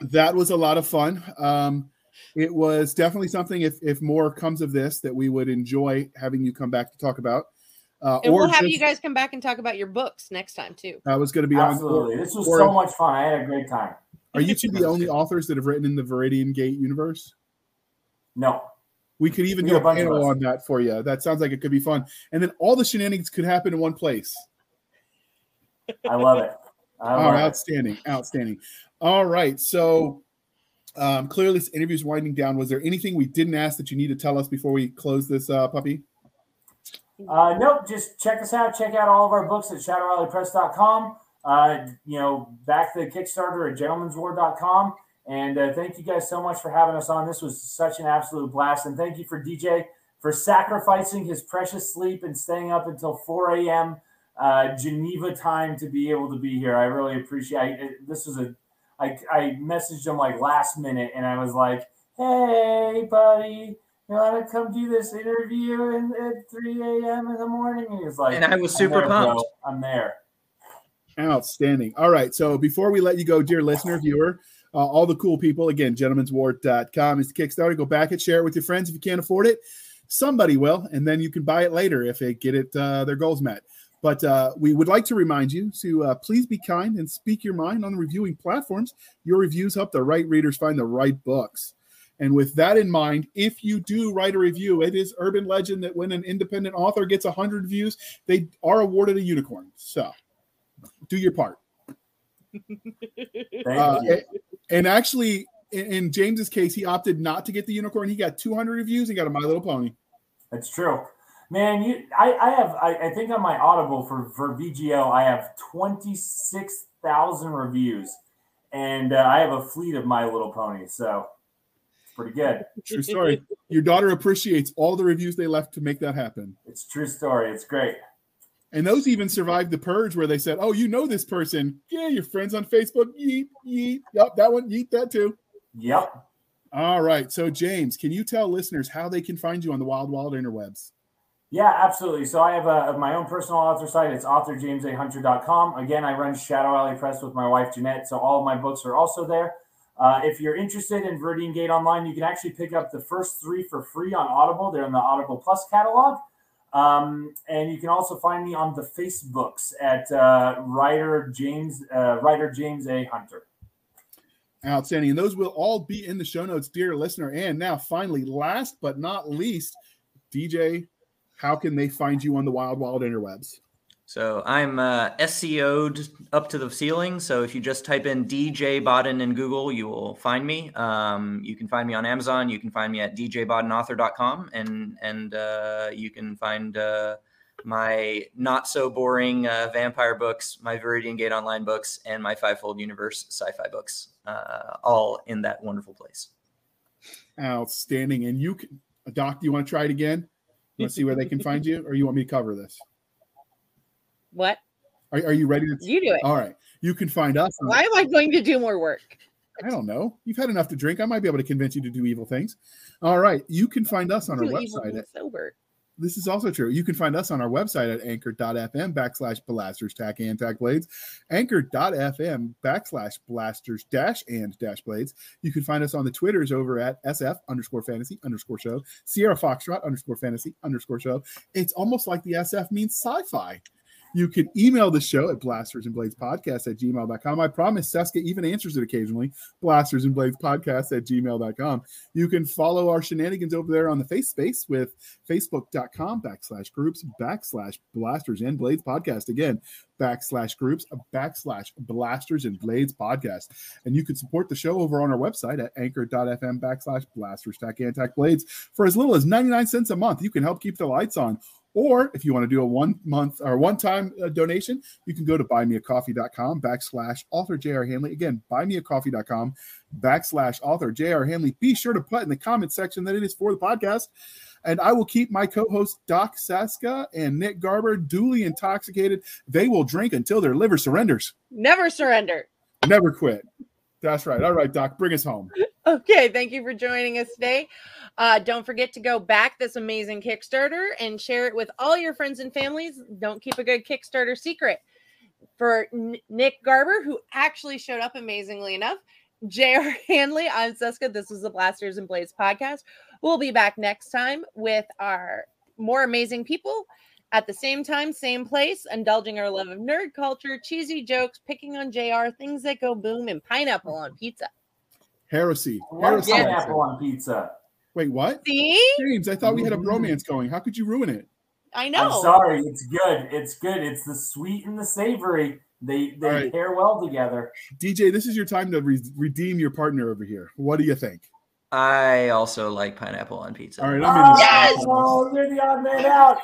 B: that was a lot of fun. Um, it was definitely something. If if more comes of this, that we would enjoy having you come back to talk about. Uh,
A: And
B: or
A: we'll have
B: just-
A: you guys come back and talk about your books next time too.
B: I was going to be on.
C: Absolutely, this was
B: or-
C: so much fun. I had a great time.
B: Are you two the only authors that have written in the Viridian Gate universe?
C: No,
B: We could even
C: We
B: do a
C: a
B: panel on that for you. That sounds like it could be fun. And then all the shenanigans could happen in one place.
C: I love it. I
B: Oh,
C: love it.
B: outstanding, outstanding. All right, so um, clearly this interview is winding down. Was there anything we didn't ask that you need to tell us before we close this uh, puppy?
C: Uh, nope, just check us out. Check out all of our books at shadowalleypress.com. Uh, you know, back the Kickstarter at gentleman'swar.com. And uh, thank you guys so much for having us on. This was such an absolute blast. And thank you for DJ for sacrificing his precious sleep and staying up until 4 a.m. Uh, Geneva time to be able to be here. I really appreciate it. This was a, I, I messaged him like last minute and I was like, hey, buddy, you want to come do this interview in, at 3 a.m. in the morning? And he was like,
E: And I was
C: "I'm
E: super
C: there, bro.
E: pumped.
C: I'm there.
B: Outstanding. All right, so before we let you go, dear listener, viewer, uh, all the cool people, again, gentleman'swar.com is the Kickstarter. Go back and share it with your friends if you can't afford it. Somebody will, and then you can buy it later if they get it uh, their goals met. But uh, we would like to remind you to uh, please be kind and speak your mind on the reviewing platforms. Your reviews help the right readers find the right books. And with that in mind, if you do write a review, it is urban legend that when an independent author gets 100 views, they are awarded a unicorn. So do your part. Uh,
C: you.
B: and actually, in, in James's case, he opted not to get the unicorn. He got 200 reviews and got a My Little Pony.
C: That's true. Man, you I, I have I, I think on my Audible for, for VGO I have twenty six thousand reviews. And uh, I have a fleet of my little ponies, so pretty good.
B: True story. Your daughter appreciates all the reviews they left to make that happen.
C: It's a true story. It's great.
B: And those even survived the purge where they said, Oh, you know this person. Yeah, your friends on Facebook. Yeet, yeet. Yep, that one, yeet that too.
C: Yep.
B: All right. So, James, can you tell listeners how they can find you on the wild, wild interwebs?
C: Yeah, absolutely. So I have a, my own personal author site. It's authorjamesahunter.com. Again, I run Shadow Alley Press with my wife, Jeanette. So all of my books are also there. Uh, if you're interested in Viridian Gate Online, you can actually pick up the first three for free on Audible. They're in the Audible Plus catalog. Um, and you can also find me on the Facebooks at uh, writer James uh, writer James A. Hunter.
B: Outstanding. And those will all be in the show notes, dear listener. And now, finally, last but not least, DJ, how can they find you on the wild, wild interwebs?
E: So I'm uh, SEO'd up to the ceiling. So if you just type in DJ Bodden in Google, you will find me. Um, you can find me on Amazon. You can find me at djboddenauthor.com, and and uh, you can find uh, my not so boring uh, vampire books, my Viridian Gate Online books, and my Fivefold Universe sci-fi books, uh, all in that wonderful place.
B: Outstanding. And you can, Doc, do you want to try it again? Let's see where they can find you, or you want me to cover this?
A: What?
B: Are, are you ready to?
A: You do it.
B: All right. You can find us.
A: Why am I going to do more work?
B: I don't know. You've had enough to drink. I might be able to convince you to do evil things. All right. You can find us on our
A: Do evil
B: website at
A: sober.
B: This is also true. You can find us on our website at anchor.fm backslash blasters tack and tack blades, anchor.fm backslash blasters dash and dash blades. You can find us on the Twitters over at SF underscore fantasy underscore show, Sierra Foxtrot underscore fantasy underscore show. It's almost like the SF means sci fi. You can email the show at blasters and blades podcast at gmail.com. I promise Cisca even answers it occasionally. Blasters and blades podcast at gmail.com. You can follow our shenanigans over there on the face space with facebook.com backslash groups backslash blasters and blades podcast. Again, backslash groups backslash blasters and blades podcast. And you can support the show over on our website at anchor.fm backslash blasters tack and blades for as little as 99 cents a month. You can help keep the lights on. Or if you want to do a one month or one time uh, donation, you can go to buymeacoffee.com backslash author JR Handley. Again, buymeacoffee.com backslash author JR Handley. Be sure to put in the comment section that it is for the podcast. And I will keep my co host Doc Cisca and Nick Garber duly intoxicated. They will drink until their liver surrenders.
A: Never surrender.
B: Never quit. That's right. All right, Doc, bring us home.
A: Okay, thank you for joining us today. Uh, don't forget to go back this amazing Kickstarter and share it with all your friends and families. Don't keep a good Kickstarter secret. For N- Nick Garber, who actually showed up amazingly enough, J.R. Handley, I'm Cisca. This is the Blasters and Blades podcast. We'll be back next time with our more amazing people at the same time, same place, indulging our love of nerd culture, cheesy jokes, picking on JR, things that go boom, and pineapple on pizza.
B: Heresy.
C: One
B: Heresy.
C: pineapple on pizza.
B: Wait, what?
A: See?
B: James, I thought we had a mm-hmm. bromance going. How could you ruin it?
A: I know.
C: I'm sorry. It's good. It's good. It's the sweet and the savory. They they
B: All right.
C: pair well together.
B: DJ, this is your time to re- redeem your partner over here. What do you think?
E: I also like pineapple on pizza.
B: All right, I'm ah, in.
A: Yes!
C: Oh, you're the odd man out.